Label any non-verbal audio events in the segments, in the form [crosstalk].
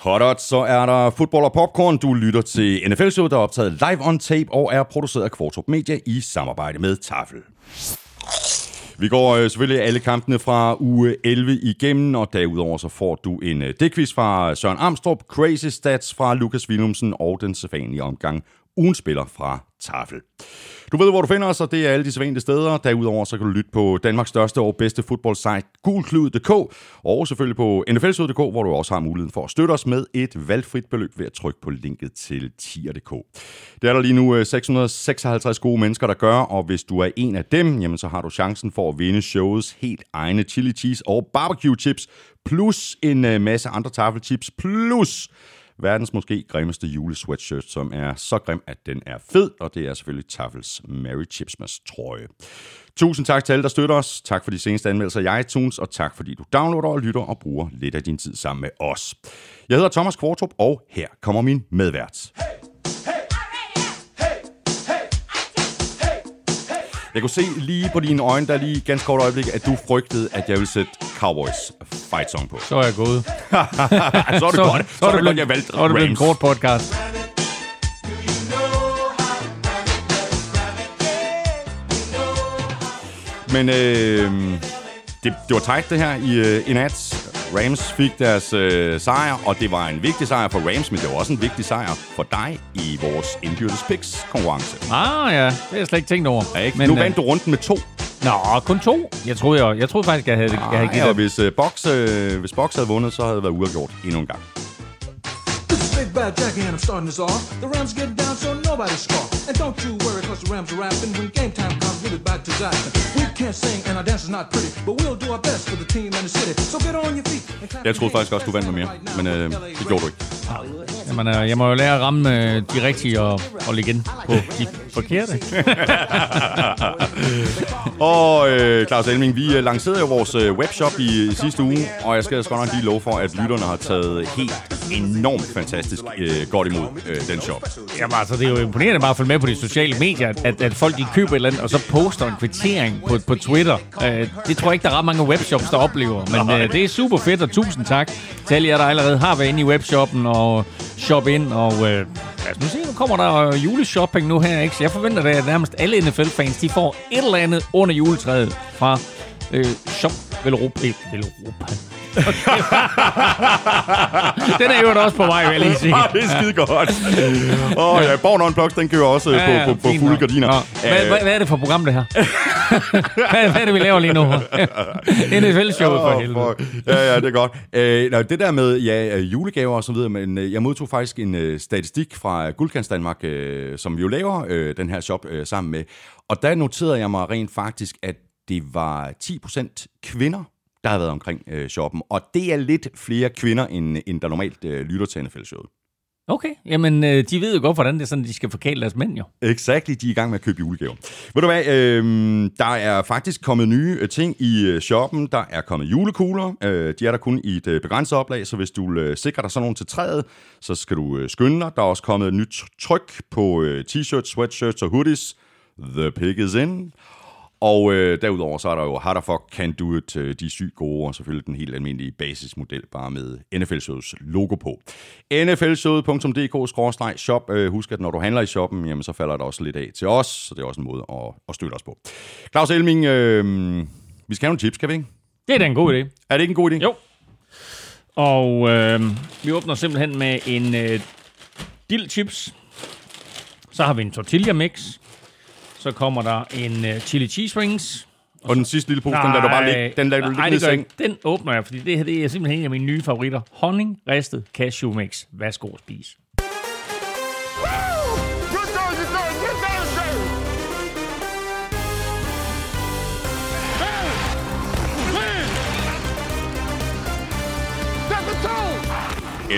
Hot så er der fodbold og popcorn. Du lytter til NFL Show, der er optaget live on tape og er produceret af Kvartrup Media i samarbejde med Tafel. Vi går øh, selvfølgelig alle kampene fra uge 11 igennem, og derudover så får du en øh, dækvis fra Søren Armstrong, Crazy Stats fra Lukas Willumsen og den sædvanlige omgang ugen spiller fra Tafel. Du ved, hvor du finder os, og det er alle de sædvanlige steder. Derudover så kan du lytte på Danmarks største og bedste fodboldsite, gulklud.dk, og selvfølgelig på nflsud.dk, hvor du også har muligheden for at støtte os med et valgfrit beløb ved at trykke på linket til tier.dk. Det er der lige nu øh, 656 gode mennesker, der gør, og hvis du er en af dem, jamen så har du chancen for at vinde showets helt egne chili cheese og barbecue chips, plus en øh, masse andre tafelchips, plus verdens måske grimmeste julesweatshirt, som er så grim, at den er fed, og det er selvfølgelig Tafels Mary Chipsmas trøje. Tusind tak til alle, der støtter os. Tak for de seneste anmeldelser i iTunes, og tak fordi du downloader og lytter og bruger lidt af din tid sammen med os. Jeg hedder Thomas Kvartrup, og her kommer min medvært. Jeg kunne se lige på dine øjne, der lige ganske kort øjeblik, at du frygtede, at jeg ville sætte Cowboys fight song på. Så er jeg gået. [laughs] så er det så, godt, så er det godt, jeg valgte Så er det blevet en kort podcast. Men øh, det, det var tight det her i, øh, i nat. Rams fik deres øh, sejr, og det var en vigtig sejr for Rams, men det var også en vigtig sejr for dig i vores indbyrdes picks konkurrence. Ah ja, det har jeg slet ikke tænkt over. Ja, ikke? Men, nu vandt du runden med to. Nå, kun to. Jeg troede, jeg, jeg troede faktisk, jeg havde, jeg havde Ej, givet og dig. hvis, øh, Box, øh, hvis Box havde vundet, så havde det været uafgjort endnu en gang. This is Big Bad Jackie and I'm starting this off. The Rams get down so nobody scoff. And don't you worry cause the Rams are rapping. When game time comes, we'll be back to Jackson. We can't sing and our dance is not pretty. But we'll do our best for the team and the city. So get on your feet and clap Jeg troede faktisk også, du vandt med mere, men øh, det gjorde du ikke. Jamen, øh, jeg må jo lære at ramme øh, de rigtige og, og lægge ind på de forkerte. [laughs] Og øh, Claus Elming, vi øh, lancerede jo vores øh, webshop i, i sidste uge, og jeg skal altså godt nok lige love for, at lytterne har taget helt enormt fantastisk øh, godt imod øh, den shop. Jamen altså, det er jo imponerende bare at følge med på de sociale medier, at- at, folk de køber et eller andet, og så poster en kvittering på, på Twitter. Øh, det tror jeg ikke, der er ret mange webshops, der oplever. Men øh, det er super fedt, og tusind tak til alle jer, der allerede har været inde i webshoppen og shop ind. Og øh, lad os nu se, nu kommer der juleshopping nu her, ikke? Så jeg forventer da, at nærmest alle NFL-fans, de får et eller andet under juletræet fra øh, Shop Velropa. Velropa. Den er jo også på vej, vil jeg lige sige. [laughs] Ah, det er skide godt. Og ja, Born Unplugged, den kører også ja, Ja, på, på, på fulde gardiner. Nå. Hvad, Øh, hvad, hvad er det for program, det her? [laughs] hvad, hvad er det, vi laver lige nu? [laughs] NFL-showet for Åh, helvede. for- Ja, ja, det er godt. Øh, nå, det der med ja, øh, julegaver og så videre, men øh, jeg modtog faktisk en øh, statistik fra Guldkans Danmark, øh, som vi jo laver øh, den her shop øh, sammen med. Og der noterede jeg mig rent faktisk, at det var 10% kvinder, der havde været omkring øh, shoppen. Og det er lidt flere kvinder, end, end der normalt øh, lytter til NFL-showet. Okay, jamen øh, de ved jo godt, hvordan det er sådan, de skal forkæle deres mænd jo. Exactly, de er i gang med at købe julegaver. Ved du hvad, øh, der er faktisk kommet nye øh, ting i øh, shoppen. Der er kommet julekugler. Øh, de er der kun i et øh, begrænset oplag, så hvis du vil øh, sikre dig sådan nogle til træet, så skal du øh, skynde dig. Der er også kommet et nyt tryk på øh, t-shirts, sweatshirts og hoodies. The pig is in. Og øh, derudover så er der jo How the fuck can do it, øh, de sygt gode, og selvfølgelig den helt almindelige basismodel, bare med NFL-shows logo på. nflshowet.dk-shop. Øh, husk, at når du handler i shoppen, jamen, så falder der også lidt af til os, så det er også en måde at, at støtte os på. Claus Elming, øh, vi skal have nogle tips, kan vi ikke? Det er da en god idé. Er det ikke en god idé? Jo. Og øh, vi åbner simpelthen med en øh, dill chips. Så har vi en tortilla mix. Så kommer der en øh, chili cheese rings. Og den sidste lille pose, den lader du bare ligge, den lader du ligge nej. Den åbner jeg, fordi det her det er simpelthen en af mine nye favoritter. Honning ristet cashew mix. Værsgo at spise.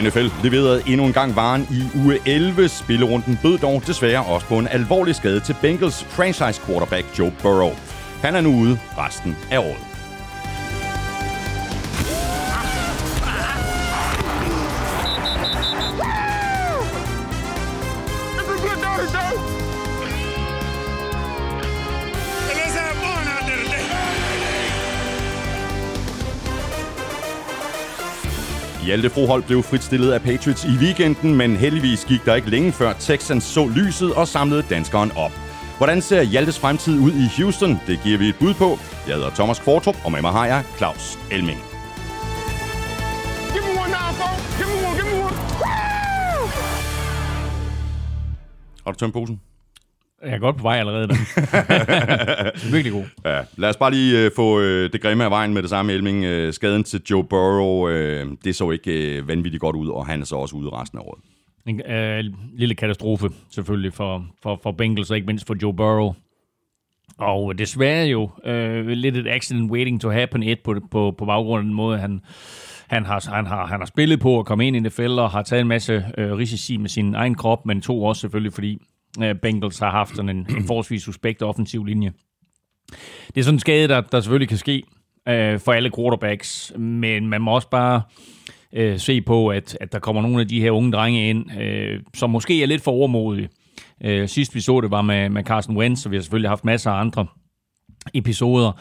NFL leverede endnu en gang varen i uge 11. Spillerunden bød dog desværre også på en alvorlig skade til Bengals franchise quarterback Joe Burrow. Han er nu ude resten af året. Hjalte Froholt blev fritstillet af Patriots i weekenden, men heldigvis gik der ikke længe før Texans så lyset og samlede danskeren op. Hvordan ser Hjaltes fremtid ud i Houston? Det giver vi et bud på. Jeg hedder Thomas Kvartrup, og med mig har jeg Claus Elming. Har du tømt posen? Jeg er godt på vej allerede. Den. [laughs] Virkelig god. Ja, lad os bare lige øh, få øh, det grimme af vejen med det samme, Elming. Øh, skaden til Joe Burrow, øh, det så ikke øh, vanvittigt godt ud, og han er så også ude resten af året. En øh, lille katastrofe selvfølgelig for, for, for Bengals, og ikke mindst for Joe Burrow. Og desværre jo øh, lidt et accident waiting to happen et på, på, på baggrund af den måde, han, han, har, han, har, han har spillet på at komme ind i NFL og har taget en masse øh, risici med sin egen krop, men to også selvfølgelig, fordi Øh, Bengals har haft sådan en, en [clears throat] forholdsvis suspekt offensiv linje. Det er sådan en skade, der, der selvfølgelig kan ske øh, for alle quarterbacks, men man må også bare øh, se på, at, at der kommer nogle af de her unge drenge ind, øh, som måske er lidt for overmodige. Øh, sidst vi så det var med, med Carson Wentz, og vi har selvfølgelig haft masser af andre episoder.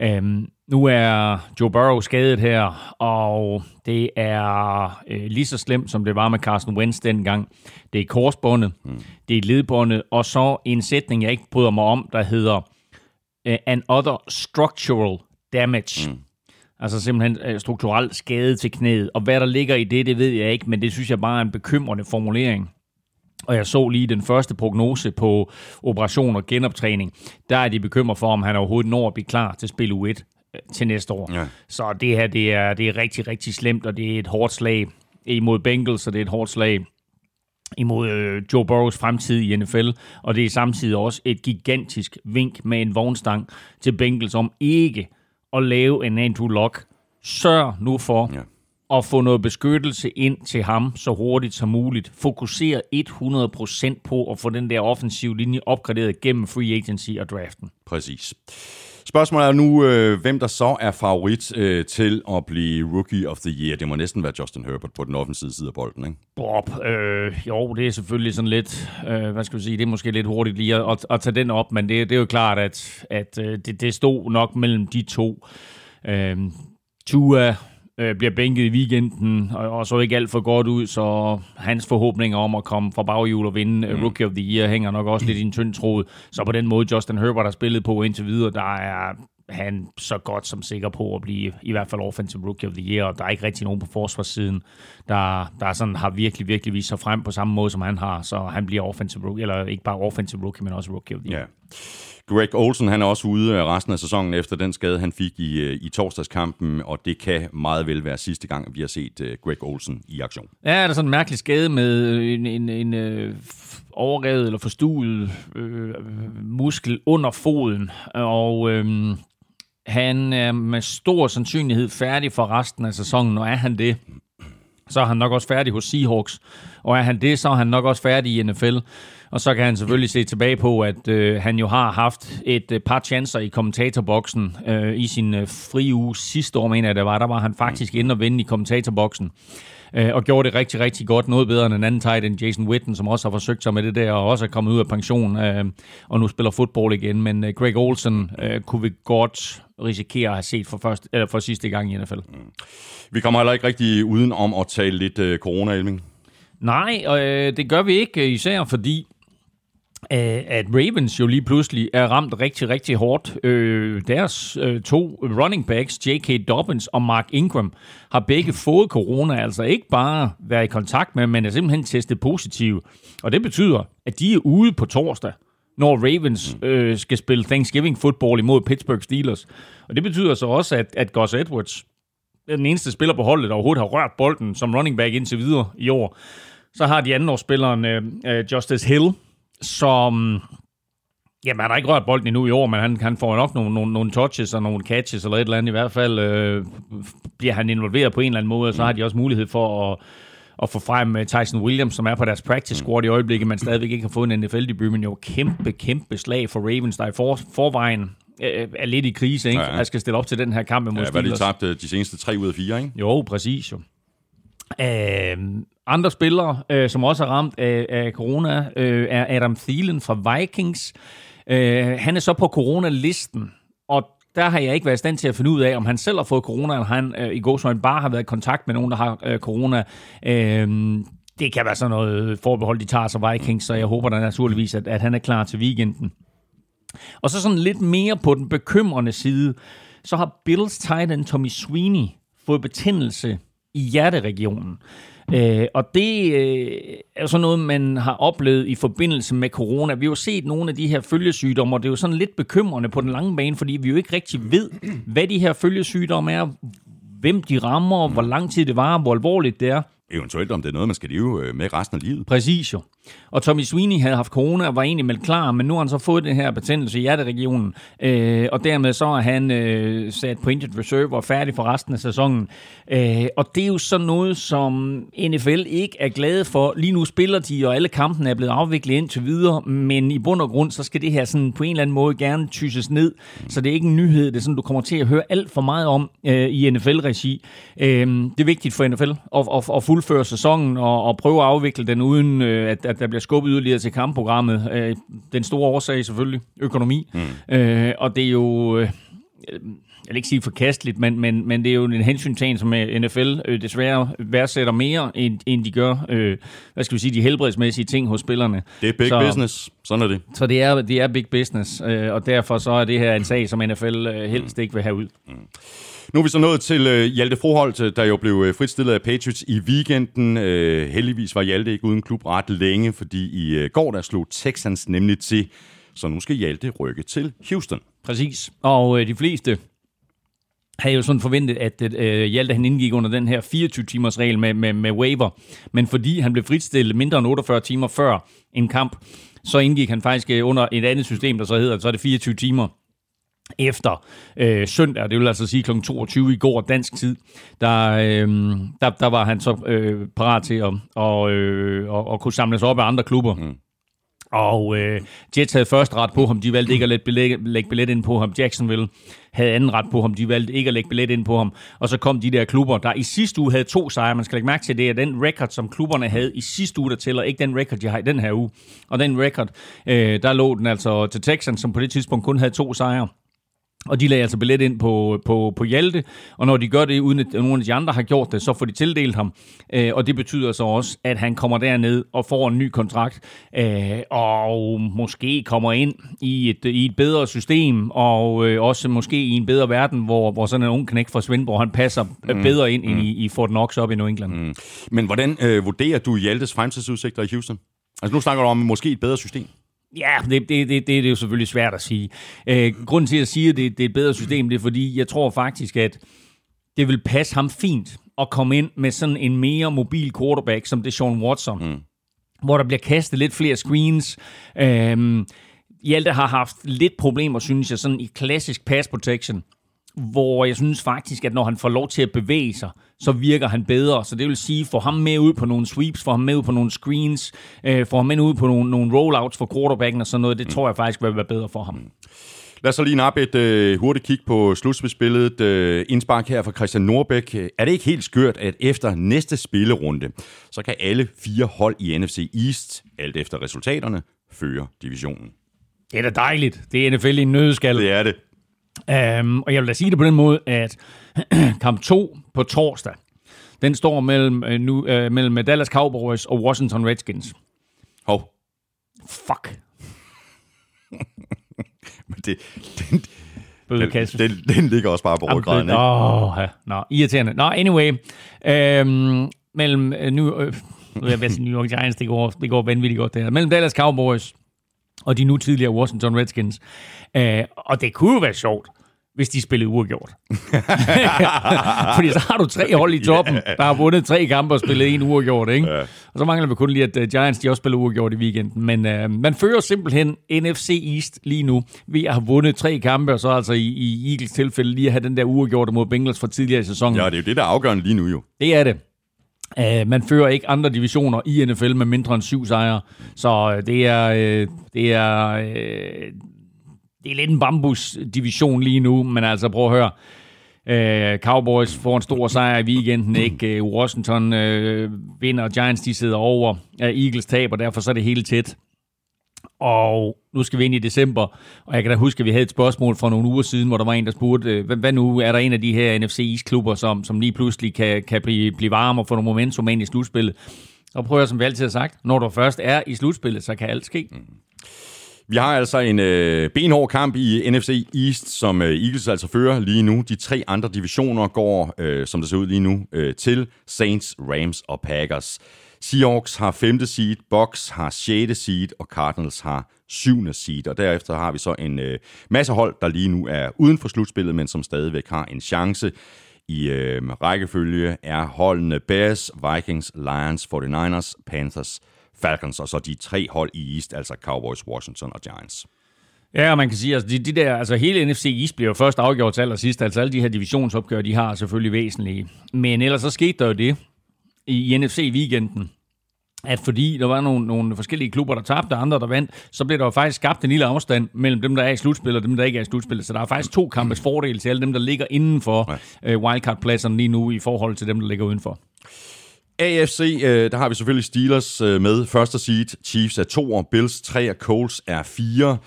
Øhm, nu er Joe Burrow skadet her, og det er øh, lige så slemt, som det var med Carson Wentz dengang. Det er korsbåndet, mm. det er ledbåndet, og så en sætning, jeg ikke bryder mig om, der hedder uh, an other structural damage. Mm. Altså simpelthen øh, strukturel skade til knæet. Og hvad der ligger i det, det ved jeg ikke, men det synes jeg bare er en bekymrende formulering. Og jeg så lige den første prognose på operation og genoptræning. Der er de bekymret for, om han overhovedet når at blive klar til spil U1 øh, til næste år. Ja. Så det her, det er, det er rigtig, rigtig slemt, og det er et hårdt slag imod Bengals, og det er et hårdt slag imod øh, Joe Burrows fremtid i NFL, og det er samtidig også et gigantisk vink med en vognstang til Bengals om ikke at lave en Andrew Luck. Sørg nu for Ja. At få noget beskyttelse ind til ham så hurtigt som muligt. Fokuser 100% på at få den der offensive linje opgraderet gennem free agency og draften. Præcis. Spørgsmålet er nu, øh, hvem der så er favorit øh, til at blive Rookie of the Year. Det må næsten være Justin Herbert på den offensive side af bolden, ikke? Bob, øh, jo, det er selvfølgelig sådan lidt, øh, hvad skal vi sige, det er måske lidt hurtigt lige at, at, at tage den op, men det, det er jo klart, at, at øh, det, det stod nok mellem de to. Øh, Tua øh, bliver bænket i weekenden, og, og så ikke alt for godt ud, så hans forhåbninger om at komme fra baghjul og vinde mm. Rookie of the Year hænger nok også lidt i en tynd tråd. Så på den måde, Justin Herbert har spillet på indtil videre, der er han så godt som sikker på at blive i hvert fald Offensive Rookie of the Year, og der er ikke rigtig nogen på forsvarssiden, der, der sådan har virkelig, virkelig vist sig frem på samme måde, som han har, så han bliver Offensive Rookie, eller ikke bare Offensive Rookie, men også Rookie of the Year. Ja. Greg Olsen, han er også ude øh, resten af sæsonen efter den skade, han fik i, øh, i torsdagskampen, og det kan meget vel være sidste gang, vi har set øh, Greg Olsen i aktion. Ja, der er sådan en mærkelig skade med en, en, en øh, overrevet eller forstuet øh, muskel under foden, og øh, han er med stor sandsynlighed færdig for resten af sæsonen, og er han det, så er han nok også færdig hos Seahawks, og er han det, så er han nok også færdig i NFL. Og så kan han selvfølgelig se tilbage på, at øh, han jo har haft et øh, par chancer i kommentatorboksen øh, i sin øh, fri uge sidste år, mener jeg det var. Der var han faktisk inde og vinde i kommentatorboksen øh, og gjorde det rigtig, rigtig godt. Noget bedre end en anden tight end Jason Witten, som også har forsøgt sig med det der, og også er kommet ud af pension, øh, og nu spiller fodbold igen. Men øh, Greg Olsen øh, kunne vi godt risikere at have set for, første, eller for sidste gang i NFL. Vi kommer heller ikke rigtig uden om at tale lidt uh, corona, Elming. Nej, og øh, det gør vi ikke, især fordi øh, at Ravens jo lige pludselig er ramt rigtig, rigtig hårdt. Øh, deres øh, to running backs, J.K. Dobbins og Mark Ingram, har begge fået corona, altså ikke bare været i kontakt med, men er simpelthen testet positive. Og det betyder, at de er ude på torsdag, når Ravens øh, skal spille Thanksgiving football imod Pittsburgh Steelers. Og det betyder så også, at, at Gus Edwards er den eneste spiller på holdet, der overhovedet har rørt bolden som running back indtil videre i år. Så har de andenårsspilleren øh, øh, Justice Hill, som... Jamen, han har ikke rørt bolden endnu i år, men han, han får nok nogle, nogle, nogle touches og nogle catches eller et eller andet. I hvert fald øh, bliver han involveret på en eller anden måde, og så har de også mulighed for at, at få frem øh, Tyson Williams, som er på deres practice squad i øjeblikket, men stadigvæk ikke har fået en NFL-debut, men jo kæmpe, kæmpe slag for Ravens, der i for, forvejen øh, er lidt i krise, ikke? Ja, Ja, ja. ja. Jeg skal stille op til den her kamp mod Ja, de Steelers. tabt øh, de seneste tre ud af fire, ikke? Jo, præcis jo. Øh, andre spillere, øh, som også er ramt af, af corona, øh, er Adam Thielen fra Vikings. Øh, han er så på coronalisten, og der har jeg ikke været i stand til at finde ud af, om han selv har fået corona, eller han øh, i gåsøjne bare har været i kontakt med nogen, der har øh, corona. Øh, det kan være sådan noget forbehold, de tager sig Vikings, så jeg håber da naturligvis, at, at han er klar til weekenden. Og så sådan lidt mere på den bekymrende side, så har Bills tight end Tommy Sweeney fået betændelse i hjerteregionen. Øh, og det øh, er sådan noget, man har oplevet i forbindelse med corona. Vi har jo set nogle af de her følgesygdomme, og det er jo sådan lidt bekymrende på den lange bane, fordi vi jo ikke rigtig ved, hvad de her følgesygdomme er, hvem de rammer, hvor lang tid det var, hvor alvorligt det er. Eventuelt om det er noget, man skal leve øh, med resten af livet. Præcis jo. Og Tommy Sweeney havde haft corona og var egentlig meldt klar, men nu har han så fået den her betændelse i hjerteregionen, øh, og dermed så er han øh, sat på injured reserve og færdig for resten af sæsonen. Øh, og det er jo sådan noget, som NFL ikke er glade for. Lige nu spiller de, og alle kampene er blevet afviklet indtil videre, men i bund og grund, så skal det her sådan på en eller anden måde gerne tyses ned, så det er ikke en nyhed, det er sådan, du kommer til at høre alt for meget om øh, i NFL-regi. Øh, det er vigtigt for NFL at, at, at fuldføre sæsonen og, og prøve at afvikle den uden øh, at, at der bliver skubbet yderligere til kampprogrammet. Øh, den store årsag selvfølgelig økonomi. Mm. Øh, og det er jo... Øh, jeg vil ikke sige forkasteligt, men, men, men det er jo en hensyntagen, som NFL øh, desværre værdsætter mere, end, end de gør, øh, hvad skal vi sige, de helbredsmæssige ting hos spillerne. Det er big så, business, sådan er det. Så det er, det er big business, øh, og derfor så er det her en sag, som NFL øh, helst ikke vil have ud. Mm. Nu er vi så nået til uh, Hjalte Froholt, der jo blev uh, fritstillet af Patriots i weekenden. Uh, heldigvis var Hjalte ikke uden klub ret længe, fordi i uh, går der slog Texans nemlig til. Så nu skal Hjalte rykke til Houston. Præcis. Og de fleste havde jo sådan forventet, at øh, Hjalte han indgik under den her 24-timers regel med, med, med waiver. Men fordi han blev fritstillet mindre end 48 timer før en kamp, så indgik han faktisk øh, under et andet system, der så hedder, så er det 24 timer efter øh, søndag, det vil altså sige kl. 22 i går dansk tid, der, øh, der, der var han så øh, parat til at, og, øh, og, og kunne samles op af andre klubber. Mm. Og øh, Jets havde første ret på ham, de valgte ikke at lægge billet, lægge billet ind på ham. Jacksonville havde anden ret på ham, de valgte ikke at lægge billet ind på ham. Og så kom de der klubber, der i sidste uge havde to sejre. Man skal lægge mærke til, det er den record, som klubberne havde i sidste uge, der tæller, ikke den record, de har i den her uge. Og den record, øh, der lå den altså til Texans, som på det tidspunkt kun havde to sejre. Og de lagde altså billet ind på, på, på Hjalte, og når de gør det, uden at nogen af de andre har gjort det, så får de tildelt ham. Øh, og det betyder så også, at han kommer derned og får en ny kontrakt, øh, og måske kommer ind i et, i et bedre system, og øh, også måske i en bedre verden, hvor, hvor sådan en ung knæk fra Svendborg, han passer mm. bedre ind mm. i, i Fort Knox op i New England. Mm. Men hvordan øh, vurderer du Hjaltes fremtidsudsigter i Houston? Altså nu snakker du om måske et bedre system. Ja, det, det, det, det, er jo selvfølgelig svært at sige. Øh, grunden til, at jeg siger, at det, det er et bedre system, det er fordi, jeg tror faktisk, at det vil passe ham fint at komme ind med sådan en mere mobil quarterback, som det er Sean Watson. Mm. Hvor der bliver kastet lidt flere screens. Øh, Hjalte har haft lidt problemer, synes jeg, sådan i klassisk pass protection hvor jeg synes faktisk, at når han får lov til at bevæge sig, så virker han bedre. Så det vil sige, få ham med ud på nogle sweeps, få ham med ud på nogle screens, øh, få ham med ud på nogle, nogle rollouts for quarterbacken og sådan noget, det mm. tror jeg faktisk vil være bedre for ham. Mm. Lad os så lige nappe et øh, hurtigt kig på slutspilsbilledet. Øh, indspark her fra Christian Norbæk. Er det ikke helt skørt, at efter næste spillerunde, så kan alle fire hold i NFC East, alt efter resultaterne, føre divisionen? Det er da dejligt. Det er NFL i en nødskal. Det er det. Um, og jeg vil da sige det på den måde, at [clears throat] kamp 2 på torsdag, den står mellem, uh, nu, uh, mellem Dallas Cowboys og Washington Redskins. Hov. Fuck. [laughs] Men det, den, den, den, den ligger også bare på ryggraden, ikke? Åh, ja. Nå, irriterende. Nå, anyway. Um, mellem uh, New, uh, jeg ved, New York Giants, det går, det går vanvittigt godt der. Mellem Dallas Cowboys og de nu tidligere Washington Redskins. Uh, og det kunne jo være sjovt, hvis de spillede uafgjort. [laughs] Fordi så har du tre hold i toppen, yeah. der har vundet tre kampe og spillet en uafgjort, ikke? Yeah. Og så mangler vi kun lige, at uh, Giants de også spiller uafgjort i weekenden. Men uh, man fører simpelthen NFC East lige nu ved at have vundet tre kampe, og så altså i, i Eagles tilfælde lige at have den der uafgjorte mod Bengals fra tidligere i sæsonen. Ja, det er jo det, der er afgørende lige nu jo. Det er det. Uh, man fører ikke andre divisioner i NFL med mindre end syv sejre. Så uh, det er, uh, det er, uh, det er lidt en bambus-division lige nu, men altså prøv at høre. Uh, Cowboys får en stor sejr i weekenden, ikke? Uh, Washington uh, vinder, Giants de sidder over. Uh, Eagles taber, derfor så er det helt tæt. Og nu skal vi ind i december, og jeg kan da huske, at vi havde et spørgsmål fra nogle uger siden, hvor der var en, der spurgte, øh, hvad, nu er der en af de her NFC East-klubber, som, som lige pludselig kan, kan blive, blive varme og få nogle momentum ind i slutspillet? Og prøver, som vi altid har sagt, når du først er i slutspillet, så kan alt ske. Mm. Vi har altså en øh, benhård kamp i NFC East, som øh, Eagles altså fører lige nu. De tre andre divisioner går, øh, som det ser ud lige nu, øh, til Saints, Rams og Packers. Seahawks har 5. seed, Bucks har 6. seed, og Cardinals har 7. seed. Og derefter har vi så en øh, masse hold, der lige nu er uden for slutspillet, men som stadigvæk har en chance. I øh, rækkefølge er holdene Bears, Vikings, Lions, 49ers, Panthers, Falcons, og så de tre hold i East, altså Cowboys, Washington og Giants. Ja, og man kan sige, at altså, de, de der, altså hele NFC East bliver jo først afgjort til allersidst. Altså alle de her divisionsopgør, de har selvfølgelig væsentlige. Men ellers så skete der jo det i, i NFC-weekenden, at fordi der var nogle, nogle forskellige klubber, der tabte, andre, der vandt, så blev der jo faktisk skabt en lille afstand mellem dem, der er i slutspil, og dem, der ikke er i slutspil. Så der er faktisk to kampes fordel til alle dem, der ligger inden for ja. øh, wildcard-pladserne lige nu, i forhold til dem, der ligger udenfor. AFC, øh, der har vi selvfølgelig Steelers øh, med. Første seed, Chiefs er 2, Bills 3 og Colts er 4.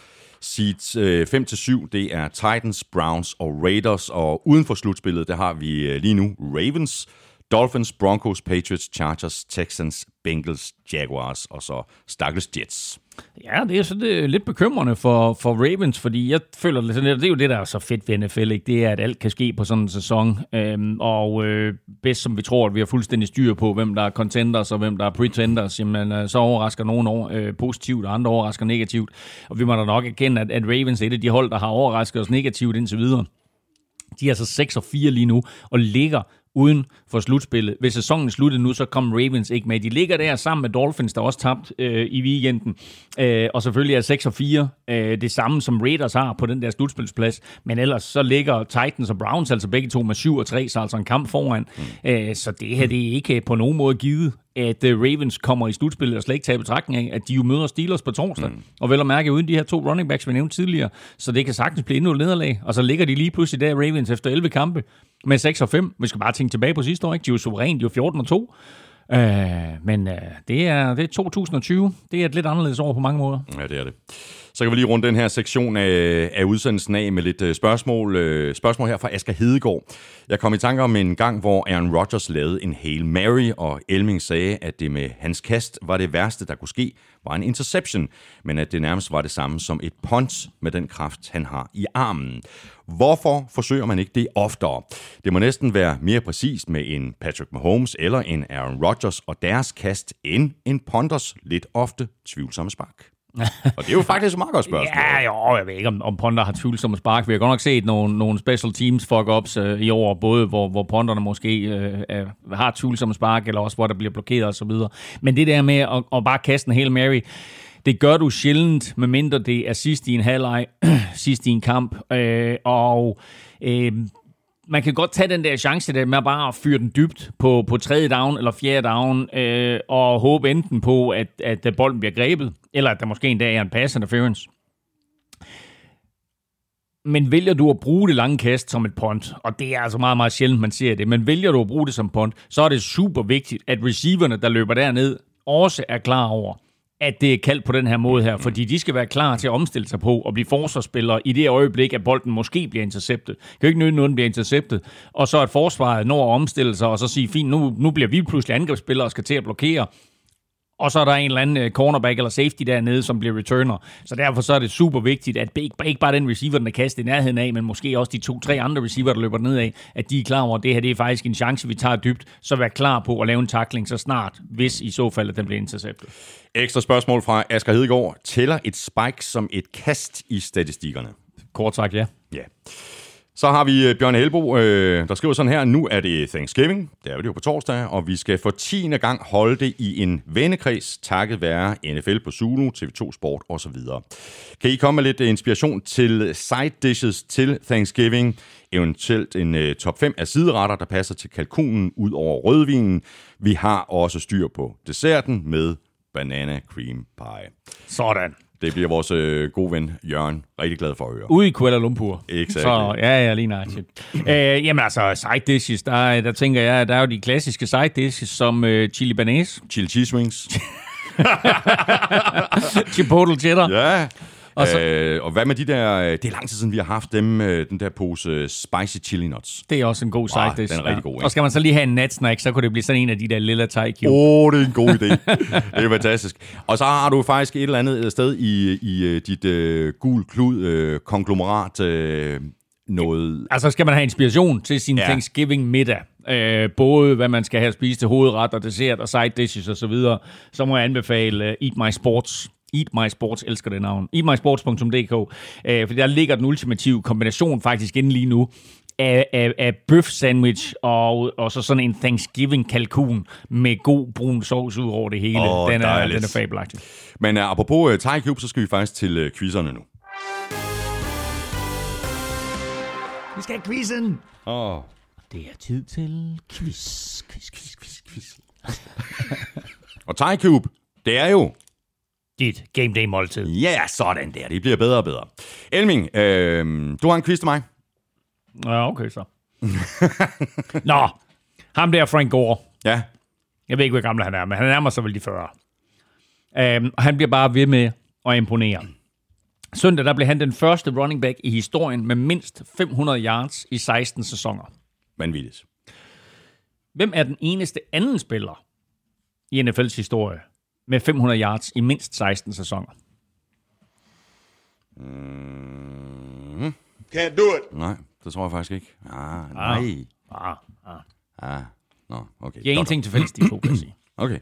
Seeds øh, 5-7, det er Titans, Browns og Raiders. Og uden for slutspillet, der har vi øh, lige nu Ravens, Dolphins, Broncos, Patriots, Chargers, Texans, Bengals, Jaguars og så Stakkels Jets. Ja, det er så det er lidt bekymrende for, for Ravens, fordi jeg føler, det, det er jo det, der er så fedt ved NFL, ikke? det er, at alt kan ske på sådan en sæson. Øhm, og øh, bedst som vi tror, at vi har fuldstændig styr på, hvem der er contenders og hvem der er pretenders, jamen, øh, så overrasker nogen over, øh, positivt, og andre overrasker negativt. Og vi må da nok erkende, at, at Ravens er et af de hold, der har overrasket os negativt indtil videre. De er altså 6 og 4 lige nu, og ligger uden for slutspillet. Hvis sæsonen sluttede nu, så kom Ravens ikke med. De ligger der sammen med Dolphins, der også tabt øh, i weekenden. Øh, og selvfølgelig er 6 og 4 øh, det samme, som Raiders har på den der slutspilsplads. Men ellers så ligger Titans og Browns altså begge to med 7 og 3, så altså en kamp foran. Mm. Øh, så det her det er ikke på nogen måde givet at uh, Ravens kommer i slutspillet og slet ikke tager betragtning af, at de jo møder Steelers på torsdag. Mm. Og vel at mærke uden de her to running backs, vi nævnte tidligere. Så det kan sagtens blive endnu et nederlag. Og så ligger de lige pludselig der Ravens efter 11 kampe med 6 og 5. Vi skal bare tænke tilbage på sidste år. Ikke? De er jo suverænt, de er 14 og 2. Øh, men øh, det, er, det er 2020. Det er et lidt anderledes år på mange måder. Ja, det er det. Så kan vi lige runde den her sektion af, af udsendelsen af med lidt øh, spørgsmål. øh, spørgsmål her fra Asger Hedegaard. Jeg kom i tanke om en gang, hvor Aaron Rodgers lavede en Hail Mary, og Elming sagde, at det med hans kast var det værste, der kunne ske, var en interception, men at det nærmest var det samme som et punt med den kraft, han har i armen. Hvorfor forsøger man ikke det oftere? Det må næsten være mere præcist med en Patrick Mahomes eller en Aaron Rodgers og deres kast end en punters lidt ofte tvivlsomme spark. [laughs] og det er jo faktisk et meget godt spørgsmål. Ja, jo, jeg ved ikke, om, om Ponder har tvivlsomme spark. Vi har godt nok set nogle, nogle special teams fuck-ups øh, i år, både hvor, hvor Ponderne måske øh, øh, har tvivlsomme spark, eller også hvor der bliver blokeret osv. Men det der med at, at bare kaste en hel Mary, det gør du sjældent, medmindre det er sidst i en halvleg, [clears throat] sidst i en kamp. Øh, og øh, man kan godt tage den der chance der med at bare fyre den dybt på, på tredje down eller fjerde down, øh, og håbe enten på, at, at bolden bliver grebet, eller at der måske en dag er en pass interference. Men vælger du at bruge det lange kast som et punt, og det er altså meget, meget sjældent, man ser det, men vælger du at bruge det som punt, så er det super vigtigt, at receiverne, der løber derned, også er klar over, at det er kaldt på den her måde her, fordi de skal være klar til at omstille sig på og blive forsvarsspillere i det øjeblik, at bolden måske bliver interceptet. Det kan jo ikke nytte den bliver interceptet. Og så at forsvaret når at omstille sig og så sige, fint, nu, nu bliver vi pludselig angrebsspillere og skal til at blokere og så er der en eller anden øh, cornerback eller safety dernede, som bliver returner. Så derfor så er det super vigtigt, at ikke bare den receiver, den er kastet i nærheden af, men måske også de to-tre andre receiver, der løber ned af, at de er klar over, at det her det er faktisk en chance, vi tager dybt. Så vær klar på at lave en tackling så snart, hvis i så fald, at den bliver interceptet. Ekstra spørgsmål fra Asger Hedegaard. Tæller et spike som et kast i statistikkerne? Kort sagt, ja. Ja. Så har vi øh, Bjørn Helbo, øh, der skriver sådan her, nu er det Thanksgiving, det er det jo på torsdag, og vi skal for 10. gang holde det i en vennekreds, takket være NFL på Zulu, TV2 Sport osv. Kan I komme med lidt øh, inspiration til side dishes til Thanksgiving? Eventuelt en øh, top 5 af sideretter, der passer til kalkunen ud over rødvinen. Vi har også styr på desserten med banana cream pie. Sådan. Det bliver vores øh, gode ven Jørgen rigtig glad for at høre. Ude i Kuala Lumpur. Exakt. Så ja, ja, lige nøjagtigt. øh, jamen altså, side dishes, der, der tænker jeg, der er jo de klassiske side dishes, som øh, chili banæs. Chili cheese wings. [laughs] Chipotle cheddar. Ja. Og så- øh, og hvad med de der... øh, Det er lang tid siden, vi har haft dem, øh, den der pose øh, spicy chili nuts. Det er også en god side dish. den er rigtig god, ikke? Og skal man så lige have en natsnack, så kunne det blive sådan en af de der lille thai. Åh, oh, det er en god idé. det er fantastisk. Og så har du faktisk et eller andet sted i, i dit øh, gul klud øh, konglomerat øh, noget... Altså skal man have inspiration til sin ja. Thanksgiving middag. Øh, både hvad man skal have at spise til hovedret og dessert og side dishes og så videre. Så må jeg anbefale uh, Eat My Sports. Eat My Sports, elsker det navn. Eatmysports.dk. Øh, for der ligger den ultimative kombination faktisk inde lige nu af, af, af bøf sandwich og, og så sådan en Thanksgiving kalkun med god brun sovs ud over det hele. Åh, den, er, dejligt. den er fabelagtig. Men uh, apropos uh, Thai Cube, så skal vi faktisk til uh, quizzerne nu. Vi skal have quizzen. Åh, Det er tid til quiz, quiz, quiz, quiz, quiz. Og Thai Cube, det er jo... Dit game day måltid. Ja, yeah, sådan der. Det bliver bedre og bedre. Elming, øh, du har en quiz til mig. Ja, okay så. [laughs] Nå, ham der Frank Gore. Ja. Jeg ved ikke, hvor gammel han er, men han nærmer sig vel de 40. Um, han bliver bare ved med at imponere. Søndag der blev han den første running back i historien med mindst 500 yards i 16 sæsoner. Vanvittigt. Hvem er den eneste anden spiller i NFL's historie med 500 yards i mindst 16 sæsoner? Can't do it. Nej, det tror jeg faktisk ikke. Ah, nej. Ah, ah. Ah, nå, okay. Jeg er en ting til fælles, de to, kan jeg sige. [clears throat] Okay.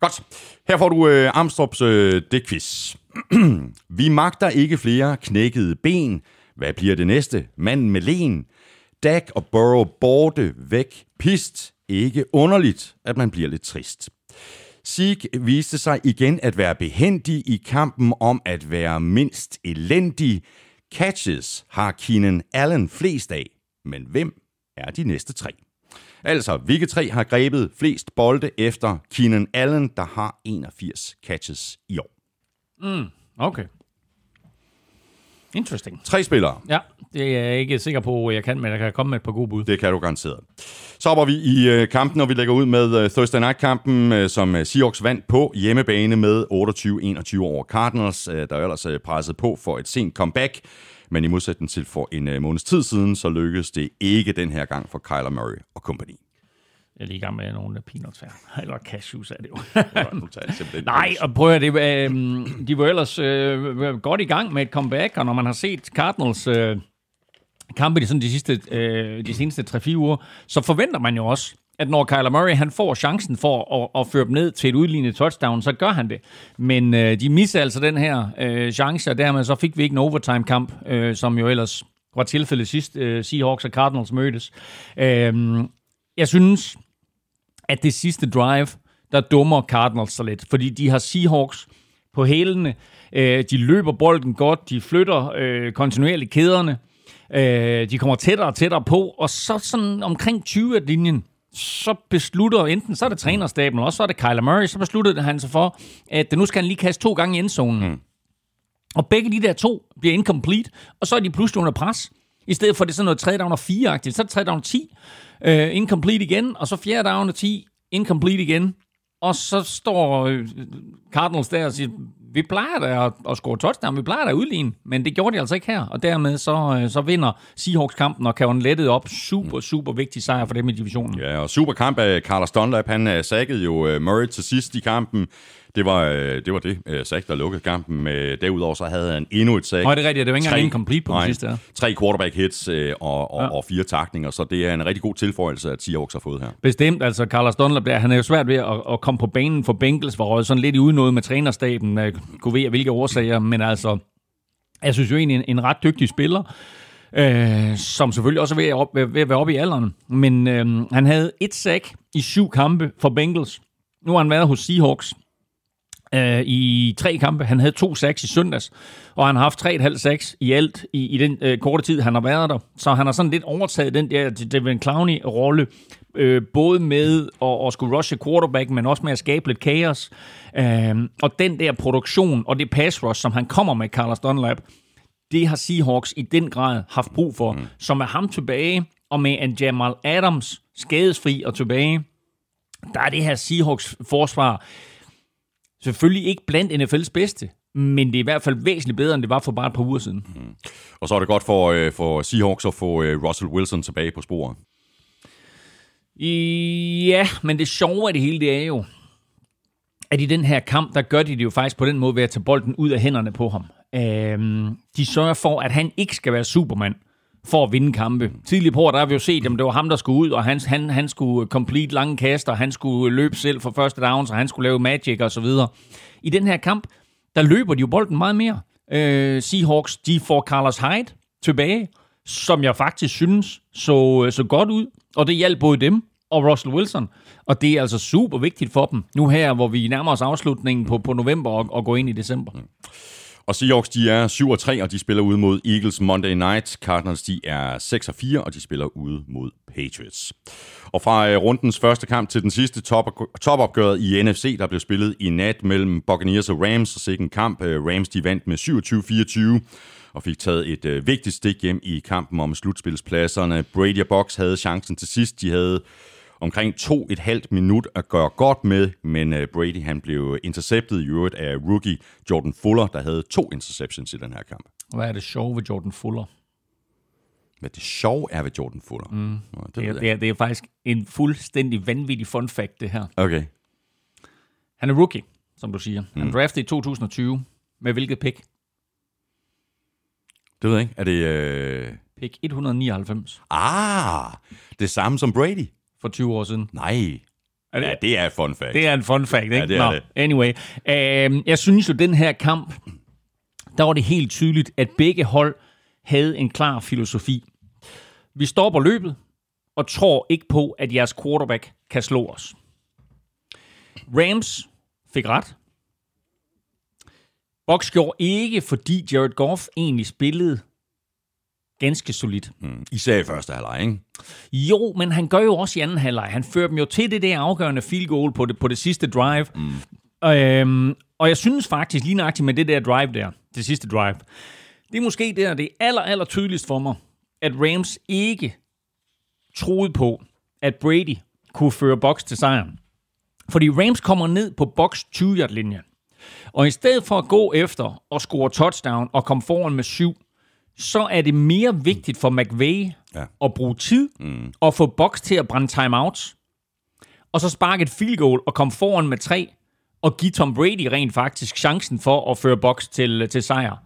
Godt. Her får du øh, Armstrongs øh, dækquiz. [clears throat] Vi magter ikke flere knækkede ben. Hvad bliver det næste? Manden med len. Dak og Burrow borte væk. Pist. Ikke underligt, at man bliver lidt trist. Sieg viste sig igen at være behendig i kampen om at være mindst elendig. Catches har Keenan Allen flest af, men hvem er de næste tre? Altså, hvilke tre har grebet flest bolde efter Keenan Allen, der har 81 catches i år? Mm, Okay. Interesting. Tre spillere. Ja, det er jeg ikke sikker på, jeg kan, men jeg kan komme med et par gode bud. Det kan du garanteret. Så hopper vi i øh, kampen, og vi lægger ud med øh, Thursday Night-kampen, øh, som Seahawks vandt på hjemmebane med 28-21 over Cardinals, der ellers presset på for et sent comeback. Men i modsætning til for en måneds tid siden, så lykkedes det ikke den her gang for Kyler Murray og company. Jeg er gang med nogle peanuts her. [laughs] Eller cashews er det jo. Nu tager jeg simpelthen [laughs] Nej, og prøv at det, øh, de var ellers øh, godt i gang med et comeback, og når man har set Cardinals øh, kampe de, sådan de, sidste, øh, de seneste 3-4 uger, så forventer man jo også, at når Kyler Murray han får chancen for at, at føre dem ned til et udlignet touchdown, så gør han det. Men øh, de misser altså den her øh, chance, og dermed så fik vi ikke en overtime-kamp, øh, som jo ellers var tilfældet sidst øh, Seahawks og Cardinals mødtes. Øh, jeg synes, at det sidste drive, der dummer Cardinals sig lidt, fordi de har Seahawks på hælene. Øh, de løber bolden godt, de flytter øh, kontinuerligt kæderne, øh, de kommer tættere og tættere på, og så sådan omkring 20 af linjen, så beslutter enten, så er det trænerstaben, også så er det Kyler Murray, så besluttede han sig for, at nu skal han lige kaste to gange i endzonen. Mm. Og begge de der to bliver incomplete, og så er de pludselig under pres. I stedet for det er sådan noget 3 down og 4-agtigt, så er det 3 down og 10, uh, øh, incomplete igen, og så 4 down og 10, incomplete igen. Og så står øh, Cardinals der og siger, vi plejer da at, at score touchdown, vi plejer da at udligne, men det gjorde de altså ikke her. Og dermed så, øh, så vinder Seahawks kampen og kan lettet op. Super, super vigtig sejr for dem i divisionen. Ja, og super kamp af Carlos Dunlap. Han uh, jo Murray til sidst i kampen. Det var, det var det uh, sack, der lukkede kampen. Uh, derudover så havde han endnu et sack. Nå, det er rigtigt, det var ikke engang incomplete på den nej, sidste her. Tre quarterback hits og, og, Ja. og fire takninger, så det er en rigtig god tilføjelse, at Seahawks har fået her. Bestemt, altså Carlos Dunlap der, han er jo svært ved at, at komme på banen for Bengals, var røget sådan lidt i udnået med trænerstaben, kunne ved af hvilke årsager, men altså, jeg synes jo egentlig en, en ret dygtig spiller, øh, som selvfølgelig også er ved at, op, ved at være oppe i alderen, men øh, han havde et sack i syv kampe for Bengals. Nu har han været hos Seahawks øh, i tre kampe. Han havde to sacks i søndags, og han har haft tre et halvt sacks i alt i, i den øh, korte tid, han har været der. Så han har sådan lidt overtaget den der Devin Clowney-rolle, øh, både med at, at skulle rushe quarterback, men også med at skabe lidt kaos. Øh, og den der produktion og det pass rush, som han kommer med, Carlos Dunlap, det har Seahawks i den grad haft brug for. Mm. Så med ham tilbage, og med en Jamal Adams skadesfri og tilbage, der er det her Seahawks forsvar Selvfølgelig ikke blandt NFL's bedste, men det er i hvert fald væsentligt bedre, end det var for bare et par uger siden. Og så er det godt for, øh, for Seahawks at få øh, Russell Wilson tilbage på sporet. Ja, men det sjove af det hele, det er jo, at i den her kamp, der gør de det jo faktisk på den måde ved at tage bolden ud af hænderne på ham. Øhm, de sørger for, at han ikke skal være Superman for at vinde kampe. Tidligere på, der har vi jo set, at det var ham, der skulle ud, og han, han, han skulle complete lange kaster, han skulle løbe selv for første downs, og han skulle lave magic og så videre. I den her kamp, der løber de jo bolden meget mere. Øh, Seahawks, de får Carlos Hyde tilbage, som jeg faktisk synes så, øh, så godt ud, og det hjalp både dem og Russell Wilson. Og det er altså super vigtigt for dem, nu her, hvor vi nærmer os afslutningen på, på november og, og går ind i december. Mm. Og Seahawks, de er 7 og 3, og de spiller ude mod Eagles Monday Night. Cardinals, de er 6 og 4, og de spiller ude mod Patriots. Og fra øh, rundens første kamp til den sidste top, topopgøret i NFC, der blev spillet i nat mellem Buccaneers og Rams, så sikkert en kamp. Øh, Rams, de vandt med 27-24 og fik taget et øh, vigtigt stik hjem i kampen om slutspilspladserne. Brady og Box havde chancen til sidst. De havde omkring to et halvt minut at gøre godt med, men øh, Brady han blev interceptet i øvrigt af rookie Jordan Fuller, der havde to interceptions i den her kamp. Hvad er det sjove ved Jordan Fuller? Hvad det sjove er ved Jordan Fuller? Mm. Nå, det, Det er, det, er, det er faktisk en fuldstændig vanvittig fun fact, det her. Okay. Han er rookie, som du siger. Han draftede i 2020. Med hvilket pick? Det ved jeg ikke. Er det... Øh... Pick 199 Ah, det samme som Brady? For 20 år siden. Nej. Er det- ja, det er et fun fact. Det er en fun fact, ikke? Ja, det er Nå, det. Anyway. Øh, jeg synes jo, den her kamp, der var det helt tydeligt, at begge hold havde en klar filosofi. Vi stopper løbet, og tror ikke på, at jeres quarterback kan slå os. Rams fik ret. Box gjorde ikke, fordi Jared Goff egentlig spillede ganske solidt. Især i første halvleg, ikke? Jo, men han gør jo også i anden halvleg. Han fører dem jo til det der afgørende field goal på det, på det sidste drive. Mm. Øhm, og jeg synes faktisk lige nøjagtigt med det der drive der, det sidste drive, det er måske der, det er aller, aller tydeligst for mig, at Rams ikke troede på, at Brady kunne føre boks til sejren. Fordi Rams kommer ned på boks 20-yard-linjen. Og i stedet for at gå efter og score touchdown og komme foran med syv, så er det mere vigtigt for McVay Ja. at bruge tid mm. og få boks til at brænde timeouts. Og så sparke et field goal og komme foran med tre og give Tom Brady rent faktisk chancen for at føre boks til, til sejr.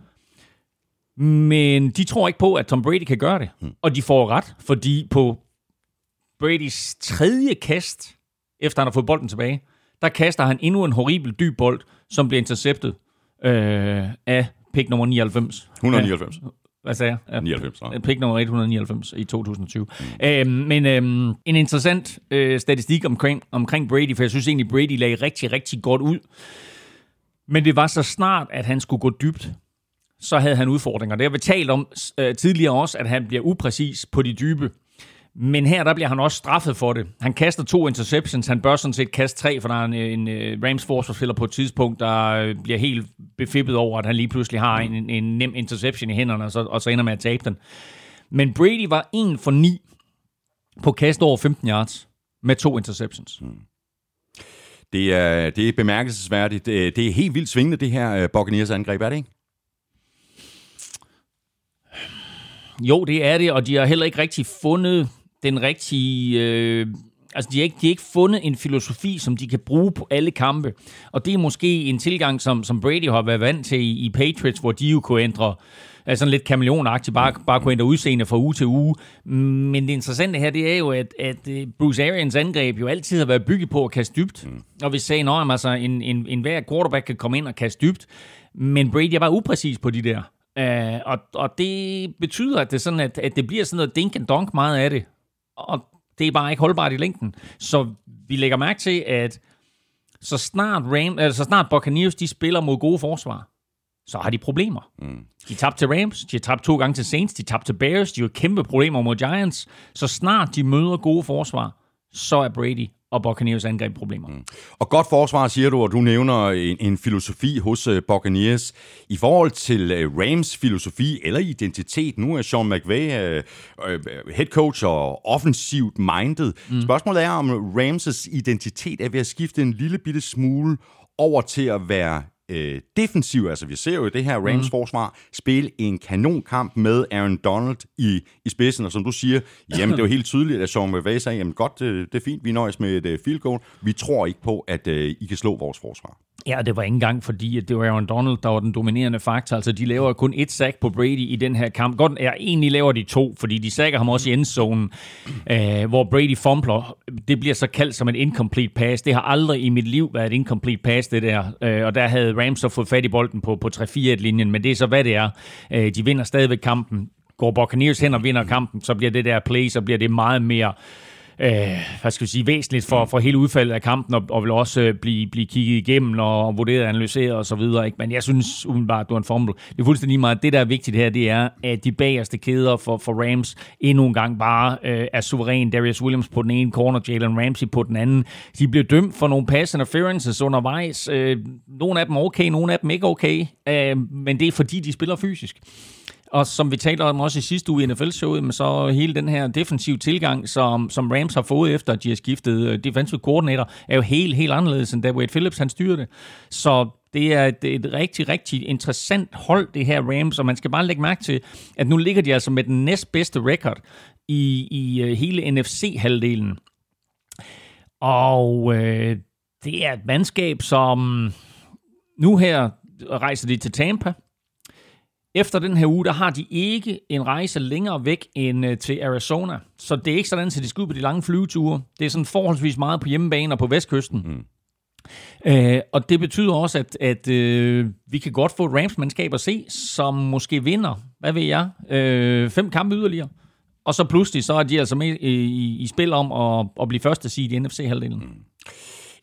Men de tror ikke på, at Tom Brady kan gøre det. Mm. Og de får ret, fordi på Bradys tredje kast, efter han har fået bolden tilbage, der kaster han endnu en horribel dyb bold, som bliver interceptet øh, af pick nummer 99. 199. Hvad sagde jeg? Ja. 99, ja. Pick nummer 199 i 2020. Mm. Øhm, men øhm, en interessant øh, statistik omkring, omkring Brady, for jeg synes egentlig, Brady lagde rigtig, rigtig godt ud. Men det var så snart, at han skulle gå dybt, så havde han udfordringer. Det har vi talt om øh, tidligere også, at han bliver upræcis på de dybe. Men her, der bliver han også straffet for det. Han kaster to interceptions. Han bør sådan set kaste tre, for der er en, en, en Rams forsvarsspiller på et tidspunkt, der øh, bliver helt befippet over, at han lige pludselig har en, en nem interception i hænderne, og så, og så ender med at tabe den. Men Brady var 1 for 9 på kast over 15 yards med to interceptions. Det er, det er bemærkelsesværdigt. Det, det er helt vildt svingende, det her øh, Buccaneers angreb, er det ikke? Jo, det er det, og de har heller ikke rigtig fundet den rigtige... Øh, altså, de har, ikke, de har ikke fundet en filosofi, som de kan bruge på alle kampe. Og det er måske en tilgang, som, som Brady har været vant til i, i Patriots, hvor de jo kunne ændre altså sådan lidt kameleonagtigt, bare, bare kunne ændre udseende fra uge til uge. Men det interessante her, det er jo, at, at øh, Bruce Arians angreb jo altid har været bygget på at kaste dybt. Mm. Og vi sagde, at altså, en, en, en hver quarterback kan komme ind og kaste dybt. Men Brady er bare upræcis på de der. Uh, og, og det betyder, at det, sådan, at, at det bliver sådan noget dink and donk meget af det. Og det er bare ikke holdbart i længden. Så vi lægger mærke til, at så snart, Ram, altså, så snart Buccaneers de spiller mod gode forsvar, så har de problemer. Mm. De tabte til Rams, de har tabt to gange til Saints, de tabte til Bears, de har kæmpe problemer mod Giants. Så snart de møder gode forsvar, så er Brady og Buccaneers angreb problemer. Mm. Og godt forsvar, siger du, og du nævner en, en filosofi hos uh, Buccaneers. I forhold til uh, Rams filosofi eller identitet, nu er Sean McVay uh, uh, head coach og offensivt minded. Mm. Spørgsmålet er, om Rams' identitet er ved at skifte en lille bitte smule over til at være øh, defensiv. Altså, vi ser jo det her Rams mm. forsvar spille en kanonkamp med Aaron Donald i, i spidsen, og som du siger, jamen det er jo helt tydeligt, at Sean McVay sagde, jamen godt, det, det er fint, vi nøjes med et uh, field goal. Vi tror ikke på, at uh, I kan slå vores forsvar. Ja, det var ikke engang fordi, at det var Aaron Donald, der var den dominerende faktor. Altså, de laver kun et sack på Brady i den her kamp. Godt, ja, egentlig laver de to, fordi de sacker ham også i endzonen, øh, hvor Brady fumbler. Det bliver så kaldt som en incomplete pass. Det har aldrig i mit liv været et incomplete pass, det der. Øh, og der havde Rams så fået fat i bolden på, på 3-4-linjen, men det er så, hvad det er. Øh, de vinder stadigvæk kampen. Går Buccaneers hen og vinder kampen, så bliver det der play, så bliver det meget mere øh, Øh, hvad skal vi sige, væsentligt for, for hele udfaldet af kampen, og, og vil også øh, blive, blive kigget igennem og vurderet, analyseret og så videre. Ikke? Men jeg synes umiddelbart, du er en fumble. Det er fuldstændig meget. Det, der er vigtigt her, det er, at de bagerste kæder for, for Rams endnu en gang bare øh, er suveræn. Darius Williams på den ene corner, Jalen Ramsey på den anden. De bliver dømt for nogle pass interferences undervejs. Øh, nogle af dem okay, nogle af dem ikke okay. Øh, men det er fordi, de spiller fysisk. Og som vi talte om også i sidste uge i NFL-showet, så hele den her defensive tilgang, som, som Rams har fået efter, at de har skiftet øh, defensive koordinator, er jo helt, helt anderledes, end da Wade Phillips han styrede det. Så det er et, et rigtig, rigtig interessant hold, det her Rams, og man skal bare lægge mærke til, at nu ligger de altså med den næstbedste record i, i øh, hele NFC-halvdelen. Og øh, det er et mandskab, som nu her rejser de til Tampa, efter den her uge, der har de ikke en rejse længere væk end øh, til Arizona. Så det er ikke sådan, at de skal ud på de lange flyveture. Det er sådan forholdsvis meget på hjemmebane og på vestkysten. Mm. Øh, og det betyder også, at, at øh, vi kan godt få Rams-mandskab at se, som måske vinder, hvad ved jeg, øh, fem kampe yderligere. Og så pludselig, så er de altså med i, i, i spil om at, at blive første seed i NFC-halvdelen. Mm.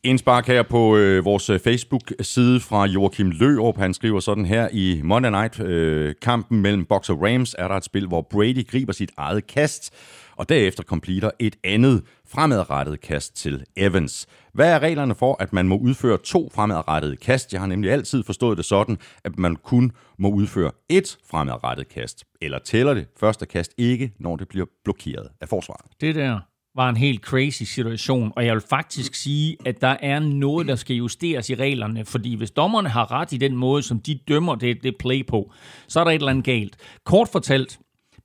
Indspark her på øh, vores øh, Facebook-side fra Joachim Lørup. Han skriver sådan her i Monday Night øh, kampen mellem Box og Rams er der et spil, hvor Brady griber sit eget kast, og derefter completer et andet fremadrettet kast til Evans. Hvad er reglerne for, at man må udføre to fremadrettede kast? Jeg har nemlig altid forstået det sådan, at man kun må udføre et fremadrettet kast. Eller tæller det første kast ikke, når det bliver blokeret af forsvaret? Det der var en helt crazy situation, og jeg vil faktisk sige, at der er noget, der skal justeres i reglerne, fordi hvis dommerne har ret i den måde, som de dømmer det, det play på, så er der et eller andet galt. Kort fortalt,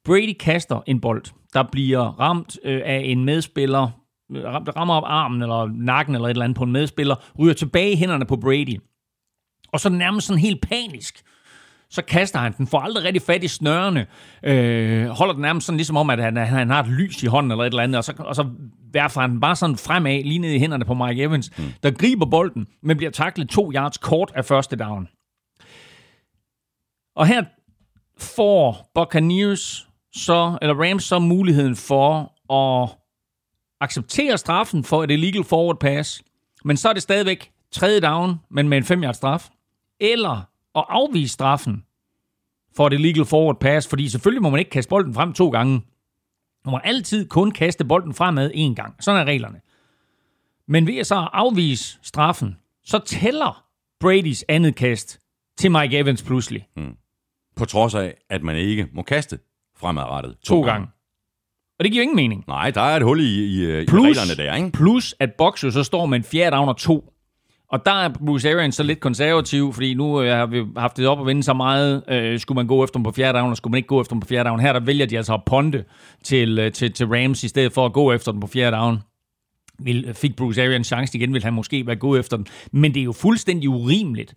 Brady kaster en bold, der bliver ramt øh, af en medspiller, øh, rammer op armen eller nakken eller et eller andet på en medspiller, ryger tilbage i hænderne på Brady. Og så nærmest sådan helt panisk, så kaster han den, får aldrig rigtig fat i snørene, øh, holder den nærmest sådan ligesom om, at han, han har et lys i hånden eller et eller andet, og så, og så værfer han bare sådan fremad, lige ned i hænderne på Mike Evans, mm. der griber bolden, men bliver taklet to yards kort af første down. Og her får Buccaneers så, eller Rams så muligheden for at acceptere straffen for et illegal forward pass, men så er det stadigvæk tredje down, men med en 5 yard straf. Eller at afvise straffen for det legal forward pass, fordi selvfølgelig må man ikke kaste bolden frem to gange. Man må altid kun kaste bolden fremad en gang. Sådan er reglerne. Men ved at så afvise straffen, så tæller Bradys andet kast til Mike Evans pludselig. Mm. På trods af, at man ikke må kaste fremadrettet to, to gange. gange. Og det giver ingen mening. Nej, der er et hul i, i, plus, i reglerne der, ikke? Plus, at Box jo så står med en fjerde down og to. Og der er Bruce Arians så lidt konservativ, fordi nu øh, har vi haft det op at vinde så meget. Øh, skulle man gå efter dem på fjerde down, og skulle man ikke gå efter dem på fjerde down? Her der vælger de altså at ponte til, øh, til, til Rams, i stedet for at gå efter dem på fjerde down. Vil, fik Bruce Arians chance igen, vil han måske være gå efter dem. Men det er jo fuldstændig urimeligt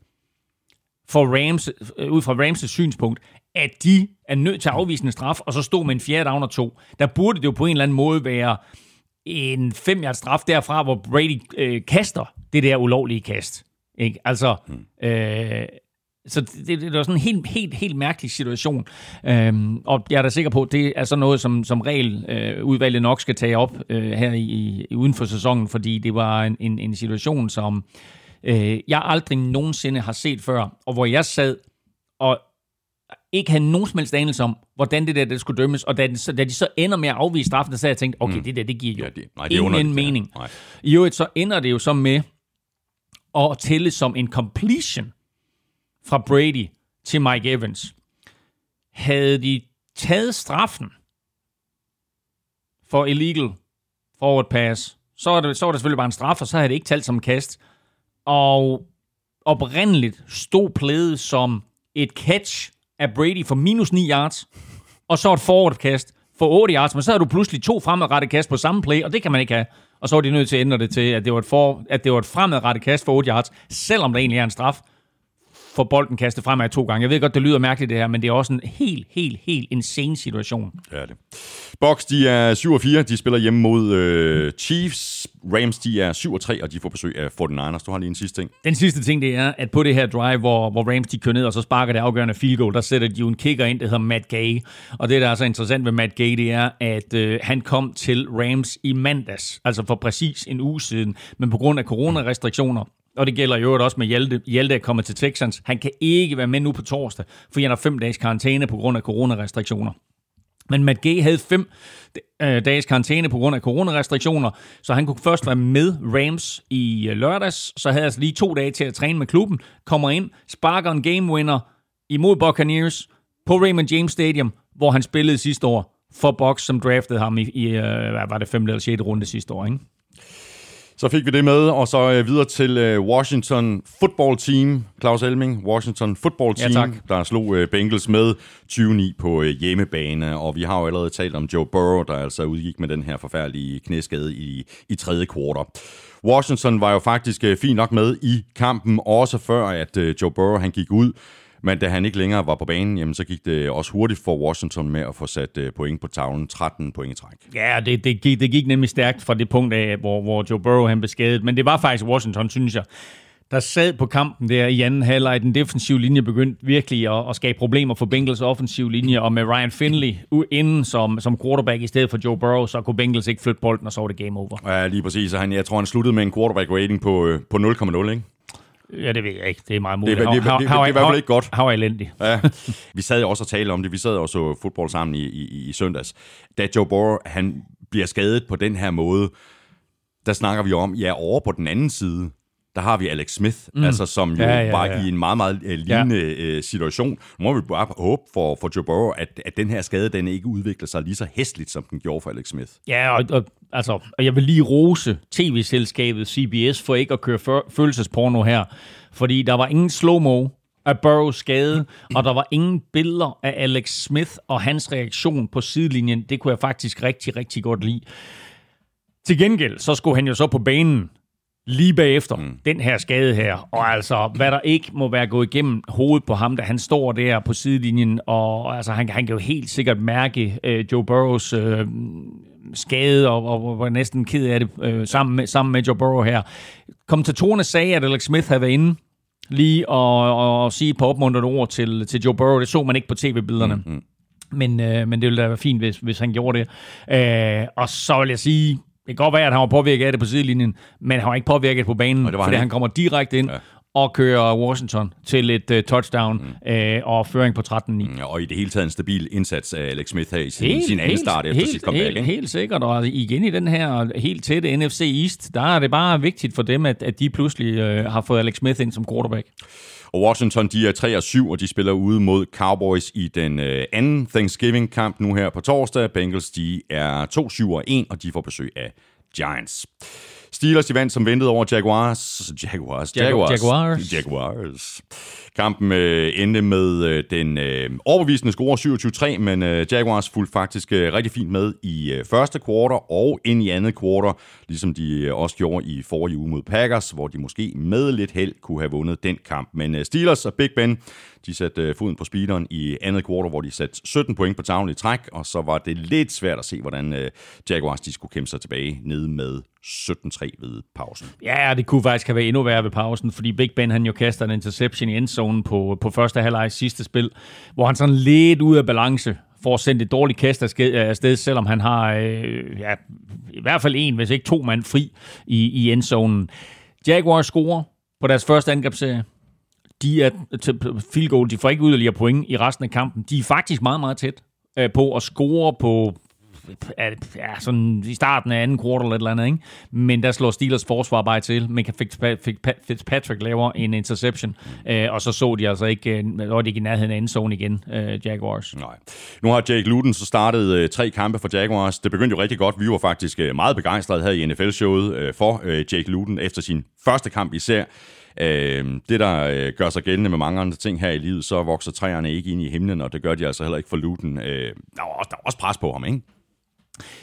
for Rams, øh, ud fra Rams' synspunkt, at de er nødt til at afvise en straf, og så stå med en fjerde down og to. Der burde det jo på en eller anden måde være en 5 straf derfra, hvor Brady øh, kaster det der ulovlige kast. Ikke? Altså, hmm. øh, så det, det, det var sådan en helt, helt, helt mærkelig situation. Øhm, og jeg er da sikker på, at det er sådan noget, som, som regel øh, udvalget nok skal tage op øh, her i, i, uden for sæsonen, fordi det var en, en, en situation, som øh, jeg aldrig nogensinde har set før, og hvor jeg sad og ikke havde nogen som helst anelse om, hvordan det der det skulle dømmes, og da de, så, da de så ender med at afvise straffen, så jeg tænkt, okay, mm. det der, det giver jo ja, det, nej, det ingen mening. Ja, I øvrigt, så ender det jo så med at tælle som en completion fra Brady til Mike Evans. Havde de taget straffen for illegal forward pass, så var det, så var det selvfølgelig bare en straf, og så havde det ikke talt som kast. Og oprindeligt stod plædet som et catch af Brady for minus 9 yards, og så et forward kast for 8 yards, men så har du pludselig to fremadrettede kast på samme play, og det kan man ikke have. Og så var de nødt til at ændre det til, at det var et, for, at det var et fremadrettet kast for 8 yards, selvom der egentlig er en straf for bolden kastet fremad to gange. Jeg ved godt, det lyder mærkeligt det her, men det er også en helt, helt, helt insane situation. Er det. Box, de er 7 og 4. De spiller hjemme mod øh, Chiefs. Rams, de er 7 og 3, og de får besøg af 49ers. Du har lige en sidste ting. Den sidste ting, det er, at på det her drive, hvor, hvor Rams de kører ned, og så sparker det afgørende field goal, der sætter de jo en kicker ind, der hedder Matt Gay. Og det, der er så interessant ved Matt Gay, det er, at øh, han kom til Rams i mandags, altså for præcis en uge siden, men på grund af coronarestriktioner, og det gælder jo også med Hjalte. Hjalte er kommet til Texans. Han kan ikke være med nu på torsdag, for han har fem dages karantæne på grund af coronarestriktioner. Men Matt G. havde fem øh, dages karantæne på grund af coronarestriktioner, så han kunne først være med Rams i øh, lørdags, så havde altså lige to dage til at træne med klubben, kommer ind, sparker en game winner imod Buccaneers på Raymond James Stadium, hvor han spillede sidste år for Bucks, som draftede ham i, i øh, hvad var det, 5. eller 6. runde sidste år, ikke? Så fik vi det med, og så øh, videre til øh, Washington Football Team. Claus Elming, Washington Football Team, Ja, tak. der slog øh, Bengals med 20-9 på øh, hjemmebane. Og vi har jo allerede talt om Joe Burrow, der altså udgik med den her forfærdelige knæskade i, i tredje kvartal. Washington var jo faktisk øh, fint nok med i kampen, også før at øh, Joe Burrow han gik ud. Men da han ikke længere var på banen, jamen, så gik det også hurtigt for Washington med at få sat øh, point på tavlen. 13 point i træk. Ja, det, det, gik, det gik nemlig stærkt fra det punkt af, hvor, hvor Joe Burrow han blev skadet. Men det var faktisk Washington, synes jeg, der sad på kampen der i anden halvleg. Den defensive linje begyndte virkelig at, at skabe problemer for Bengals offensiv linje, og med Ryan Finley inden som, som quarterback i stedet for Joe Burrow, så kunne Bengals ikke flytte bolden, og så var det game over. Ja, lige præcis. Han, jeg tror, han sluttede med en quarterback rating på, øh, på 0,0, ikke? Ja, det ved jeg ikke. Det er meget muligt. Det er- det er- det er- det er i hvert fald ikke godt. How elendig. Ja, [laughs] vi sad jo også og talte om det. Vi sad og så fodbold sammen i, i, i søndags. Da Joe Burrow, han bliver skadet på den her måde, der snakker vi om, ja, over på den anden side, der har vi Alex Smith, mm. altså som jo Ja, ja, ja, ja, i en meget, meget øh, lignende ja. situation. Nu må vi bare håbe for, for Joe Burrow, at, at den her skade, den ikke udvikler sig lige så hæsligt, som den gjorde for Alex Smith. Ja, og, og, altså, og jeg vil lige rose tv-selskabet CBS for ikke at køre før, følelsesporno her. Fordi der var ingen slow-mo af Burrows skade, og der var ingen billeder af Alex Smith og hans reaktion på sidelinjen. Det kunne jeg faktisk rigtig, rigtig godt lide. Til gengæld, så skulle han jo så på banen lige bagefter mm. den her skade her. Og altså, hvad der ikke må være gået igennem hovedet på ham, da han står der på sidelinjen, og altså, han, han kan jo helt sikkert mærke øh, Joe Burrows øh, skade, og, og, og var næsten ked af det øh, sammen, med, sammen med Joe Burrow her. Kommentatorerne sagde, at Alex Smith havde været inde lige og, og sige et par opmuntrende ord til, til Joe Burrow. Det så man ikke på tv-billederne. Mm-hmm. Men, øh, men det ville da være fint, hvis, hvis han gjorde det. Øh, og så vil jeg sige, det kan godt være, at han var påvirket af det på sidelinjen, men han var ikke påvirket på banen, han fordi ikke. han kommer direkte ind ja. og kører Washington til et uh, touchdown mm. øh, og føring på 13-9. Og i det hele taget en stabil indsats af Alex Smith her i sin, sin anden start efter helt, sit comeback. Helt, ikke? helt sikkert, og igen i den her helt tætte NFC East, der er det bare vigtigt for dem, at, at de pludselig øh, har fået Alex Smith ind som quarterback. Og Washington, de er 3 og 7, og de spiller ude mod Cowboys i den øh, anden Thanksgiving-kamp nu her på torsdag. Bengals, de er 2 7 og 1, og de får besøg af Giants. Steelers, de vandt som ventet over Jaguars. Jaguars. Jaguars. Jaguars. Jaguars. Kampen øh, endte med øh, den øh, overbevisende score 27-3, men øh, Jaguars fulgte faktisk øh, rigtig fint med i øh, første kvartal og ind i andet kvartal, ligesom de øh, også gjorde i forrige uge mod Packers, hvor de måske med lidt held kunne have vundet den kamp. Men øh, Steelers og Big Ben, de satte øh, foden på speederen i andet kvartal, hvor de satte 17 point på tavlen i træk, og så var det lidt svært at se, hvordan øh, Jaguars de skulle kæmpe sig tilbage ned med 17-3 ved pausen. Ja, det kunne faktisk have været endnu værre ved pausen, fordi Big Ben han jo kaster en interception i endzone på, på første halvleg sidste spil, hvor han sådan lidt ud af balance får sendt et dårligt kast afsted, sted, selvom han har øh, ja, i hvert fald en, hvis ikke to mand fri i, i endzonen. Jaguars scorer på deres første angrebsserie. De er til field goal, de får ikke yderligere point i resten af kampen. De er faktisk meget, meget tæt øh, på at score på ja, ja, sådan i starten af anden kvartal eller et eller andet, ikke? Men der slår Steelers forsvar bare til. Men Fitzpatrick laver en interception, øh, og så så de altså ikke, øh, var de ikke i nærheden af endzone igen, øh, Jaguars. Nej. Nu har Jake Luton så startet øh, tre kampe for Jaguars. Det begyndte jo rigtig godt. Vi var faktisk øh, meget begejstrede her i NFL-showet øh, for øh, Jake Luton efter sin første kamp især. Øh, det, der øh, gør sig gældende med mange andre ting her i livet, så vokser træerne ikke ind i himlen, og det gør de altså heller ikke for Luton. Øh, der, var også, der var også pres på ham, ikke?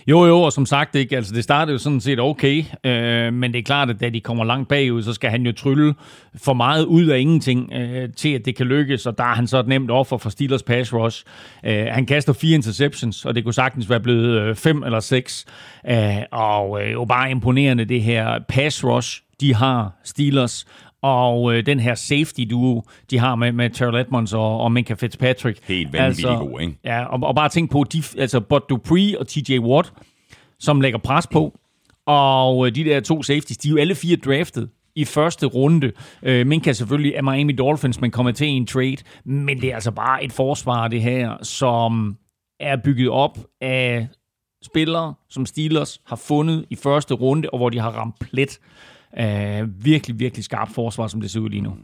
Jo, jo, og som sagt, ikke, altså, det startede jo sådan set okay, øh, men det er klart, at da de kommer langt bagud, så skal han jo trylle for meget ud af ingenting øh, til, at det kan lykkes, og der er han så et nemt offer for Steelers pass rush. Øh, han kaster fire interceptions, og det kunne sagtens være blevet øh, fem eller seks, øh, og øh, jo bare imponerende det her pass rush, de har Steelers, og øh, den her safety duo, de har med, med Terrell Edmonds og, og Minka Fitzpatrick. Helt vanvittigt altså, god, ikke? Ja, og, og bare tænk på, de, altså Bud Dupree og TJ Watt, som lægger pres på, og øh, de der to safeties, de er jo alle fire draftet i første runde. Øh, Minka selvfølgelig er Miami Dolphins, men kommer til en trade, men det er altså bare et forsvar, det her, som er bygget op af spillere, som Steelers har fundet i første runde, og hvor de har ramt plet. Uh, virkelig, virkelig skarp forsvar, som det ser ud lige nu.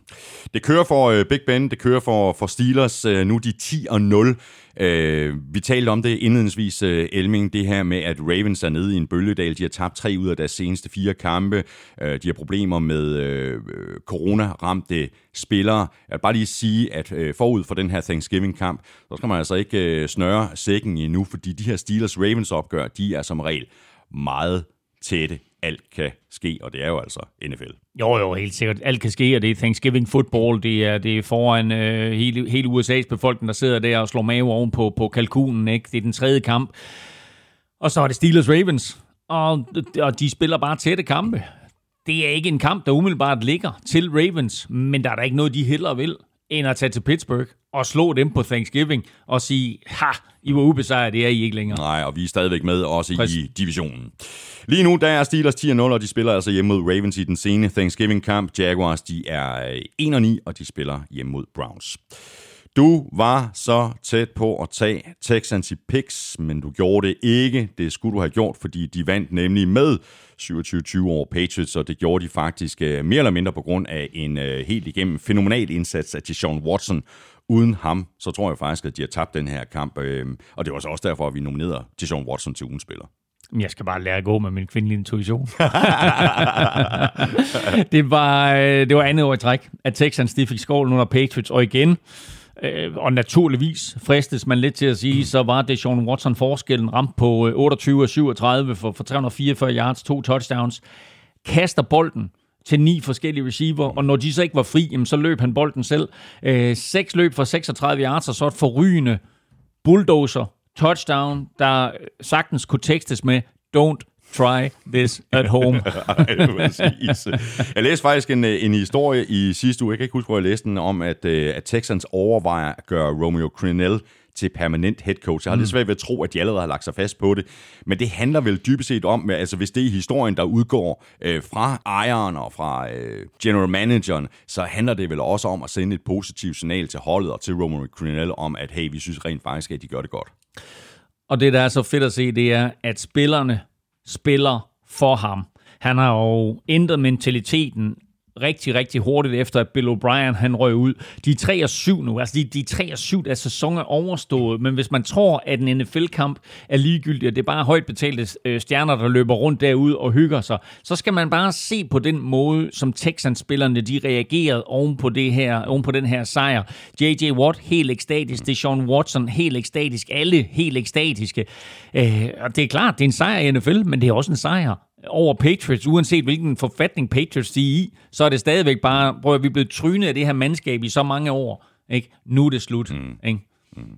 Det kører for øh, Big Ben, det kører for, for Steelers. Øh, nu de 10 og 0. Uh, øh, vi talte om det indledningsvis, øh, Elming, det her med, at Ravens er nede i en bølgedal. De har tabt tre ud af deres seneste fire kampe. Uh, de har problemer med øh, corona-ramte spillere. Jeg vil bare lige sige, at øh, forud for den her Thanksgiving-kamp, så skal man altså ikke øh, snøre sækken endnu, fordi de her Steelers-Ravens-opgør, de er som regel meget tætte alt kan ske, og det er jo altså NFL. Jo, jo, helt sikkert. Alt kan ske, og det er Thanksgiving football. Det er, det er foran øh, hele, hele USA's befolkning, der sidder der og slår mave oven på, på kalkunen. Ikke? Det er den tredje kamp. Og så er det Steelers Ravens, og, og de spiller bare tætte kampe. Det er ikke en kamp, der umiddelbart ligger til Ravens, men der er der ikke noget, de heller vil, end at tage til Pittsburgh og slå dem på Thanksgiving og sige, ha, I var ubesejret, det er I ikke længere. Nej, og vi er stadigvæk med også Præcis. i divisionen. Lige nu, der er Steelers 10-0, og de spiller altså hjemme mod Ravens i den sene Thanksgiving-kamp. Jaguars, de er 1-9, og de spiller hjemme mod Browns. Du var så tæt på at tage Texans i picks, men du gjorde det ikke. Det skulle du have gjort, fordi de vandt nemlig med 27-20 over Patriots, og det gjorde de faktisk uh, mere eller mindre på grund af en uh, helt igennem fænomenal indsats af Deshaun Watson. Uden ham, så tror jeg faktisk, at de har tabt den her kamp, øhm, og det var så også derfor, at vi nominerede Deshaun Watson til ugens spiller. Jeg skal bare lære at gå med min kvindelige intuition. [laughs] det, var, øh, det var andet år i træk, at Texans de fik skål under Patriots, og igen, Øh, og naturligvis fristes man lidt til at sige, så var det Sean Watson forskellen ramt på 28 og 37 for, for 344 yards, to touchdowns. Kaster bolden til ni forskellige receiver, og når de så ikke var fri, jamen, så løb han bolden selv. Øh, seks løb for 36 yards, og så et forrygende bulldozer touchdown, der øh, sagtens kunne tekstes med, don't Try this at home. [laughs] jeg læste faktisk en, øh, en historie i sidste uge, jeg kan ikke huske, hvor jeg læste den, om at, øh, at Texans overvejer at gøre Romeo Crennel til permanent head coach. Jeg har lidt mm. svært ved at tro, at de allerede har lagt sig fast på det. Men det handler vel dybest set om, altså hvis det er historien, der udgår øh, fra ejeren og fra øh, general manageren, så handler det vel også om at sende et positivt signal til holdet og til Romeo Crennel om, at hey, vi synes rent faktisk, at de gør det godt. Og det, der er så fedt at se, det er, at spillerne spiller for ham. Han har jo ændret mentaliteten rigtig, rigtig hurtigt efter, at Bill O'Brien han røg ud. De er 3 og 7 nu, altså de, de er 3 og 7, da sæsonen er overstået, men hvis man tror, at en NFL-kamp er ligegyldig, og det er bare højt betalte øh, stjerner, der løber rundt derude og hygger sig, så skal man bare se på den måde, som Texans-spillerne de reagerede oven på, det her, oven på den her sejr. J.J. Watt helt ekstatisk, det er Sean Watson helt ekstatisk, alle helt ekstatiske. Øh, og det er klart, det er en sejr i NFL, men det er også en sejr over Patriots, uanset hvilken forfatning Patriots de er i, så er det stadigvæk bare, prøv at vi er blevet trynet af det her mandskab i så mange år. Ikke? Nu er det slut. Mm. Ikke?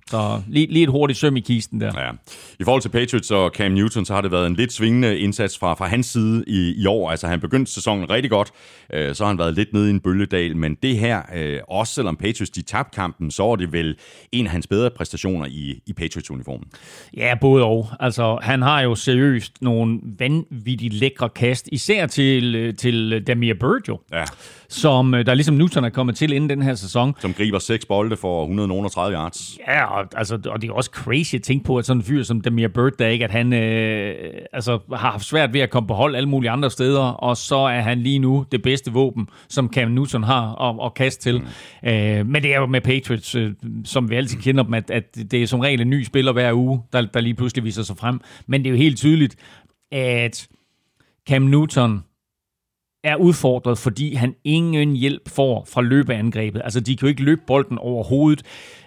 Så lige, lige et hurtigt søm i kisten der. Ja. I forhold til Patriots og Cam Newton, så har det været en lidt svingende indsats fra, fra hans side i, i år. Altså han begyndte sæsonen rigtig godt, øh, så har han været lidt nede i en bølgedal, men det her, øh, også selvom Patriots de tabte kampen, så var det vel en af hans bedre præstationer i, i Patriots-uniformen. Ja, både og. Altså han har jo seriøst nogle vanvittigt lækre kast, især til, til Damir Bird jo. Ja som øh, der ligesom Newton er kommet til inden den her sæson. Som griber seks bolde for 130 yards. Ja, og, altså, og det er også crazy at tænke på, at sådan en fyr som Demir Bird, der ikke, at han øh, altså, har haft svært ved at komme på hold alle mulige andre steder, og så er han lige nu det bedste våben, som Cam Newton har at, at kaste til. Mm. Øh, men det er jo med Patriots, øh, som vi altid kender dem, at, at det er som regel en ny spiller hver uge, der, der lige pludselig viser sig frem. Men det er jo helt tydeligt, at Cam Newton er udfordret, fordi han ingen hjælp får fra løbeangrebet. Altså, de kan jo ikke løbe bolden over hovedet.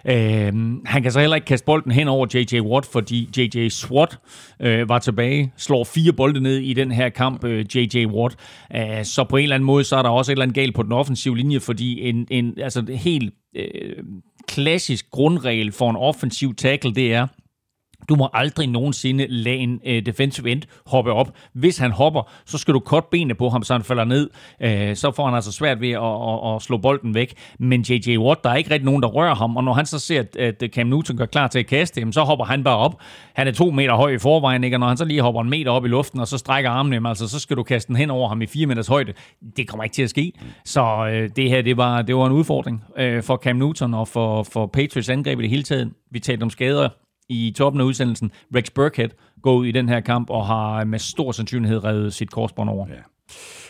Øh, han kan så heller ikke kaste bolden hen over J.J. Watt, fordi J.J. Swat øh, var tilbage, slår fire bolde ned i den her kamp, øh, J.J. Watt. Øh, så på en eller anden måde, så er der også et eller andet galt på den offensive linje, fordi en, en altså, helt øh, klassisk grundregel for en offensiv tackle, det er, du må aldrig nogensinde lade en øh, defensive end hoppe op. Hvis han hopper, så skal du kort benene på ham, så han falder ned. Øh, så får han altså svært ved at, at, at slå bolden væk. Men J.J. Watt, der er ikke rigtig nogen, der rører ham. Og når han så ser, at, at Cam Newton gør klar til at kaste ham, så hopper han bare op. Han er to meter høj i forvejen, ikke? og når han så lige hopper en meter op i luften, og så strækker armene, altså, så skal du kaste den hen over ham i fire meters højde. Det kommer ikke til at ske. Så øh, det her, det var, det var en udfordring øh, for Cam Newton og for, for Patriots angreb i det hele taget. Vi talte om skader i toppen af udsendelsen. Rex Burkhead går ud i den her kamp og har med stor sandsynlighed reddet sit korsbånd over. Ja.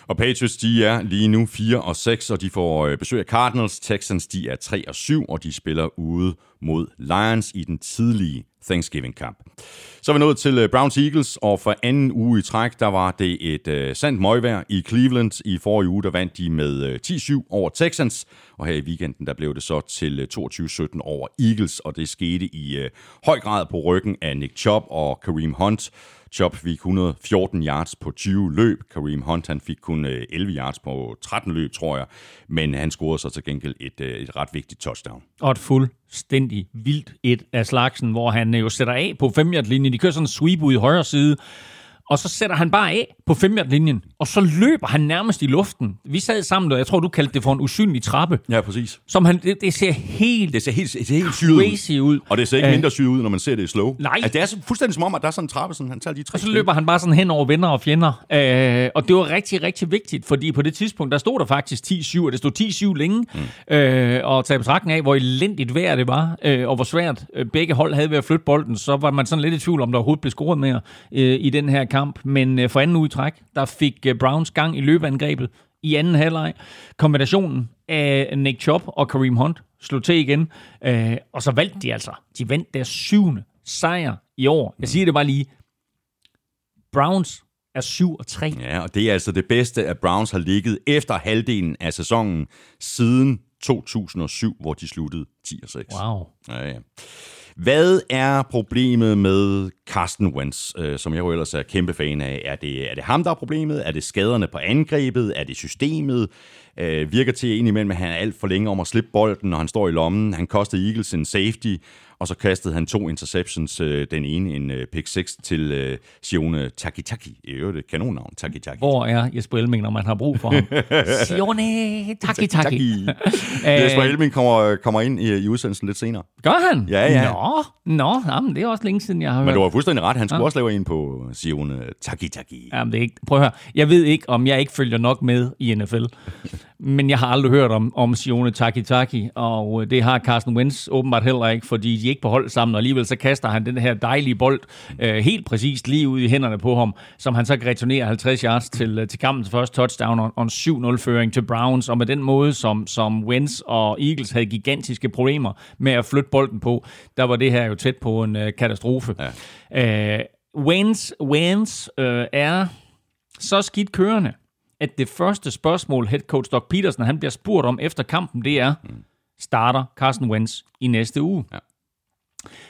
Og Patriots, de er lige nu 4 og 6, og de får øh, besøg af Cardinals. Texans, de er 3 og 7, og de spiller ude mod Lions i den tidlige Thanksgiving-kamp. Så er vi nået til øh, Browns Eagles, og for anden uge i træk, der var det et uh, sandt møgvejr i Cleveland. I forrige uge, der vandt de med uh, 10-7 over Texans, og her i weekenden, der blev det så til uh, 22-17 over Eagles, og det skete i uh, høj grad på ryggen af Nick Chubb og Kareem Hunt. Chop fik 114 yards på 20 løb. Kareem Hunt han fik kun øh, 11 yards på 13 løb, tror jeg. Men han scorede så til gengæld et, øh, et ret vigtigt touchdown. Og et fuldstændig vildt et af slagsen, hvor han øh, jo sætter af på 5 linjen De kører sådan en sweep ud i højre side, og så sætter han bare af på 5 linjen og så løber han nærmest i luften. Vi sad sammen, og jeg tror, du kaldte det for en usynlig trappe. Ja, præcis. Som han, det, det ser helt Det ser helt, det ser helt syret crazy ud. Og det ser ikke mindre syret ud, når man ser det i slow. Nej. Altså, det er så fuldstændig som om, at der er sådan en trappe, sådan, han tager de tre Og så løber han bare sådan hen over venner og fjender. Øh, og det var rigtig, rigtig vigtigt, fordi på det tidspunkt, der stod der faktisk 10-7, og det stod 10-7 længe. Mm. Øh, og tage betragtning af, hvor elendigt vejr det var, øh, og hvor svært øh, begge hold havde ved at flytte bolden, så var man sådan lidt i tvivl, om der overhovedet blev scoret mere øh, i den her kamp. Men øh, for anden uge i træk, der fik øh, Browns gang i løbeangrebet i anden halvleg. Kombinationen af Nick Chubb og Kareem Hunt slog til igen, øh, og så valgte de altså. De vandt deres syvende sejr i år. Jeg siger det bare lige. Browns er 7 og 3. Ja, og det er altså det bedste, at Browns har ligget efter halvdelen af sæsonen siden 2007, hvor de sluttede 10 og 6. Wow. Ja, ja. Hvad er problemet med Carsten Wentz, øh, som jeg jo ellers er kæmpe fan af? Er det, er det ham, der er problemet? Er det skaderne på angrebet? Er det systemet? Øh, virker til indimellem, at han er alt for længe om at slippe bolden, når han står i lommen. Han kostede Eagles en safety, og så kastede han to interceptions. Øh, den ene en øh, pick 6 til øh, Sione Takitaki. I øvrigt et kanonnavn, Takitaki. Hvor er Jesper Elming, når man har brug for ham? [laughs] Sione Taki Taki. [laughs] Jesper Elming kommer, kommer ind i, i udsendelsen lidt senere. Gør han? Ja, ja. Nå, nå jamen, det er også længe siden, jeg har hørt. Men du har fuldstændig ret. Han skulle ja. også lave en på Sione Takitaki. Jamen, det er ikke... Prøv at høre. Jeg ved ikke, om jeg ikke følger nok med i NFL. Men jeg har aldrig hørt om, om Sione Takitaki, og det har Carsten Wentz åbenbart heller ikke, fordi de er ikke på hold sammen, og alligevel så kaster han den her dejlige bold øh, helt præcist lige ud i hænderne på ham, som han så kan returnere 50 yards til, øh, til kampens første touchdown og, og en 7-0-føring til Browns, og med den måde, som, som Wentz og Eagles havde gigantiske problemer med at flytte bolden på, der var det her jo tæt på en øh, katastrofe. Ja. Øh, Wentz, Wentz øh, er så skidt kørende, at det første spørgsmål, head coach Doc Peterson, han bliver spurgt om efter kampen, det er, mm. starter Carson Wentz i næste uge? Ja.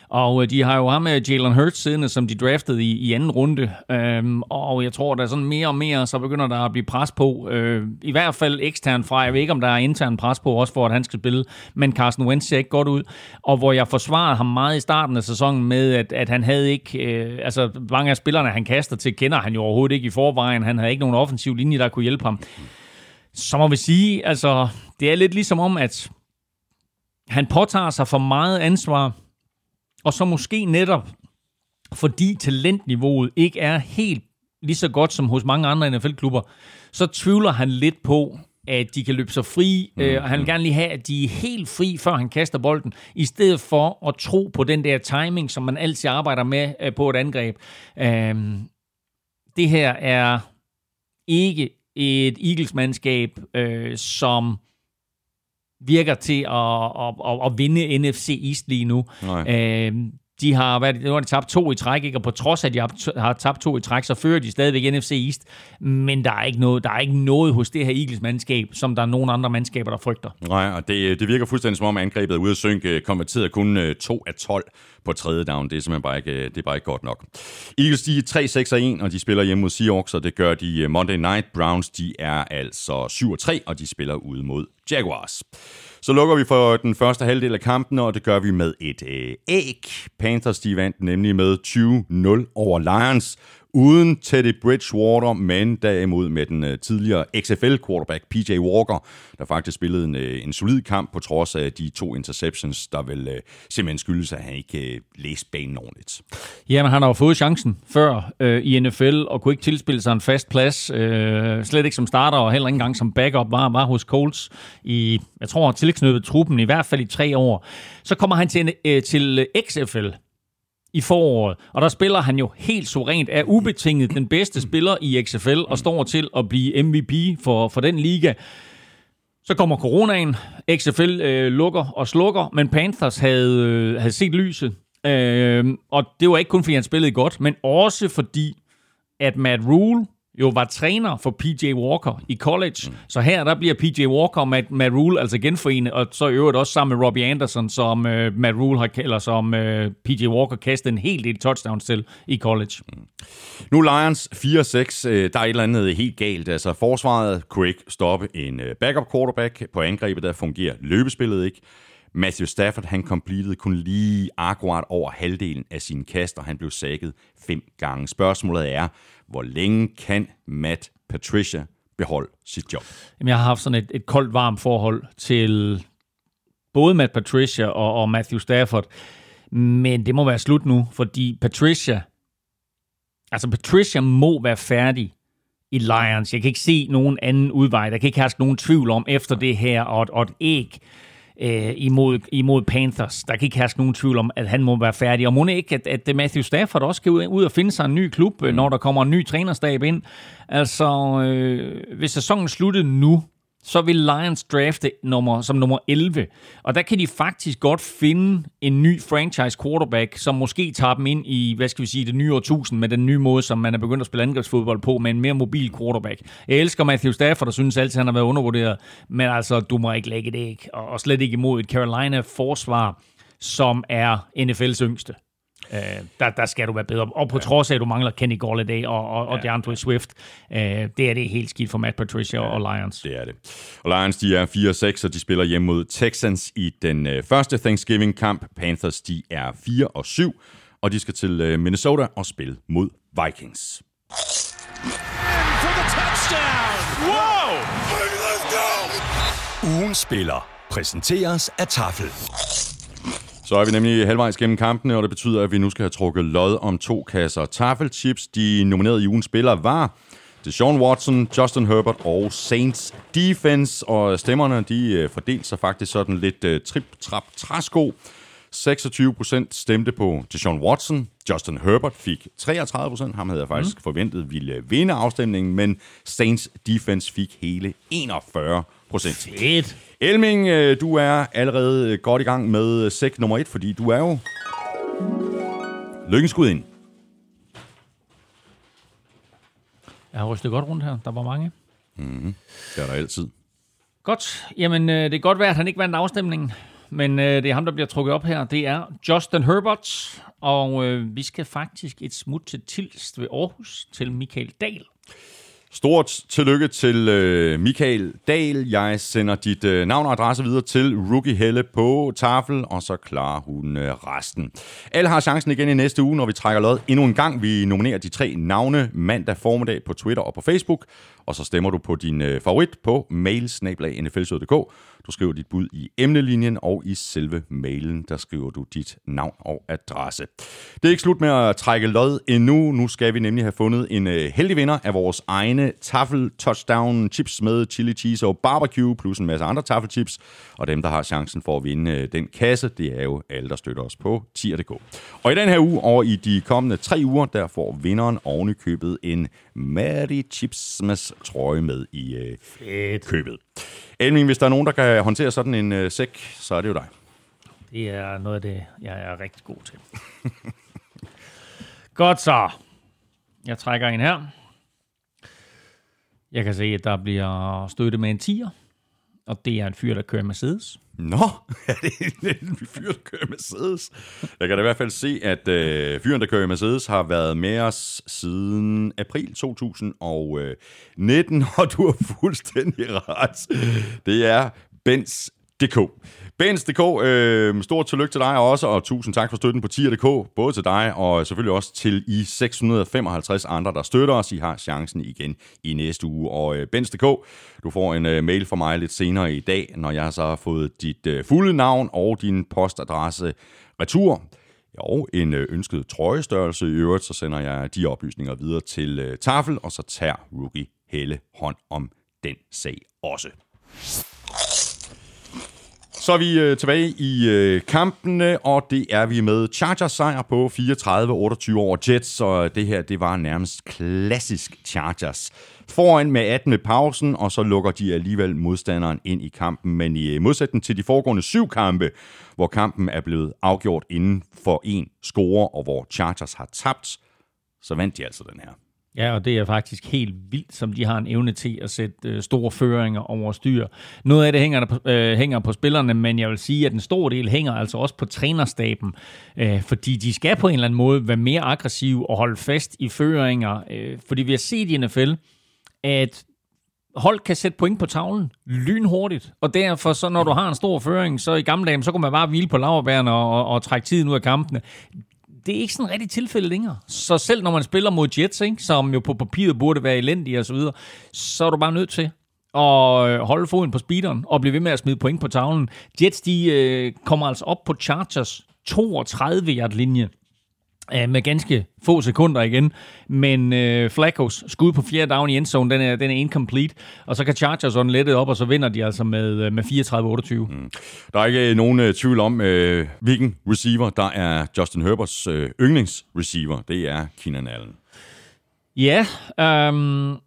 Og øh, de har jo ham med Jalen Hurts siddende, som de draftede i, i anden runde. Øhm, og jeg tror, der er sådan mere og mere, så begynder der at blive pres på. Øh, I hvert fald ekstern fra. Jeg ved ikke, om der er intern pres på også for, at han skal spille. Men Carson Wentz ser ikke godt ud. Og hvor jeg forsvarede ham meget i starten af sæsonen med, at, at han havde ikke... Øh, altså, mange af spillerne, han kaster til, kender han jo overhovedet ikke i forvejen. Han havde ikke nogen offensiv linje, der kunne hjælpe ham. Så må vi sige, altså, det er lidt ligesom om, at han påtager sig for meget ansvar og så måske netop, fordi talentniveauet ikke er helt lige så godt som hos mange andre NFL-klubber, så tvivler han lidt på, at de kan løbe sig fri, mm. øh, og han vil gerne lige have, at de er helt fri, før han kaster bolden, i stedet for at tro på den der timing, som man altid arbejder med øh, på et angreb. Øh, det her er ikke et Eagles-mandskab, øh, som virker til at, at, at, at vinde NFC East lige nu. Øh, de har, været, nu har de tabt to i træk, ikke? og på trods af, at de har, har tabt to i træk, så fører de stadigvæk NFC East. Men der er ikke noget, der er ikke noget hos det her Eagles-mandskab, som der er nogen andre mandskaber, der frygter. Nej, og det, det virker fuldstændig som om angrebet er ude at synke, øh, konverteret kun øh, 2 af 12 på tredje down. Det er simpelthen bare ikke, øh, det er bare ikke godt nok. Eagles, de er 3-6-1, og de spiller hjemme mod Seahawks, og det gør de Monday Night. Browns, de er altså 7-3, og de spiller ude mod Jaguars. Så lukker vi for den første halvdel af kampen, og det gør vi med et øh, æg. Panthers de vandt nemlig med 20-0 over Lions uden Teddy Bridgewater, men derimod med den øh, tidligere XFL-quarterback PJ Walker, der faktisk spillede en, øh, en solid kamp på trods af de to interceptions, der vel uh, simpelthen skyldes, at han ikke læste banen ordentligt. Jamen, han har jo fået chancen før øh, i NFL, og kunne ikke tilspille sig en fast plads. øh, slet ikke som starter, og heller ikke engang som backup, var, var hos Colts i, jeg tror, tilknyttet truppen, i hvert fald i tre år. Så kommer han til, øh, til XFL, i foråret. Og der spiller han jo helt suverænt, er ubetinget den bedste spiller i XFL, og står til at blive MVP for, for den liga. Så kommer coronaen, XFL øh, lukker og slukker, men Panthers havde, øh, havde set lyset. Øh, og det var ikke kun, fordi han spillede godt, men også fordi, at Matt Rule jo var træner for PJ Walker i college. Mm. Så her der bliver PJ Walker og Matt, Matt Rule altså genforenet, og så i øvrigt også sammen med Robbie Anderson, som uh, Matt Rule har, eller som øh, PJ Walker kastet en hel del touchdowns til i college. Mm. Nu Lions 4-6, øh, der er et eller andet helt galt. Altså forsvaret kunne ikke stoppe en backup quarterback. På angrebet der fungerer løbespillet ikke. Matthew Stafford, han completed kun lige akkurat over halvdelen af sine kast, og han blev sækket fem gange. Spørgsmålet er, hvor længe kan Matt Patricia beholde sit job? Jamen, jeg har haft sådan et, et koldt, varmt forhold til både Matt Patricia og, og Matthew Stafford. Men det må være slut nu, fordi Patricia, altså Patricia må være færdig i Lions. Jeg kan ikke se nogen anden udvej. Der kan ikke have nogen tvivl om efter det her, og, og et æg øh, imod, imod Panthers. Der kan ikke have nogen tvivl om, at han må være færdig. Og må ikke, at, at Matthew Stafford også skal ud, ud og finde sig en ny klub, mm. når der kommer en ny trænerstab ind. Altså, øh, hvis sæsonen sluttede nu, så vil Lions drafte nummer, som nummer 11. Og der kan de faktisk godt finde en ny franchise quarterback, som måske tager dem ind i, hvad skal vi sige, det nye årtusind med den nye måde, som man er begyndt at spille angrebsfodbold på, med en mere mobil quarterback. Jeg elsker Matthew Stafford, der synes altid, han har været undervurderet, men altså, du må ikke lægge det ikke, og slet ikke imod et Carolina-forsvar, som er NFL's yngste. Øh, der, der skal du være bedre. Og på ja. trods af, at du mangler Kenny Golladay og, og, og ja. DeAndre Swift, øh, det er det helt skidt for Matt Patricia ja, og Lions. Det er det. Og Lions, de er 4-6, og de spiller hjemme mod Texans i den øh, første Thanksgiving-kamp. Panthers, de er 4-7, og de skal til øh, Minnesota og spille mod Vikings. Ugen spiller præsenteres af Tafel. Så er vi nemlig halvvejs gennem kampene, og det betyder, at vi nu skal have trukket lod om to kasser taffelchips. De nominerede i ugens spillere var Deshaun Watson, Justin Herbert og Saints Defense, og stemmerne de øh, fordelte sig faktisk sådan lidt øh, trip-trap-træsko. 26% stemte på Deshaun Watson. Justin Herbert fik 33%. Ham havde jeg faktisk mm. forventet ville vinde afstemningen, men Saints Defense fik hele 41%. Fedt. Elming, øh, du er allerede godt i gang med sæk nummer et, fordi du er jo lykkenskud ind. Jeg har rystet godt rundt her. Der var mange. Mm-hmm. Det er der altid. Godt. Jamen, øh, det er godt værd, at han ikke vandt afstemningen. Men øh, det er ham, der bliver trukket op her. Det er Justin Herbert. Og øh, vi skal faktisk et smut til Tilst ved Aarhus til Michael Dahl. Stort tillykke til øh, Michael Dahl. Jeg sender dit øh, navn og adresse videre til Rookie Helle på tafel, og så klarer hun øh, resten. Alle har chancen igen i næste uge, når vi trækker lod endnu en gang. Vi nominerer de tre navne mandag formiddag på Twitter og på Facebook, og så stemmer du på din øh, favorit på mailsnablag.nflsød.dk. Du skriver dit bud i emnelinjen, og i selve mailen, der skriver du dit navn og adresse. Det er ikke slut med at trække lod endnu. Nu skal vi nemlig have fundet en øh, heldig vinder af vores egne taffel touchdown chips med chili cheese og barbecue, plus en masse andre taffelchips. Og dem, der har chancen for at vinde øh, den kasse, det er jo alle, der støtter os på tier.dk. Og i den her uge, og i de kommende tre uger, der får vinderen oven i købet en Mary Chipsmas trøje med i øh, købet. Elming, hvis der er nogen, der kan håndtere sådan en øh, sæk, så er det jo dig. Det er noget af det, jeg er rigtig god til. [laughs] Godt så. Jeg trækker en her. Jeg kan se, at der bliver støtte med en tiger. Og det er en fyr, der kører Mercedes. Nå, [laughs] er det en, fyr, der kører Mercedes? Jeg kan da i hvert fald se, at øh, fyren, der kører Mercedes, har været med os siden april 2019, øh, [laughs] og du har fuldstændig ret. Det er Benz.dk. Bens.dk, øh, stort tillykke til dig også, og tusind tak for støtten på tier.dk, både til dig og selvfølgelig også til I 655 andre, der støtter os. I har chancen igen i næste uge. Og øh, Bens.dk, du får en øh, mail fra mig lidt senere i dag, når jeg så har fået dit øh, fulde navn og din postadresse retur. Og en øh, ønsket trøjestørrelse i øvrigt, så sender jeg de oplysninger videre til øh, Tafel, og så tager Rookie Helle hånd om den sag også. Så er vi øh, tilbage i øh, kampene, og det er vi med Chargers sejr på 34-28 over Jets, så det her det var nærmest klassisk Chargers. Foran med 18 ved pausen, og så lukker de alligevel modstanderen ind i kampen, men i øh, modsætning til de foregående syv kampe, hvor kampen er blevet afgjort inden for en score, og hvor Chargers har tabt, så vandt de altså den her. Ja, og det er faktisk helt vildt, som de har en evne til at sætte øh, store føringer over styr. Noget af det hænger, der på, øh, hænger på spillerne, men jeg vil sige, at en stor del hænger altså også på trænerstaben, øh, fordi de skal på en eller anden måde være mere aggressive og holde fast i føringer, øh, fordi vi har set i NFL, at hold kan sætte point på tavlen lynhurtigt, og derfor så når du har en stor føring, så i gamle dage, så kunne man bare hvile på laverbærene og, og, og trække tiden ud af kampene det er ikke sådan rigtig tilfælde længere. Så selv når man spiller mod Jets, ikke, som jo på papiret burde være elendige osv., så, videre, så er du bare nødt til at øh, holde foden på speederen og blive ved med at smide point på tavlen. Jets, de øh, kommer altså op på Chargers 32 yard linje med ganske få sekunder igen. Men øh, Flaccos skud på fjerde down i endzone, den er, den er incomplete. Og så kan Chargers on lettet op, og så vinder de altså med, øh, med 34-28. Mm. Der er ikke nogen uh, tvivl om, uh, hvilken receiver, der er Justin Herberts uh, yndlingsreceiver. Det er Keenan Allen. Ja, um,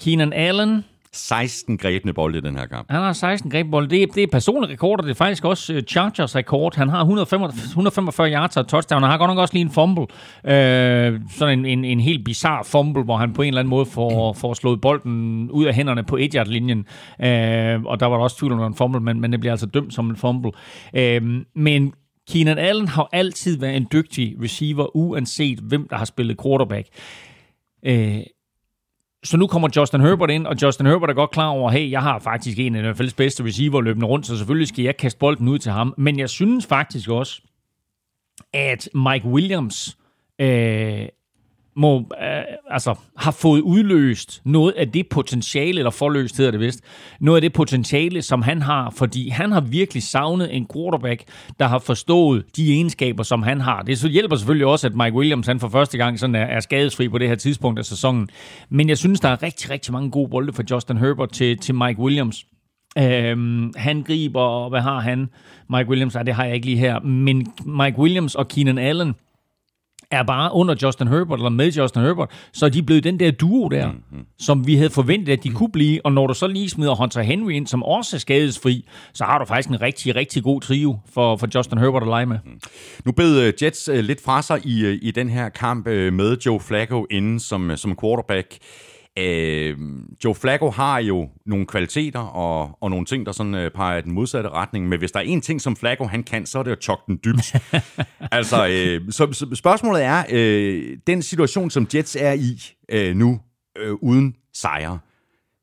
Keenan Allen 16 grebne bolde i den her kamp. Han har 16 grebne bolde. Det er, det er personlig rekord, og det er faktisk også øh, Chargers rekord. Han har 145, 145 yards og touchdown. Han har godt nok også lige en fumble. Øh, sådan en, en, en helt bizarre fumble, hvor han på en eller anden måde får, får slået bolden ud af hænderne på 1 linjen øh, Og der var der også tvivl om en fumble, men, men det bliver altså dømt som en fumble. Øh, men Keenan Allen har altid været en dygtig receiver, uanset hvem der har spillet quarterback. Øh, så nu kommer Justin Herbert ind, og Justin Herbert er godt klar over, hey, jeg har faktisk en af NFL's bedste receiver løbende rundt, så selvfølgelig skal jeg kaste bolden ud til ham. Men jeg synes faktisk også, at Mike Williams øh, må, øh, altså, har fået udløst noget af det potentiale, eller forløst hedder det vist, noget af det potentiale, som han har, fordi han har virkelig savnet en quarterback, der har forstået de egenskaber, som han har. Det så hjælper selvfølgelig også, at Mike Williams han for første gang sådan er, er skadesfri på det her tidspunkt af sæsonen. Men jeg synes, der er rigtig, rigtig mange gode bolde fra Justin Herbert til, til Mike Williams. Øhm, han griber, og hvad har han? Mike Williams, ah, det har jeg ikke lige her. Men Mike Williams og Keenan Allen, er bare under Justin Herbert, eller med Justin Herbert, så er de blevet den der duo der, mm-hmm. som vi havde forventet, at de kunne blive. Og når du så lige smider Hunter Henry ind, som også er skadesfri, så har du faktisk en rigtig, rigtig god trio for, for Justin Herbert at lege med. Mm. Nu bed uh, Jets uh, lidt fra sig i, uh, i den her kamp med Joe Flacco inden som, som quarterback. Øh, Joe Flacco har jo nogle kvaliteter og, og nogle ting, der sådan øh, peger i den modsatte retning, men hvis der er en ting, som Flacco han kan, så er det at chokke den dybt. [laughs] altså, øh, så, så spørgsmålet er, øh, den situation, som Jets er i øh, nu, øh, uden sejre,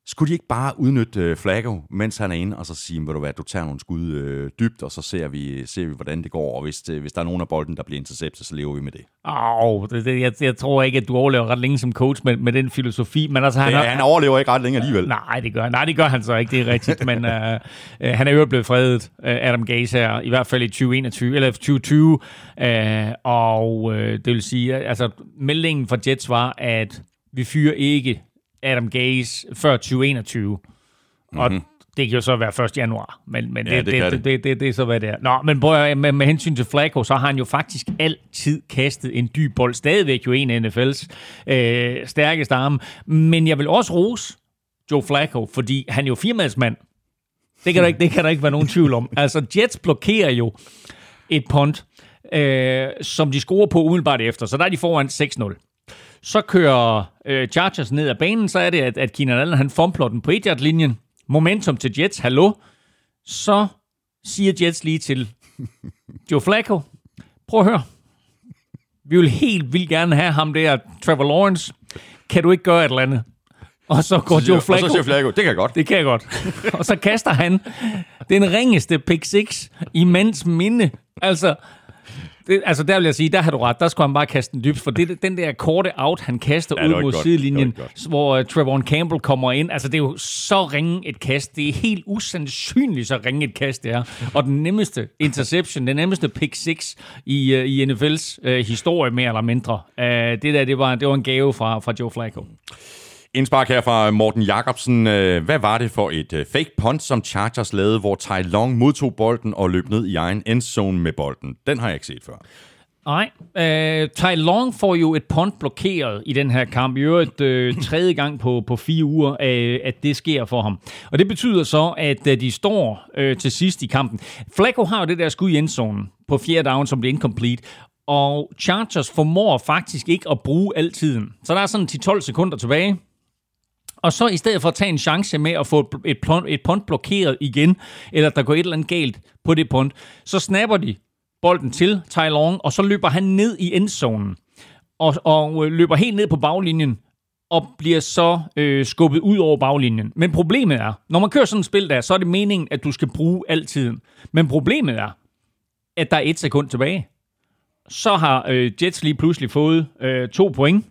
skulle de ikke bare udnytte øh, Flacco, mens han er inde, og så sige, ved du hvad, du tager nogle skud øh, dybt, og så ser vi, ser vi, hvordan det går, og hvis, øh, hvis der er nogen af bolden, der bliver interceptet, så lever vi med det. Åh, oh, det, det, jeg, jeg tror ikke, at du overlever ret længe som coach med, med den filosofi, men altså han... Har, han overlever ikke ret længe alligevel. Nej, det gør, nej, det gør han så ikke, det er rigtigt, men [laughs] øh, øh, han er jo blevet fredet, øh, Adam Gaze her, i hvert fald i 2021, eller 2020, øh, og øh, det vil sige, altså meldingen fra Jets var, at vi fyrer ikke Adam Gaze før 2021. Mm-hmm. Og mhm. det kan jo så være 1. januar, men, men ja, det, det, det, det, det, det, det er så, hvad det er. Nå, men prøv, med, med hensyn til Flacco, så har han jo faktisk altid kastet en dyb bold. Stadigvæk jo en af NFL's øh, stærkeste arme. Men jeg vil også rose Joe Flacco, fordi han er jo firmandsmand. Det kan, der ikke, det kan der ikke være nogen tvivl om. Altså, Jets blokerer jo et punt, øh, som de scorer på umiddelbart efter. Så der er de foran 6-0. Så kører øh, Chargers ned ad banen, så er det, at, at Keenan Allen han fumbler den på 1 linjen Momentum til Jets, hallo. Så siger Jets lige til Joe Flacco, prøv at høre. Vi vil helt vildt gerne have ham der, Trevor Lawrence. Kan du ikke gøre et eller andet? Og så går Joe Flacco... Og så siger Flacco, det kan jeg godt. Det kan jeg godt. og så kaster han den ringeste pick 6 i mands minde. Altså, det, altså der vil jeg sige, der har du ret. Der skulle han bare kaste den dybt, for det, den der korte out, han kaster Ja, ud mod godt. sidelinjen, hvor uh, Trevor Campbell kommer ind. Altså det er jo så ringe et kast. Det er helt usandsynligt så ringe et kast, det er. Og den nemmeste interception, den nemmeste pick 6 i, uh, i NFL's uh, historie, mere eller mindre. Uh, det der, det var, det var en gave fra, fra Joe Flacco. Indspark her fra Morten Jacobsen. Øh, hvad var det for et øh, fake punt, som Chargers lavede, hvor Ty Long modtog bolden og løb ned i egen endzone med bolden? Den har jeg ikke set før. Nej, øh, Ty Long får jo et punt blokeret i den her kamp. I øvrigt øh, tredje gang på, på fire uger, øh, at det sker for ham. Og det betyder så, at øh, de står øh, til sidst i kampen. Flacco har jo det der skud i endzonen på fjerde down, som bliver incomplete. Og Chargers formår faktisk ikke at bruge al tiden. Så der er sådan 10-12 sekunder tilbage. Og så i stedet for at tage en chance med at få et, et, punt, et punt blokeret igen, eller der går et eller andet galt på det punt, så snapper de bolden til Tai Long, og så løber han ned i endzonen, og, og øh, løber helt ned på baglinjen, og bliver så øh, skubbet ud over baglinjen. Men problemet er, når man kører sådan et spil der, så er det meningen, at du skal bruge al tiden. Men problemet er, at der er et sekund tilbage. Så har øh, Jets lige pludselig fået øh, to point,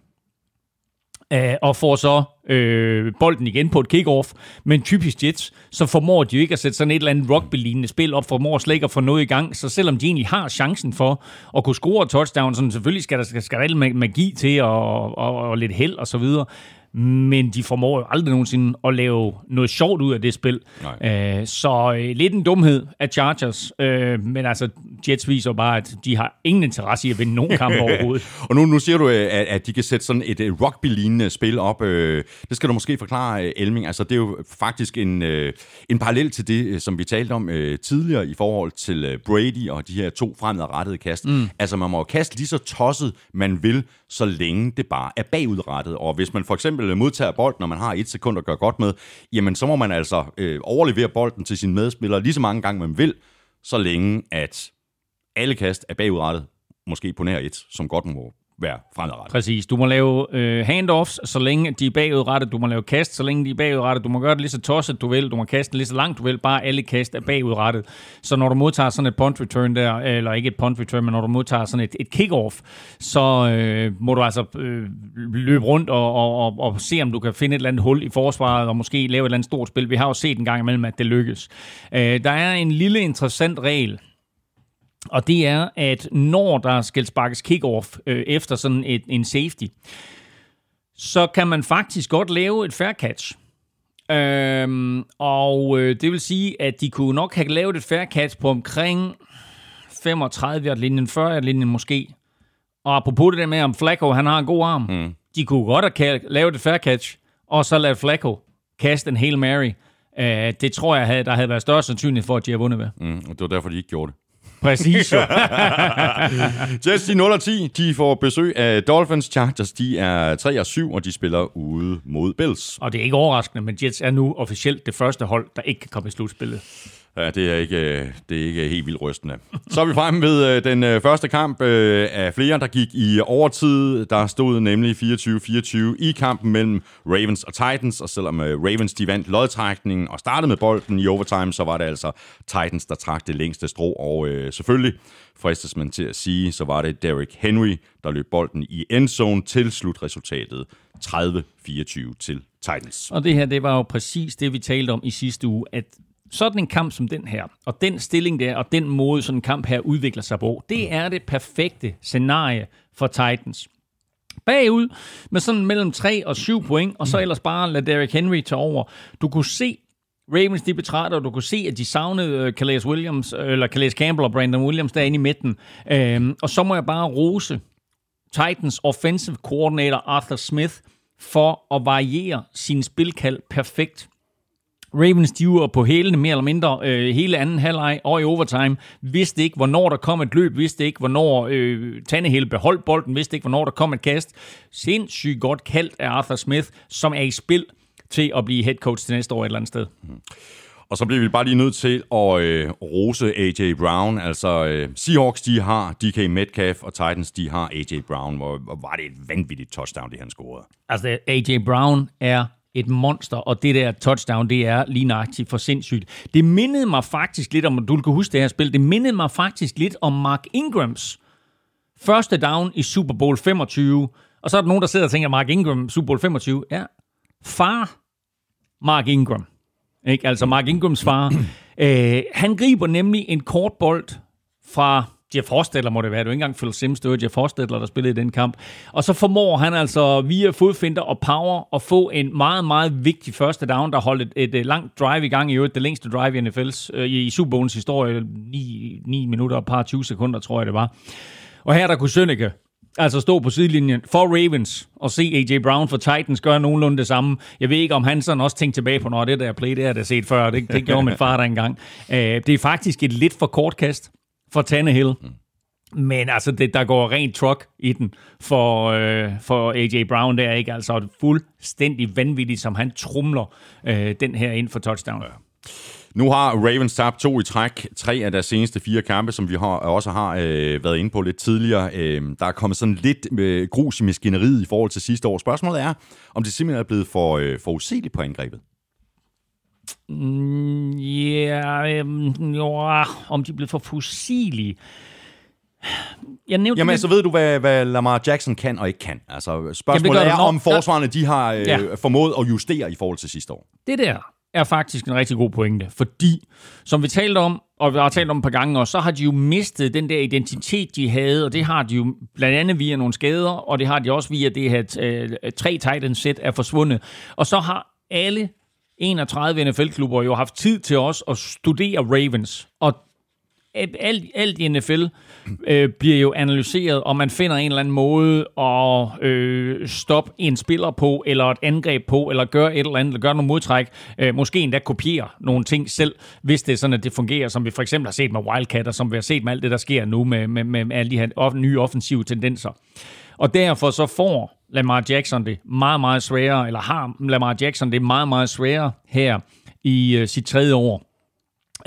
øh, og får så øh, bolden igen på et kickoff. Men typisk Jets, så formår de jo ikke at sætte sådan et eller andet rugby-lignende spil op, formår slet ikke at få noget i gang. Så selvom de egentlig har chancen for at kunne score touchdown, så selvfølgelig skal der, skal, skal der alt magi til og, og, og lidt held og så videre. Men de formår jo aldrig nogensinde at lave noget sjovt ud af det spil. Øh, så øh, lidt en dumhed af Chargers. Øh, men altså, Jets viser bare, at de har ingen interesse i at vinde nogen kamp [laughs] overhovedet. Og nu, nu siger du, øh, at, at de kan sætte sådan et øh, rugby-lignende spil op. Øh, Det skal du måske forklare, Elming. Altså, det er jo faktisk en, øh, en parallel til det, som vi talte om øh, tidligere i forhold til Brady og de her to fremadrettede kast. Mm. Altså, man må jo kaste lige så tosset, man vil, så længe det bare er bagudrettet. Og hvis man for eksempel modtager bolden, når man har et sekund at gøre godt med, jamen så må man altså øh, overlevere bolden til sin medspiller lige så mange gange, man vil, så længe at alle kast er bagudrettet, måske på nær et, som godt må være fremadrettet. Præcis. Du må lave øh, handoffs, så længe de er bagudrettet. Du må lave kast, så længe de er bagudrettet. Du må gøre det lige så tosset, du vil. Du må kaste lige så langt, du vil. Bare alle kast er bagudrettet. Så når du modtager sådan et punt return der, eller ikke et punt return, men når du modtager sådan et, et kick-off, så øh, må du altså øh, løbe rundt og, og, og, og se, om du kan finde et eller andet hul i forsvaret, og måske lave et eller andet stort spil. Vi har jo set en gang imellem, at det lykkes. Øh, der er en lille interessant regel, og det er, at når der skal sparkes kick-off øh, efter sådan et, en safety, så kan man faktisk godt lave et fair catch. Øhm, og øh, det vil sige, at de kunne nok have lavet et fair catch på omkring 35 linjen 40 linjen måske. Og apropos det der med, om Flacco han har en god arm, mm. de kunne godt have lavet et fair catch, og så lade Flacco kaste en Hail Mary. Øh, det tror jeg, havde, der havde været større sandsynlighed for, at de har vundet med. Mm, og det var derfor, de ikke gjorde det. Præcis jo. [laughs] Jets, de 0 og 10, de får besøg af Dolphins. Chargers, de er 3 og 7, og de spiller ude mod Bills. Og det er ikke overraskende, men Jets er nu officielt det første hold, der ikke kan komme i slutspillet. Ja, det er ikke, øh, det er ikke helt vildt rystende. Så er vi fremme ved øh, den øh, første kamp af flere, der gik i overtid. Der stod nemlig 24-24 i kampen mellem Ravens og Titans, og selvom Ravens de vandt lodtrækningen og startede med bolden i overtime, så var det altså Titans, der trak det længste strå, og øh, selvfølgelig fristes man til at sige, så var det Derrick Henry, der løb bolden i endzone til slutresultatet 30-24 til Titans. Og det her, det var jo præcis det, vi talte om i sidste uge, at sådan en kamp som den her, og den stilling der, og den måde, sådan en kamp her udvikler sig på, det er det perfekte scenarie for Titans. Bagud med sådan mellem 3 og 7 point, og så ellers bare lade Derrick Henry tage over. Du kunne se Ravens, de betragter, og du kunne se, at de savnede uh, Calais Williams, eller Calais Campbell og Brandon Williams derinde i midten. Um, og så må jeg bare rose Titans offensive coordinator Arthur Smith for at variere sin spilkald perfekt. Ravens, de var på hælene mere eller mindre øh, hele anden halvleg og i overtime. Vidste ikke, hvornår der kom et løb. Vidste ikke, hvornår øh, Tannehill beholdt bolden. Vidste ikke, hvornår der kom et kast. Sindssygt godt kaldt af Arthur Smith, som er i spil til at blive head coach til næste år et eller andet sted. Og så bliver vi bare lige nødt til at øh, rose A.J. Brown. Altså, øh, Seahawks, de har DK Metcalf, og Titans, de har A.J. Brown. Hvor, hvor var det et vanvittigt touchdown, det han scorede. Altså, A.J. Brown er et monster, og det der touchdown, det er lige nøjagtigt for sindssygt. Det mindede mig faktisk lidt om, du kan huske det her spil, det mindede mig faktisk lidt om Mark Ingrams første down i Super Bowl 25. Og så er der nogen, der sidder og tænker, Mark Ingram, Super Bowl 25. Ja, far Mark Ingram. Ikke? Altså Mark Ingrams far. [clears throat] øh, han griber nemlig en kort bold fra Jeff Hostetler må det være. Det er jo ikke engang Phil Sims, det var Jeff Hostetler, der spillede i den kamp. Og så formår han altså via fodfinder og power at få en meget, meget vigtig første down, der holdt et, et, et langt drive i gang i øvrigt. Det længste drive i NFL's, øh, i Super Bowls historie. 9, 9 minutter og et par 20 sekunder, tror jeg det var. Og her der kunne Sønneke altså stå på sidelinjen for Ravens og se A.J. Brown for Titans gøre nogenlunde det samme. Jeg ved ikke, om han sådan også tænkte tilbage på, når det der play, det har jeg set før. Det, det gjorde min far der engang. Øh, det er faktisk et lidt for kort kast for Tannehill. Men altså, det, der går rent truck i den for, øh, for A.J. Brown. Det er ikke altså fuldstændig vanvittigt, som han trumler øh, den her ind for touchdown. Ja. Nu har Ravens tabt to i træk. Tre af deres seneste fire kampe, som vi har, også har øh, været inde på lidt tidligere. Øh, der er kommet sådan lidt øh, grus i maskineriet i forhold til sidste år. Spørgsmålet er, om det simpelthen er blevet for øh, forudsigeligt på angrebet. Mm, yeah, øhm, jo, om de blevet for fossilige. Jeg nævnte Jamen, lidt... så ved du, hvad, hvad Lamar Jackson kan og ikke kan. Altså, spørgsmålet Jamen, er, om forsvarerne de har øh, ja. formået at justere i forhold til sidste år. Det der er faktisk en rigtig god pointe, fordi, som vi talte om, og vi har talt om et par gange også, så har de jo mistet den der identitet, de havde, og det har de jo blandt andet via nogle skader, og det har de også via det her øh, tre Titans sæt er forsvundet. Og så har alle 31 NFL-klubber jo haft tid til os at studere Ravens, og alt, alt i NFL øh, bliver jo analyseret, og man finder en eller anden måde at øh, stoppe en spiller på, eller et angreb på, eller gøre et eller andet, eller gøre nogle modtræk. Øh, måske endda kopiere nogle ting selv, hvis det er sådan, at det fungerer, som vi for eksempel har set med Wildcat, og som vi har set med alt det, der sker nu med, med, med, alle de her off- nye offensive tendenser. Og derfor så får Lamar Jackson det meget, meget sværere, eller har Lamar Jackson det meget, meget sværere her i øh, sit tredje år.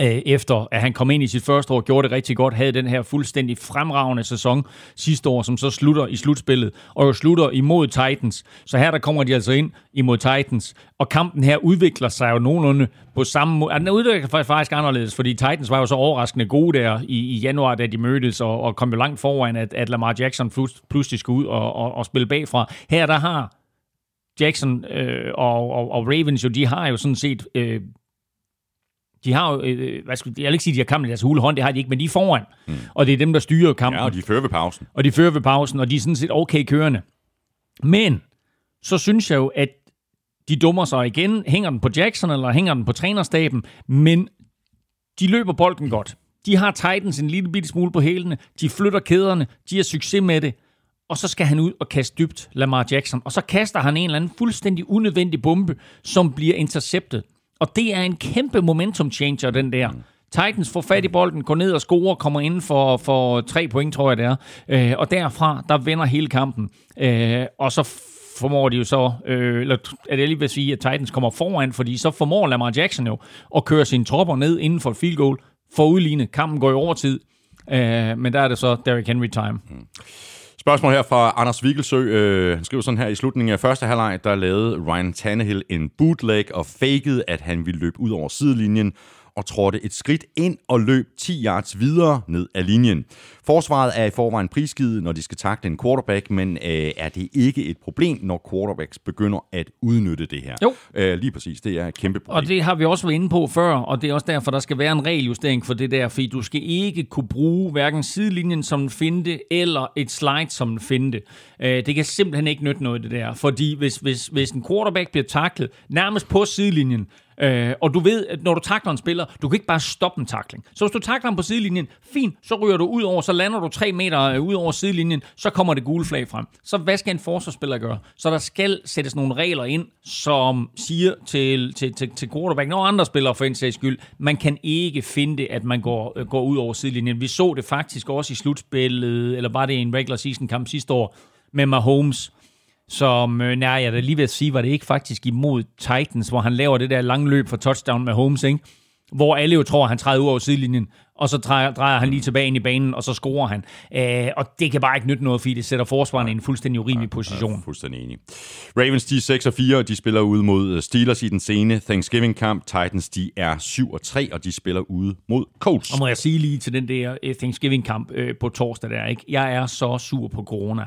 Øh, efter at han kom ind i sit første år, gjorde det rigtig godt, havde den her fuldstændig fremragende sæson sidste år, som så slutter i slutspillet, og jo slutter imod Titans. Så her der kommer de altså ind imod Titans, og kampen her udvikler sig jo nogenlunde på samme måde. Den udvikler sig faktisk anderledes, fordi Titans var jo så overraskende gode der i, i januar, da de mødtes, og, og kom jo langt foran, at, at Lamar Jackson pludselig skulle ud og, og, og spille bagfra. Her der har Jackson øh, og, og, og Ravens jo, de har jo sådan set øh, de har jo, øh, hvad skal, jeg vil ikke sige, at de har kampen i deres hule hånd, det har de ikke, men de er foran. Mm. Og det er dem, der styrer kampen. Ja, og de fører ved pausen. Og de fører ved pausen, og de er sådan set okay kørende. Men så synes jeg jo, at de dummer sig igen. Hænger den på Jackson, eller hænger den på trænerstaben, men de løber bolden godt. De har Titans en lille bitte smule på hælene. De flytter kæderne. De har succes med det. Og så skal han ud og kaste dybt Lamar Jackson. Og så kaster han en eller anden fuldstændig unødvendig bombe, som bliver interceptet. Og det er en kæmpe momentum changer, den der. Mm. Titans får fat i bolden, går ned og scorer, kommer ind for, for tre point, tror jeg det er. Øh, og derfra, der vender hele kampen. Øh, og så formår de jo så, øh, eller er det lige ved at sige, at Titans kommer foran, fordi så formår Lamar Jackson jo at køre sine tropper ned inden for et field goal, for udlignet. Kampen går i overtid, øh, men der er det så Derrick Henry time. Mm. Spørgsmål her fra Anders Vigelsø. Øh, han skriver sådan her, i slutningen af første halvleg, der lavede Ryan Tannehill en bootleg og fakede, at han ville løbe ud over sidelinjen og trådte et skridt ind og løb 10 yards videre ned ad linjen. Forsvaret er i forvejen prisgivet, når de skal takle en quarterback, men øh, er det ikke et problem, når quarterbacks begynder at udnytte det her? Jo. Øh, lige præcis, det er et kæmpe problem. Og det har vi også været inde på før, og det er også derfor, der skal være en regeljustering for det der, fordi du skal ikke kunne bruge hverken sidelinjen som en finte, eller et slide som en finte. Øh, det kan simpelthen ikke nytte noget, det der, fordi hvis, hvis, hvis en quarterback bliver taklet nærmest på sidelinjen, Øh, og du ved, at når du takler en spiller, du kan ikke bare stoppe en takling. Så hvis du takler ham på sidelinjen, fint, så ryger du ud over, så lander du tre meter øh, ud over sidelinjen, så kommer det gule flag frem. Så hvad skal en forsvarsspiller gøre? Så der skal sættes nogle regler ind, som siger til, til, til, til quarterback, og andre spillere for en sags skyld, man kan ikke finde det, at man går, øh, går ud over sidelinjen. Vi så det faktisk også i slutspillet, eller var det en regular season kamp sidste år, med Mahomes, som, øh, nej, jeg da lige ved at sige, var det ikke faktisk imod Titans, hvor han laver det der lange løb for touchdown med Holmes, ikke? hvor alle jo tror, at han træder ud over sidelinjen, og så drejer, drejer han lige tilbage ind i banen, og så scorer han. Øh, og det kan bare ikke nytte noget, fordi det sætter forsvaren i en fuldstændig urimelig position. Jeg er fuldstændig enig. Ravens, de er 6 og 4, og de spiller ude mod Steelers i den sene Thanksgiving-kamp. Titans, de er 7 og 3, og de spiller ude mod Colts. Og må jeg sige lige til den der øh, Thanksgiving-kamp øh, på torsdag der, ikke? jeg er så sur på corona.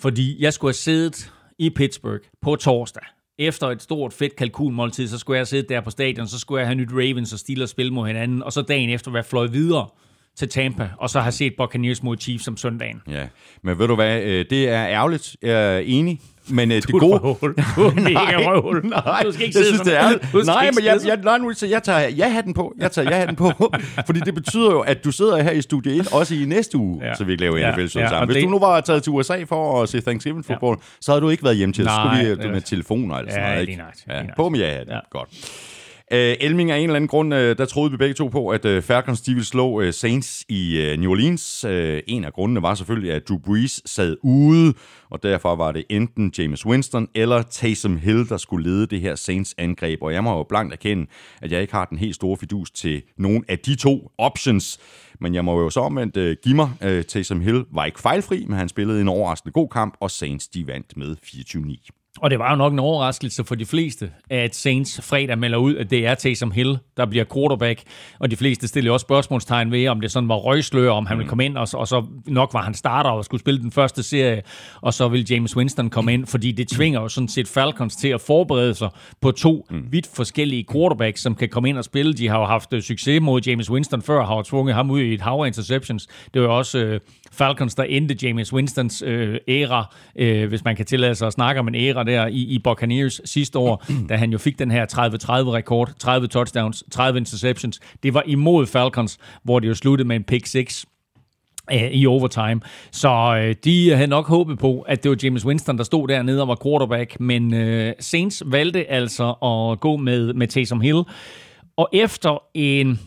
Fordi jeg skulle have siddet i Pittsburgh på torsdag, efter et stort fedt kalkunmåltid, så skulle jeg sidde der på stadion, så skulle jeg have nyt Ravens og Steelers spille mod hinanden, og så dagen efter være fløjet videre til Tampa, og så har set Buccaneers mod Chiefs om søndagen. Ja, men ved du hvad, øh, det er ærgerligt, jeg er enig, men det Du er gode... røvhul. Du er [laughs] mega røvhul. Nej, Du skal ikke jeg synes, det er... Du Nej, men jeg, jeg, nej, nu, så jeg tager ja-hatten på. Jeg tager ja-hatten på. [laughs] Fordi det betyder jo, at du sidder her i studie 1, også i næste uge, Ja. så vi ikke laver Ja, NFL ja, sammen. Hvis det- du nu var taget til USA for at se Thanksgiving football, ja. så havde du ikke været hjemme til. Så Nej, skulle vi det er- øh, med telefoner eller sådan noget. Ikke? Ja, lige nøjagtigt. på med ja-hatten. Ja. Godt. Uh, Elming af en eller anden grund, uh, der troede vi begge to på, at uh, Falcons de ville slå uh, Saints i uh, New Orleans. Uh, en af grundene var selvfølgelig, at Drew Brees sad ude, og derfor var det enten James Winston eller Taysom Hill, der skulle lede det her Saints-angreb. Og jeg må jo blankt erkende, at jeg ikke har den helt store fidus til nogen af de to options. Men jeg må jo så omvendt uh, give mig, uh, Taysom Hill var ikke fejlfri, men han spillede en overraskende god kamp, og Saints de vandt med 24-9. Og det var jo nok en overraskelse for de fleste, at Saints fredag melder ud, at det er Taysom Hill, der bliver quarterback. Og de fleste stillede også spørgsmålstegn ved, om det sådan var røgslør, om han ville komme ind, og så, og så nok var han starter og skulle spille den første serie, og så vil James Winston komme ind, fordi det tvinger jo sådan set Falcons til at forberede sig på to vidt forskellige quarterbacks, som kan komme ind og spille. De har jo haft øh, succes mod James Winston før, har jo tvunget ham ud i et hav af interceptions. Det var jo også øh, Falcons, der endte James Winstons øh, æra, øh, hvis man kan tillade sig at snakke om en æra der i, i Buccaneers sidste år, [clears throat] da han jo fik den her 30-30-rekord, 30 touchdowns, 30 interceptions. Det var imod Falcons, hvor det jo sluttede med en pick 6 øh, i overtime. Så øh, de havde nok håbet på, at det var James Winston, der stod dernede og var quarterback, men øh, Saints valgte altså at gå med, med Taysom Hill. Og efter en, jeg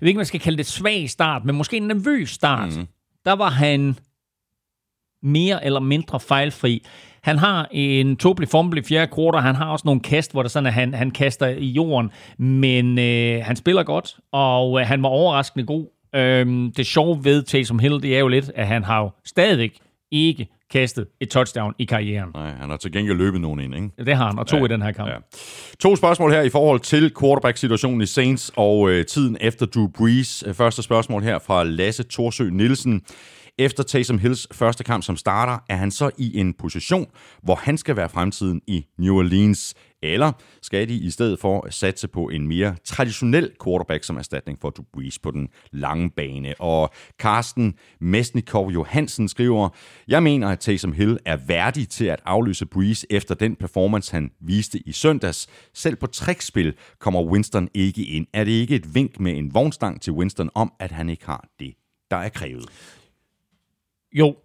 ved ikke, man skal kalde det svag start, men måske en nervøs start, mm der var han mere eller mindre fejlfri. Han har en tåbelig fumble i fjerde kvartal. Han har også nogle kast, hvor det sådan, at han, han kaster i jorden. Men øh, han spiller godt, og øh, han var overraskende god. Øhm, det sjove ved Taysom Hill, det er jo lidt, at han har jo stadigvæk ikke kastet et touchdown i karrieren. Nej, han har til gengæld løbet nogen ind, ikke? Det har han, og to ja, i den her kamp. Ja. To spørgsmål her i forhold til quarterback-situationen i Saints og øh, tiden efter Drew Brees. Første spørgsmål her fra Lasse Torsø Nielsen. Efter Taysom Hills første kamp som starter, er han så i en position, hvor han skal være fremtiden i New Orleans? Eller skal de i stedet for satse på en mere traditionel quarterback som erstatning for Drew på den lange bane? Og Carsten Mesnikov Johansen skriver, Jeg mener, at Taysom Hill er værdig til at afløse Breeze efter den performance, han viste i søndags. Selv på trickspil kommer Winston ikke ind. Er det ikke et vink med en vognstang til Winston om, at han ikke har det, der er krævet? Jo,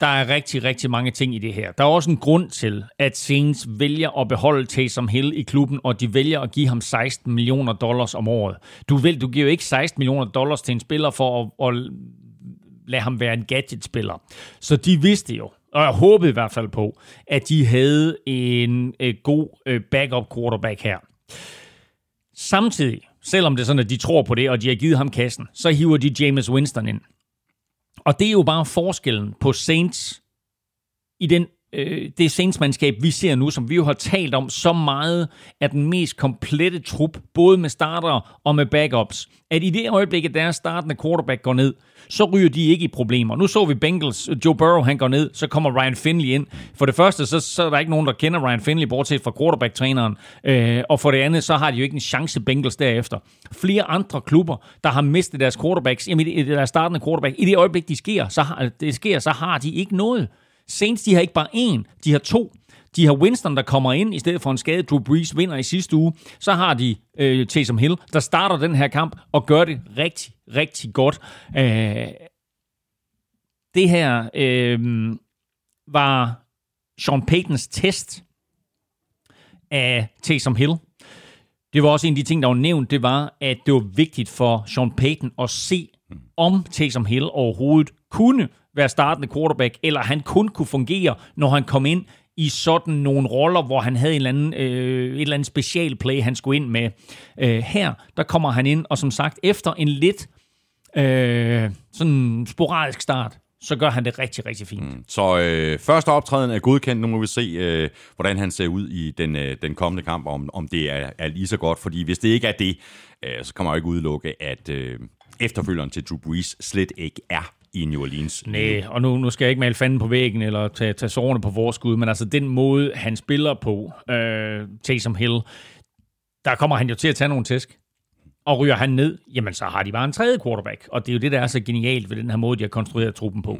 der er rigtig, rigtig mange ting i det her. Der er også en grund til, at Saints vælger at beholde Taysom Hill i klubben, og de vælger at give ham 16 millioner dollars om året. Du, vil, du giver jo ikke 16 millioner dollars til en spiller for at, at lade ham være en gadgetspiller. Så de vidste jo, og jeg håbede i hvert fald på, at de havde en øh, god øh, backup quarterback her. Samtidig, selvom det er sådan, at de tror på det, og de har givet ham kassen, så hiver de James Winston ind. Og det er jo bare forskellen på Saints i den, øh, det Saints-mandskab, vi ser nu, som vi jo har talt om så meget, er den mest komplette trup, både med starter og med backups. At i det øjeblik, at deres startende quarterback går ned, så ryger de ikke i problemer. Nu så vi Bengals, øh, Joe Burrow, han går ned, så kommer Ryan Finley ind. For det første, så, så er der ikke nogen, der kender Ryan Finley, bortset fra quarterback-træneren. Øh, og for det andet, så har de jo ikke en chance Bengals derefter. Flere andre klubber, der har mistet deres quarterbacks, jamen deres startende quarterback, i det øjeblik, de sker, så har, det sker, så har de ikke noget. Saints, de har ikke bare én, de har to. De har Winston, der kommer ind i stedet for en skade. Drew Brees vinder i sidste uge. Så har de øh, Taysom Hill, der starter den her kamp og gør det rigtig, rigtig godt. Øh, det her øh, var Sean Paytons test af Taysom Hill. Det var også en af de ting, der var nævnt, det var, at det var vigtigt for Sean Payton at se, om Taysom Hill overhovedet kunne være startende quarterback, eller han kun kunne fungere, når han kom ind i sådan nogle roller, hvor han havde en eller anden, øh, et eller andet special play, han skulle ind med. Øh, her, der kommer han ind, og som sagt, efter en lidt øh, sådan sporadisk start, så gør han det rigtig, rigtig fint. Mm. Så øh, første optræden er godkendt. Nu må vi se, øh, hvordan han ser ud i den, øh, den kommende kamp, om, om det er, er lige så godt. Fordi hvis det ikke er det, øh, så kommer jo ikke udelukke, at øh, efterfølgeren til Drew Brees slet ikke er i New Orleans. Nej, og nu, nu skal jeg ikke male fanden på væggen eller tage, tage sårene på vores skud, men altså den måde, han spiller på, øh, Taysom Hill, der kommer han jo til at tage nogle tæsk. Og ryger han ned, jamen så har de bare en tredje quarterback. Og det er jo det, der er så genialt ved den her måde, de har konstrueret truppen på.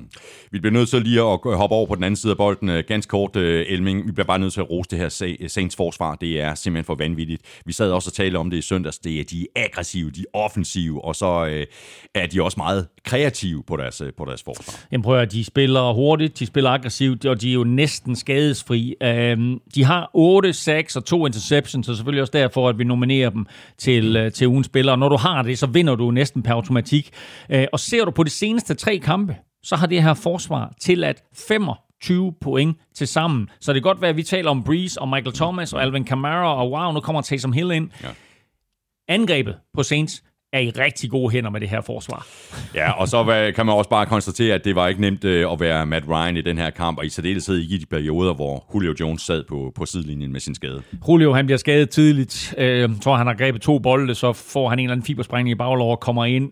Vi bliver nødt til lige at hoppe over på den anden side af bolden. Øh, Ganske kort, øh, Elming. Vi bliver bare nødt til at rose det her Sa- Saints forsvar. Det er simpelthen for vanvittigt. Vi sad også og talte om det i søndags. Det er, de er aggressive, de er offensive, og så øh, er de også meget kreative på deres, øh, på deres forsvar. Jamen prøv at de spiller hurtigt, de spiller aggressivt, og de er jo næsten skadesfri. Øhm, de har 8 sacks og 2 interceptions, og selvfølgelig også derfor, at vi nominerer dem til, øh, til ugens spiller. Og når du har det, så vinder du næsten per automatik. Øh, og ser du på de seneste tre kampe, så har det her forsvar tilladt 25 point til sammen. Så det kan godt være, at vi taler om Breeze og Michael Thomas og Alvin Kamara, og wow, nu kommer Taysom Hill ind. Ja. Angrebet på Saints er i rigtig gode hænder med det her forsvar. Ja, og så kan man også bare konstatere, at det var ikke nemt øh, at være Matt Ryan i den her kamp, og i særdeleshed ikke i de perioder, hvor Julio Jones sad på, på sidelinjen med sin skade. Julio, han bliver skadet tidligt. Øh, jeg tror, han har grebet to bolde, så får han en eller anden fibersprængning i baglov og kommer ind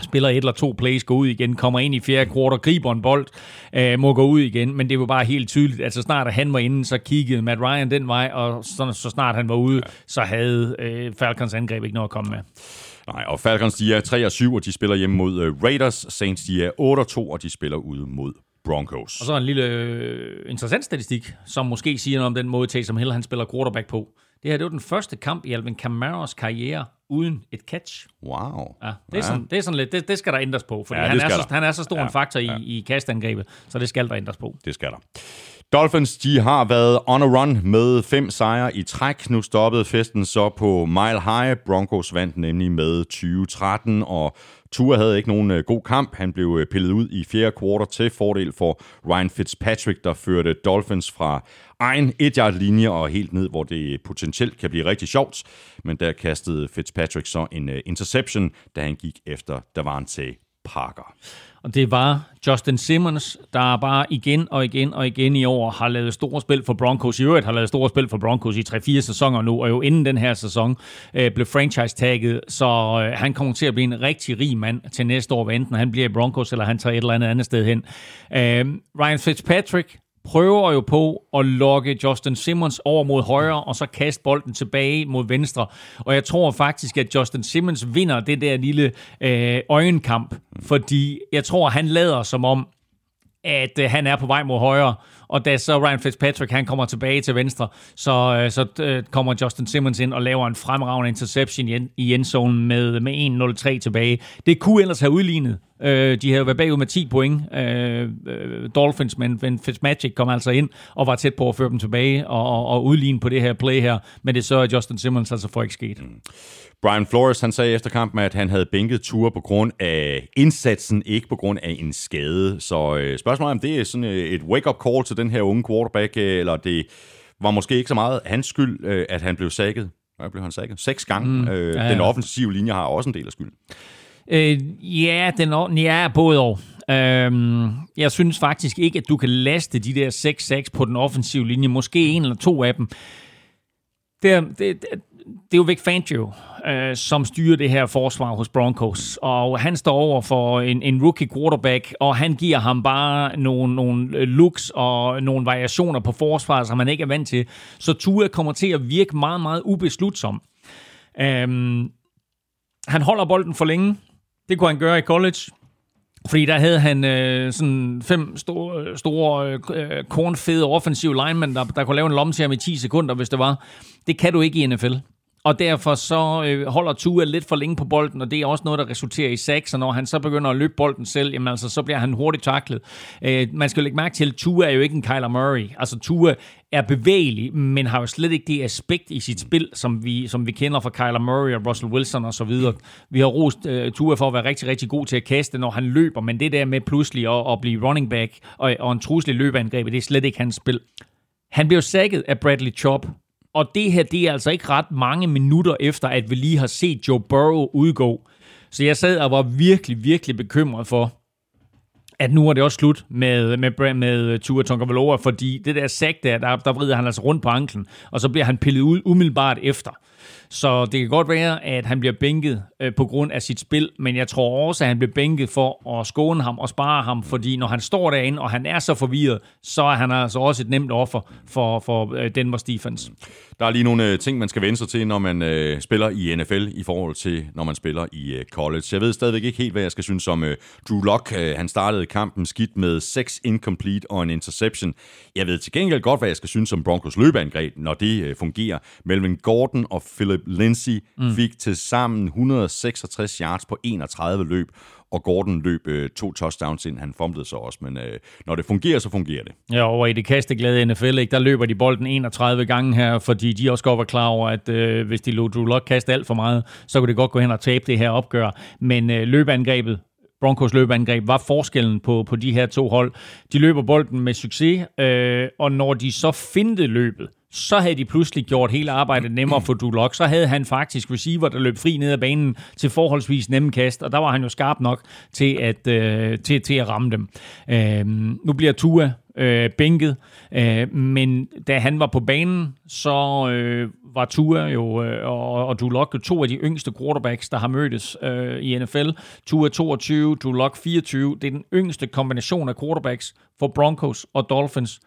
spiller et eller to plays, går ud igen, kommer ind i fjerde kvartal, griber en bold, øh, må gå ud igen, men det var bare helt tydeligt, at så snart han var inde, så kiggede Matt Ryan den vej, og så, så snart han var ude, ja. så havde øh, Falcons angreb ikke noget at komme med. Nej, og Falcons, de er 3 og 7, og de spiller hjemme mod uh, Raiders. Saints, de er 8 og 2, og de spiller ude mod Broncos. Og så en lille øh, interessant statistik, som måske siger noget om den måde, Taysom Hill han spiller quarterback på. Det her det var den første kamp i Alvin Kamaras karriere uden et catch. Wow. Ja, det, er ja. Sådan, det er sådan lidt, det, det skal der ændres på, for ja, han, er så, han er så stor ja, en faktor i, ja. i kastangrebet, så det skal der ændres på. Det skal der. Dolphins, de har været on a run med fem sejre i træk. Nu stoppede festen så på Mile High. Broncos vandt nemlig med 2013, og Tua havde ikke nogen øh, god kamp. Han blev øh, pillet ud i fjerde kvartal til fordel for Ryan Fitzpatrick, der førte Dolphins fra egen et yard linje og helt ned, hvor det potentielt kan blive rigtig sjovt. Men der kastede Fitzpatrick så en øh, interception, da han gik efter Davante Parker. Og det var Justin Simmons, der bare igen og igen og igen i år har lavet store spil for Broncos. I øvrigt har lavet store spil for Broncos i 3-4 sæsoner nu, og jo inden den her sæson øh, blev franchise-tagget, så øh, han kommer til at blive en rigtig rig mand til næste år, enten han bliver i Broncos, eller han tager et eller andet andet sted hen. Øh, Ryan Fitzpatrick prøver jo på at lokke Justin Simmons over mod højre, og så kaste bolden tilbage mod venstre. Og jeg tror faktisk, at Justin Simmons vinder det der lille øh, øjenkamp, fordi jeg tror, han lader som om, at øh, han er på vej mod højre, og da så Ryan Fitzpatrick han kommer tilbage til venstre, så, øh, så øh, kommer Justin Simmons ind og laver en fremragende interception i, i endzonen med, med 1-0-3 tilbage. Det kunne ellers have udlignet. Øh, de havde været bagud med 10 point, øh, øh, Dolphins, men, men Fitzmagic kom altså ind og var tæt på at føre dem tilbage og, og, og udligne på det her play her, men det så er Justin Simmons altså for ikke sket. Mm. Brian Flores han sagde efter kampen, at han havde bænket ture på grund af indsatsen, ikke på grund af en skade. Så øh, spørgsmålet er, om det er sådan øh, et wake-up call til den her unge quarterback, øh, eller det var måske ikke så meget hans skyld, øh, at han blev sækket. Hvad blev han sækket? Seks gange. Mm, øh, ja, ja. Den offensive linje har også en del af skylden. Øh, ja, den, ja, både og. Øhm, jeg synes faktisk ikke, at du kan laste de der 6-6 på den offensive linje. Måske en eller to af dem. Det er, det, det, det er jo Vic Fangio, øh, som styrer det her forsvar hos Broncos, og han står over for en, en rookie quarterback, og han giver ham bare nogle, nogle øh, looks og nogle variationer på forsvaret, som han ikke er vant til. Så Tua kommer til at virke meget, meget ubeslutsom. Øhm, han holder bolden for længe. Det kunne han gøre i college. Fordi der havde han øh, sådan fem store, øh, store øh, kornfede offensive linemen, der, der kunne lave en lomme til ham i 10 sekunder, hvis det var. Det kan du ikke i NFL. Og derfor så øh, holder Tua lidt for længe på bolden, og det er også noget, der resulterer i sacks, og når han så begynder at løbe bolden selv, jamen altså, så bliver han hurtigt taklet. Øh, man skal jo lægge mærke til, at Tua er jo ikke en Kyler Murray. Altså Tua er bevægelig, men har jo slet ikke det aspekt i sit spil, som vi, som vi kender fra Kyler Murray og Russell Wilson og så videre. Vi har rost øh, Tua for at være rigtig, rigtig god til at kaste, når han løber, men det der med pludselig at, at blive running back og, og en truslig løbeangreb, det er slet ikke hans spil. Han blev sækket af Bradley Chop, og det her, det er altså ikke ret mange minutter efter, at vi lige har set Joe Burrow udgå. Så jeg sad og var virkelig, virkelig bekymret for, at nu er det også slut med, med, med Tua Tonga fordi det der sack der, der, der vrider han altså rundt på anklen, og så bliver han pillet ud umiddelbart efter. Så det kan godt være, at han bliver bænket øh, på grund af sit spil, men jeg tror også, at han bliver bænket for at skåne ham og spare ham, fordi når han står derinde, og han er så forvirret, så er han altså også et nemt offer for, for øh, Denver's defense. Der er lige nogle øh, ting, man skal vende sig til, når man øh, spiller i NFL, i forhold til, når man spiller i øh, college. Jeg ved stadigvæk ikke helt, hvad jeg skal synes om øh, Drew Lock. Øh, han startede kampen skidt med 6 incomplete og en interception. Jeg ved til gengæld godt, hvad jeg skal synes om Broncos løbeangreb, når det øh, fungerer. Melvin Gordon og Philip Lindsay mm. fik til sammen 166 yards på 31 løb, og Gordon løb øh, to touchdowns ind. Han fumblede så også, men øh, når det fungerer, så fungerer det. Ja, over i det kasteglade NFL, ikke, der løber de bolden 31 gange her, fordi de også godt var klar over, at øh, hvis de lå Drew Lock kaste alt for meget, så kunne det godt gå hen og tabe det her opgør. Men øh, løbeangrebet Broncos løbeangreb var forskellen på, på de her to hold. De løber bolden med succes, øh, og når de så findede løbet, så havde de pludselig gjort hele arbejdet nemmere for Duloc. Så havde han faktisk receiver, der løb fri ned ad banen til forholdsvis nemme kast, og der var han jo skarp nok til at, øh, til, til at ramme dem. Øh, nu bliver Tua øh, bænket, øh, men da han var på banen, så øh, var Tua jo, øh, og, og Duloc jo to af de yngste quarterbacks, der har mødtes øh, i NFL. Tua 22, Duloc 24. Det er den yngste kombination af quarterbacks for Broncos og Dolphins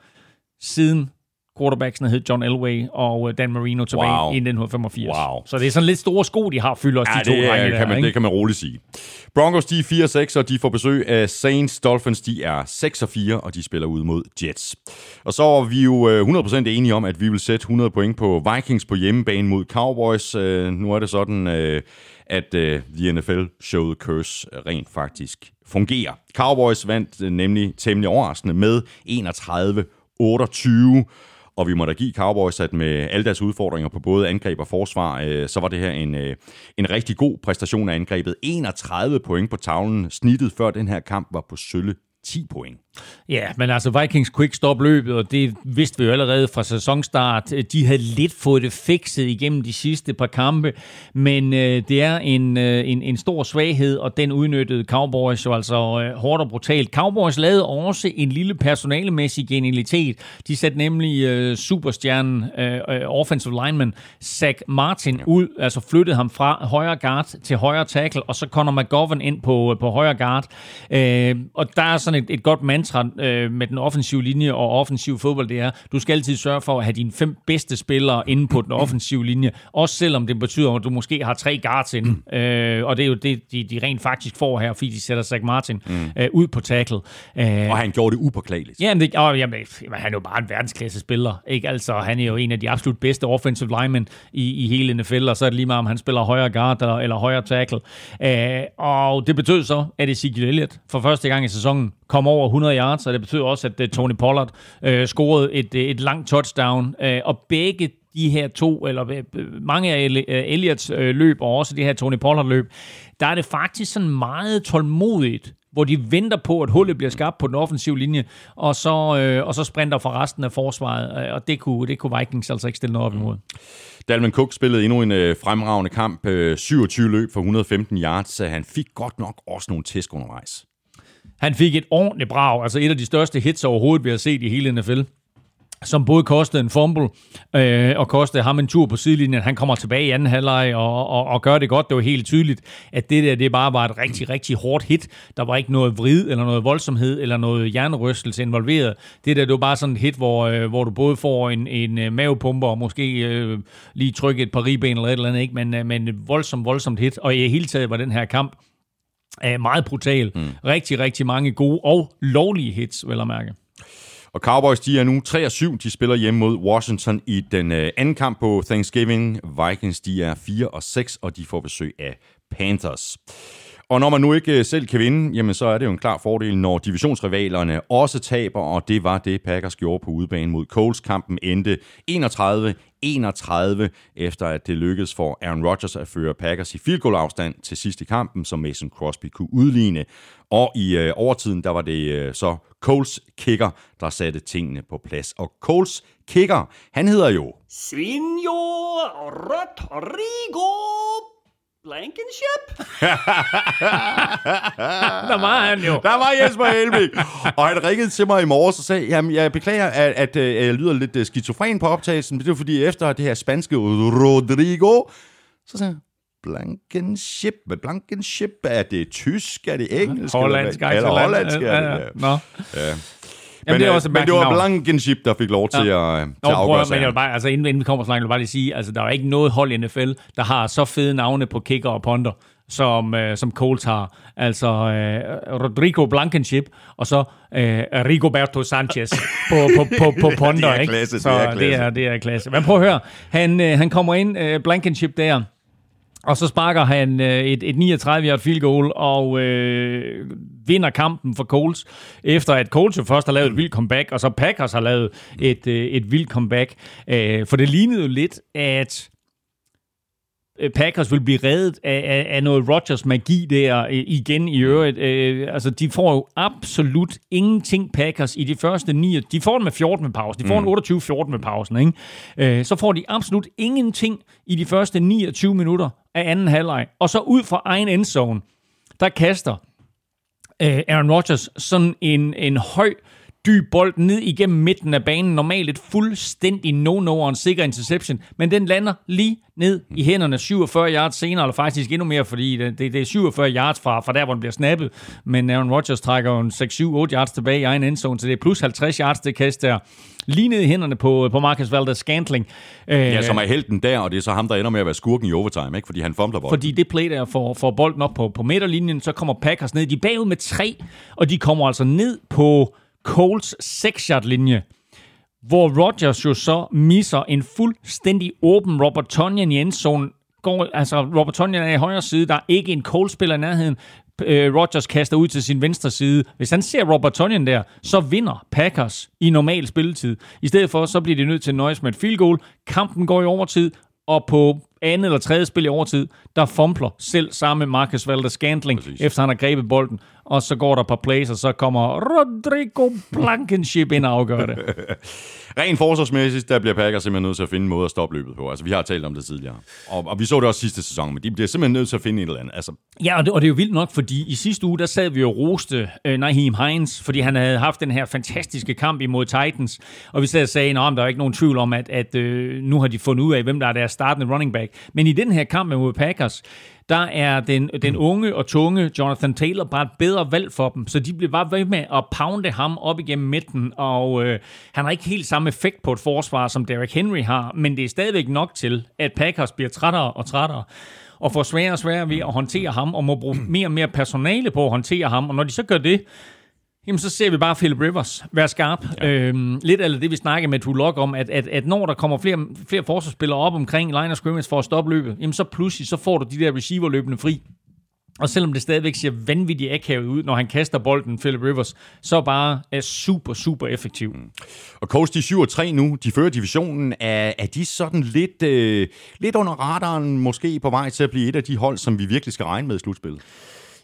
siden quarterbacksene hed John Elway og øh, Dan Marino tilbage wow. i 1985. Wow. Så det er sådan lidt store sko, de har fyldt os, ja, de to det, drenge kan der, man, ikke? det kan man roligt sige. Broncos, de er 4-6, og de får besøg af Saints. Dolphins, de er 6-4, og de spiller ud mod Jets. Og så er vi jo 100% øh, enige om, at vi vil sætte 100 point på Vikings på hjemmebane mod Cowboys. Øh, nu er det sådan, at The NFL-showet Curse rent faktisk fungerer. Cowboys vandt nemlig temmelig overraskende med 31-28. Og vi må da give Cowboys, at med alle deres udfordringer på både angreb og forsvar, øh, så var det her en, øh, en rigtig god præstation af angrebet. 31 point på tavlen. Snittet før den her kamp var på sølle 10 point. Ja, men altså Vikings quick stop løbet, og det vidste vi jo allerede fra sæsonstart. De havde lidt fået det fikset igennem de sidste par kampe, men øh, det er en, øh, en, en stor svaghed, og den udnyttede Cowboys jo altså øh, hårdt og brutalt. Cowboys lavede også en lille personalemæssig genialitet. De satte nemlig øh, superstjernen, øh, øh offensive lineman, Zach Martin ud, altså flyttede ham fra højre guard til højre tackle, og så Conor McGovern ind på, på højre guard. Øh, og der er sådan et, et godt mantra mantra øh, med den offensive linje og offensiv fodbold, det er, du skal altid sørge for at have dine fem bedste spillere inde på den [clears throat] offensive linje, også selvom det betyder, at du måske har tre guards inde. Mm. Øh, og det er jo det, de, de rent faktisk får her, fordi de sætter Zach Martin mm. øh, ud på tackle. Øh, og han gjorde det upåklageligt. Jamen, det, og, jamen, jamen, han er jo bare en verdensklasse spiller. Ikke? Altså, han er jo en af de absolut bedste offensive linemen i, i hele NFL, og så er det lige meget, om han spiller højre guard eller, eller højre tackle. Øh, og det betød så, at Ezekiel Elliott for første gang i sæsonen kom over 100 yards, og det betød også, at øh, Tony Pollard øh, scorede et, øh, et langt touchdown. Øh, og begge de her to, eller øh, mange af Elliots løb, og også det her Tony Pollard løb, der er det faktisk sådan meget tålmodigt, hvor de venter på, at hullet bliver skabt på den offensive linje, og så, øh, og så sprinter for resten af forsvaret, og det kunne, det kunne Vikings altså ikke stille noget op imod. Mm. Dalvin Cook spillede endnu en øh, fremragende kamp, øh, 27 løb for 115 yards, så han fik godt nok også nogle tæsk undervejs. Han fik et ordentligt brag, altså et af de største hits overhovedet, vi har set i hele NFL som både kostede en fumble øh, og kostede ham en tur på sidelinjen. Han kommer tilbage i anden halvleg og, og, og gør det godt. Det var helt tydeligt, at det der det bare var et rigtig, rigtig hårdt hit. Der var ikke noget vrid eller noget voldsomhed eller noget hjernerystelse involveret. Det der det var bare sådan et hit, hvor, øh, hvor du både får en, en øh, mavepumper og måske øh, lige trykke et par ribben eller et eller andet, ikke? Men, øh, men et voldsomt, voldsomt hit. Og i hele taget var den her kamp er meget brutal. Mm. Rigtig, rigtig mange gode og lovlige hits, vil jeg mærke. Og Cowboys, de er nu 3 og 7. De spiller hjemme mod Washington i den øh, anden kamp på Thanksgiving. Vikings, de er 4 og 6, og de får besøg af Panthers. Og når man nu ikke øh, selv kan vinde, jamen så er det jo en klar fordel, når divisionsrivalerne også taber, og det var det, Packers gjorde på udebane mod Coles. Kampen endte 31-31, efter at det lykkedes for Aaron Rodgers at føre Packers i field goal afstand til sidst i kampen, som Mason Crosby kunne udligne. Og i øh, overtiden, der var det øh, så Coles kicker, der satte tingene på plads. Og Coles kicker, han hedder jo Signor Rodrigo Blankenship? [laughs] Der var han jo. Der var Jesper Helmig. og han ringede til mig i morges og sagde, jamen jeg beklager, at, at, at jeg lyder lidt øh, skizofren på optagelsen, men det er fordi efter det her spanske Rodrigo, så sagde jeg, Blankenship, men Blankenship, er det tysk, er det engelsk? Hollandsk, eller, eller hollandsk, er ja. ja. Nå. Ja. Jamen, Men, det er øh, også men det var. Blankenship, der fik lov til at, til Nå, at prøv, afgøre at- men jeg vil sagen. bare, altså inden, inden vi kommer så langt, jeg vil bare lige sige, altså der er ikke noget hold i NFL, der har så fede navne på kicker og punter, som, øh, som Colts har. Altså øh, Rodrigo Blankenship, og så øh, Rigoberto Sanchez [laughs] på, på, på, på punter. Det er ikke? klasse, det så er det klasse. er, det er klasse. Men prøv at høre, han, øh, han kommer ind, øh, Blankenship der, og så sparker han øh, et, et 39-yard field goal og øh, vinder kampen for Coles, efter at Coles jo først har lavet et vildt comeback, og så Packers har lavet et, øh, et vildt comeback. Øh, for det lignede jo lidt, at Packers vil blive reddet af, af, af noget Rodgers magi der øh, igen i øvrigt. Øh, altså, de får jo absolut ingenting Packers i de første ni. De får den med 14 med pausen. De får en 28-14 med pausen. Ikke? Øh, så får de absolut ingenting i de første 29 minutter af anden halvleg. Og så ud fra egen endzone, der kaster øh, Aaron Rodgers sådan en, en høj, dyb bold ned igennem midten af banen. Normalt et fuldstændig no-no og en sikker interception, men den lander lige ned i hænderne 47 yards senere, eller faktisk endnu mere, fordi det, det, det er 47 yards fra, fra der, hvor den bliver snappet. Men Aaron Rodgers trækker jo en 6-7-8 yards tilbage i egen endzone, så det er plus 50 yards, det kast der. Lige ned i hænderne på, på Marcus Valdes Scantling. Øh, Ja, som er helten der, og det er så ham, der ender med at være skurken i overtime, ikke? fordi han fumbler bolden. fordi det play der får, får bolden op på, på midterlinjen, så kommer Packers ned. De er bagud med tre, og de kommer altså ned på Coles 6-yard-linje, hvor Rodgers jo så misser en fuldstændig åben Robert Tonyan i endzone. Går, altså, Robert Tonyan er i højre side, der er ikke en Coles-spiller i nærheden. Øh, Rodgers kaster ud til sin venstre side. Hvis han ser Robert Tonyan der, så vinder Packers i normal spilletid. I stedet for, så bliver de nødt til at nøjes med et field goal. Kampen går i overtid, og på andet eller tredje spil i overtid, der fumbler selv samme Marcus Valdes Scantling, Præcis. efter han har grebet bolden. Og så går der et par plays, og så kommer Rodrigo Blankenship ind og afgør det. [laughs] Rent forsvarsmæssigt, der bliver Packers simpelthen nødt til at finde en måde at stoppe løbet på. Altså, vi har talt om det tidligere. Og, og vi så det også sidste sæson, men de bliver simpelthen nødt til at finde et eller andet. Altså, Ja, og det, og det er jo vildt nok, fordi i sidste uge, der sad vi og roste øh, Naheem Hines, fordi han havde haft den her fantastiske kamp imod Titans, og vi sad og sagde, at der er ikke nogen tvivl om, at, at øh, nu har de fundet ud af, hvem der er deres startende running back. Men i den her kamp mod Packers, der er den, den unge og tunge Jonathan Taylor bare et bedre valg for dem, så de bliver bare ved med at pounde ham op igennem midten, og øh, han har ikke helt samme effekt på et forsvar, som Derrick Henry har, men det er stadigvæk nok til, at Packers bliver trættere og trættere og får sværere og sværere ved at håndtere ham, og må bruge [clears throat] mere og mere personale på at håndtere ham. Og når de så gør det, jamen så ser vi bare Philip Rivers være skarp. Ja. Øhm, lidt af det, vi snakkede med Tulok om, at, at, at når der kommer flere, flere forsvarsspillere op omkring line of scrimmage for at stoppe løbet, jamen så pludselig så får du de der receiver løbende fri. Og selvom det stadigvæk ser vanvittigt akavet ud, når han kaster bolden, Philip Rivers, så bare er super, super effektiv. og Coach, de er 7 og 3 nu. De fører divisionen. Er, er de sådan lidt, øh, lidt under radaren, måske på vej til at blive et af de hold, som vi virkelig skal regne med i slutspillet?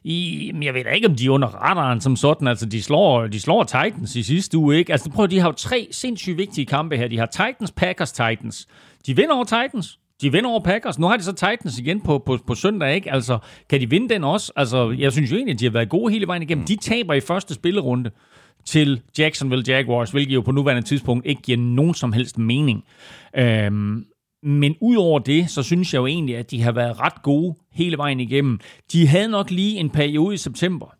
I, jeg ved da ikke, om de er under radaren som sådan. Altså, de slår, de slår Titans i sidste uge, ikke? Altså, prøv, de har jo tre sindssygt vigtige kampe her. De har Titans, Packers, Titans. De vinder over Titans. De vinder over Packers. Nu har de så Titans igen på, på, på søndag, ikke? Altså, kan de vinde den også? Altså, jeg synes jo egentlig, at de har været gode hele vejen igennem. De taber i første spillerunde til Jacksonville Jaguars, hvilket jo på nuværende tidspunkt ikke giver nogen som helst mening. Øhm, men udover det, så synes jeg jo egentlig, at de har været ret gode hele vejen igennem. De havde nok lige en periode i september,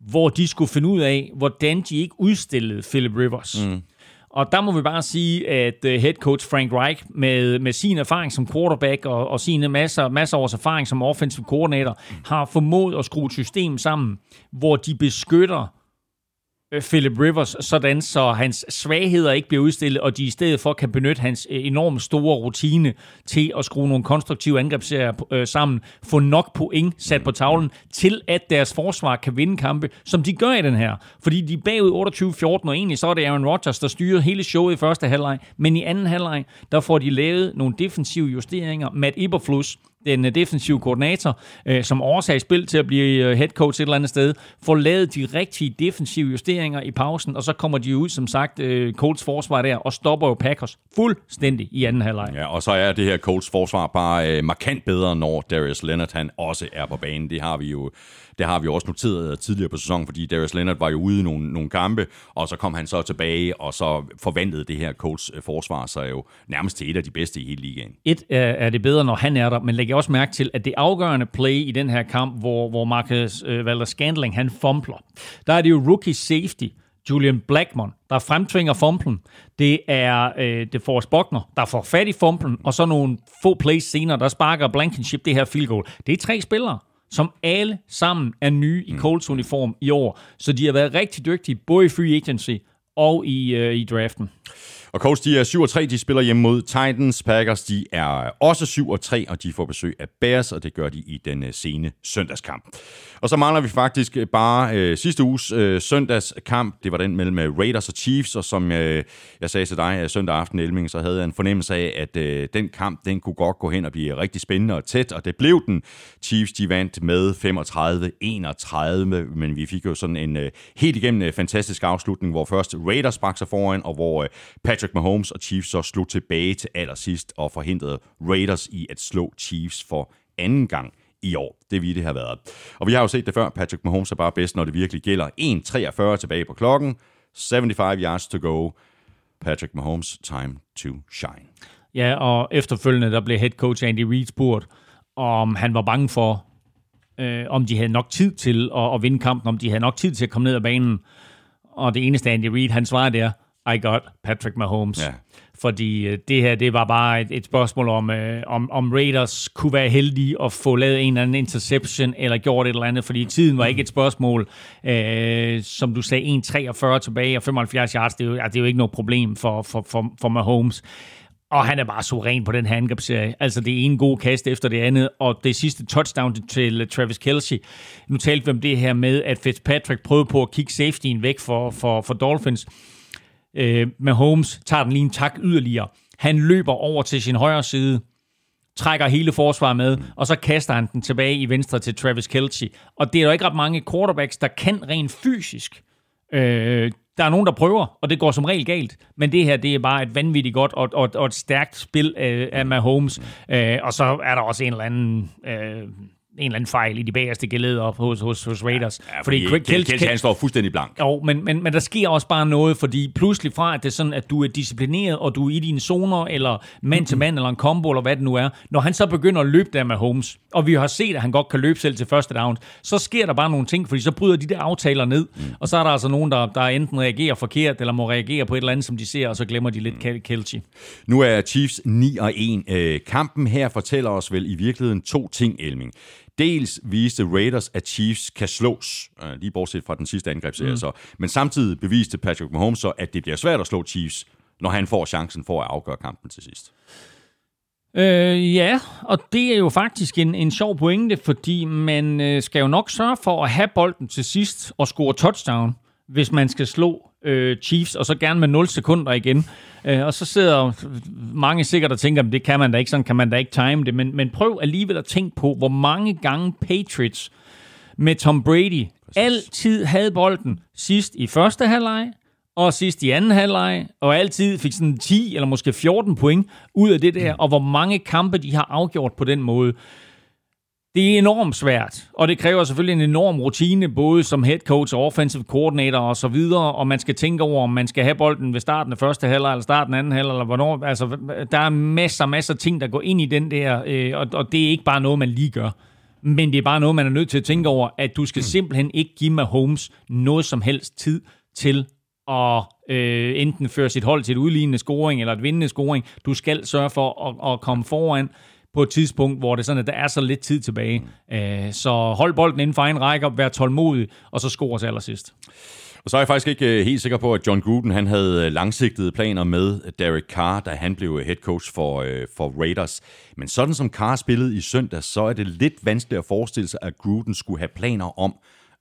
hvor de skulle finde ud af, hvordan de ikke udstillede Philip Rivers. Mm. Og der må vi bare sige, at øh, head coach Frank Reich med, med sin erfaring som quarterback og, og sine masser, masser års erfaring som offensive coordinator, har formået at skrue et system sammen, hvor de beskytter Øh, Philip Rivers, sådan så hans svagheder ikke bliver udstillet, og de i stedet for kan benytte hans øh, enormt store rutine til at skrue nogle konstruktive angrebsserier øh, sammen, få nok point sat på tavlen, til at deres forsvar kan vinde kampe, som de gør i den her. Fordi de er bagud 28-14, og egentlig så er det Aaron Rodgers, der styrer hele showet i første halvleg, men i anden halvleg, der får de lavet nogle defensive justeringer. Matt Eberflus, den øh, defensive koordinator, øh, som spil til at blive øh, head coach et eller andet sted, får lavet de rigtige defensive justeringer i pausen, og så kommer de ud, som sagt, øh, Colts forsvar der, og stopper jo Packers fuldstændig i anden halvleg. Ja, og så er det her Colts forsvar bare øh, markant bedre, når Darius Leonard han også er på banen. Det har vi jo det har vi også noteret tidligere på sæsonen, fordi Darius Leonard var jo ude i nogle, nogle kampe, og så kom han så tilbage, og så forvandlede det her Colts øh, forsvar sig jo nærmest til et af de bedste i hele ligaen. Et øh, er det bedre, når han er der, men læg også mærke til, at det afgørende play i den her kamp, hvor, hvor Marcus øh, Valder Scandling han fumbler, der er det jo rookie safety, Julian Blackmon, der fremtvinger fumblen. Det er øh, det Forrest Buckner, der får fat i fumblen, og så nogle få plays senere, der sparker Blankenship det her field goal. Det er tre spillere, som alle sammen er nye i Colts uniform i år. Så de har været rigtig dygtige, både i free agency og i, øh, i draften. Og Colts, de er 7 3, de spiller hjemme mod Titans. Packers, de er også 7 3, og de får besøg af Bears, og det gør de i den øh, sene søndagskamp. Og så mangler vi faktisk øh, bare øh, sidste uges øh, søndagskamp. Det var den mellem øh, Raiders og Chiefs, og som øh, jeg sagde til dig søndag aften, Elming, så havde jeg en fornemmelse af, at øh, den kamp, den kunne godt gå hen og blive rigtig spændende og tæt, og det blev den. Chiefs, de vandt med 35-31, men vi fik jo sådan en øh, helt igennem øh, fantastisk afslutning, hvor først Raiders sprang sig foran, og hvor øh, Patrick Mahomes og Chiefs så slog tilbage til allersidst og forhindrede Raiders i at slå Chiefs for anden gang i år. Det vi det har været. Og vi har jo set det før. Patrick Mahomes er bare bedst, når det virkelig gælder. 1.43 tilbage på klokken. 75 yards to go. Patrick Mahomes, time to shine. Ja, og efterfølgende der blev head coach Andy Reid spurgt, om han var bange for, øh, om de havde nok tid til at, at vinde kampen, om de havde nok tid til at komme ned ad banen. Og det eneste Andy Reid, han svarede der, i got Patrick Mahomes. Ja. Fordi øh, det her, det var bare et, et spørgsmål om, øh, om, om Raiders kunne være heldige at få lavet en eller anden interception, eller gjort et eller andet, fordi tiden var ikke et spørgsmål. Øh, som du sagde, 1,43 tilbage og 75 yards, det er jo, det er jo ikke noget problem for, for, for, for Mahomes. Og han er bare suveræn på den her angrebsserie. Altså det ene gode kast efter det andet, og det sidste touchdown til Travis Kelsey. Nu talte vi om det her med, at Fitzpatrick prøvede på at kigge safetyen væk for, for, for Dolphins øh, med Holmes, tager den lige en tak yderligere. Han løber over til sin højre side, trækker hele forsvaret med, og så kaster han den tilbage i venstre til Travis Kelce. Og det er jo ikke ret mange quarterbacks, der kan rent fysisk. Øh, der er nogen, der prøver, og det går som regel galt. Men det her, det er bare et vanvittigt godt og, og, og et stærkt spil af, af Mahomes. Øh, og så er der også en eller anden... Øh, en eller anden fejl i de bagerste geleder hos, hos, hos Raiders. Ja, fordi, fordi Kelsey, Kelsey, han står fuldstændig blank. Jo, men, men, men der sker også bare noget, fordi pludselig fra, at det er sådan, at du er disciplineret, og du er i dine zoner, eller mand til mand, eller en combo, eller hvad det nu er, når han så begynder at løbe der med Holmes, og vi har set, at han godt kan løbe selv til første down, så sker der bare nogle ting, fordi så bryder de der aftaler ned, mm. og så er der altså nogen, der, der enten reagerer forkert, eller må reagere på et eller andet, som de ser, og så glemmer de lidt mm. Kelsey. Nu er Chiefs 9 og 1. Øh, kampen her fortæller os vel i virkeligheden to ting, Elming. Dels viste Raiders, at Chiefs kan slås, øh, lige bortset fra den sidste angrebsserie. Mm. Så. Men samtidig beviste Patrick Mahomes så, at det bliver svært at slå Chiefs, når han får chancen for at afgøre kampen til sidst. Øh, ja, og det er jo faktisk en, en sjov pointe, fordi man øh, skal jo nok sørge for at have bolden til sidst og score touchdown, hvis man skal slå øh, Chiefs, og så gerne med 0 sekunder igen. Øh, og så sidder mange sikkert og tænker, det kan man da ikke, sådan kan man da ikke time det. Men, men prøv alligevel at tænke på, hvor mange gange Patriots med Tom Brady Præcis. altid havde bolden sidst i første halvleg, og sidst i anden halvleg, og altid fik sådan 10 eller måske 14 point ud af det der, og hvor mange kampe de har afgjort på den måde. Det er enormt svært, og det kræver selvfølgelig en enorm rutine, både som head coach og offensive coordinator og så videre, og man skal tænke over, om man skal have bolden ved starten af første halvleg, eller starten af anden halvleg, eller hvornår. Altså, der er masser, masser af ting, der går ind i den der, øh, og, og det er ikke bare noget, man lige gør. Men det er bare noget, man er nødt til at tænke over, at du skal simpelthen ikke give Mahomes noget som helst tid til at øh, enten føre sit hold til et udlignende scoring eller et vindende scoring. Du skal sørge for at, at komme foran på et tidspunkt, hvor det er sådan, at der er så lidt tid tilbage. Øh, så hold bolden inden for egen række, vær tålmodig, og så score til allersidst. Og så er jeg faktisk ikke øh, helt sikker på, at John Gruden han havde øh, langsigtede planer med Derek Carr, da han blev head coach for, øh, for Raiders. Men sådan som Carr spillede i søndag, så er det lidt vanskeligt at forestille sig, at Gruden skulle have planer om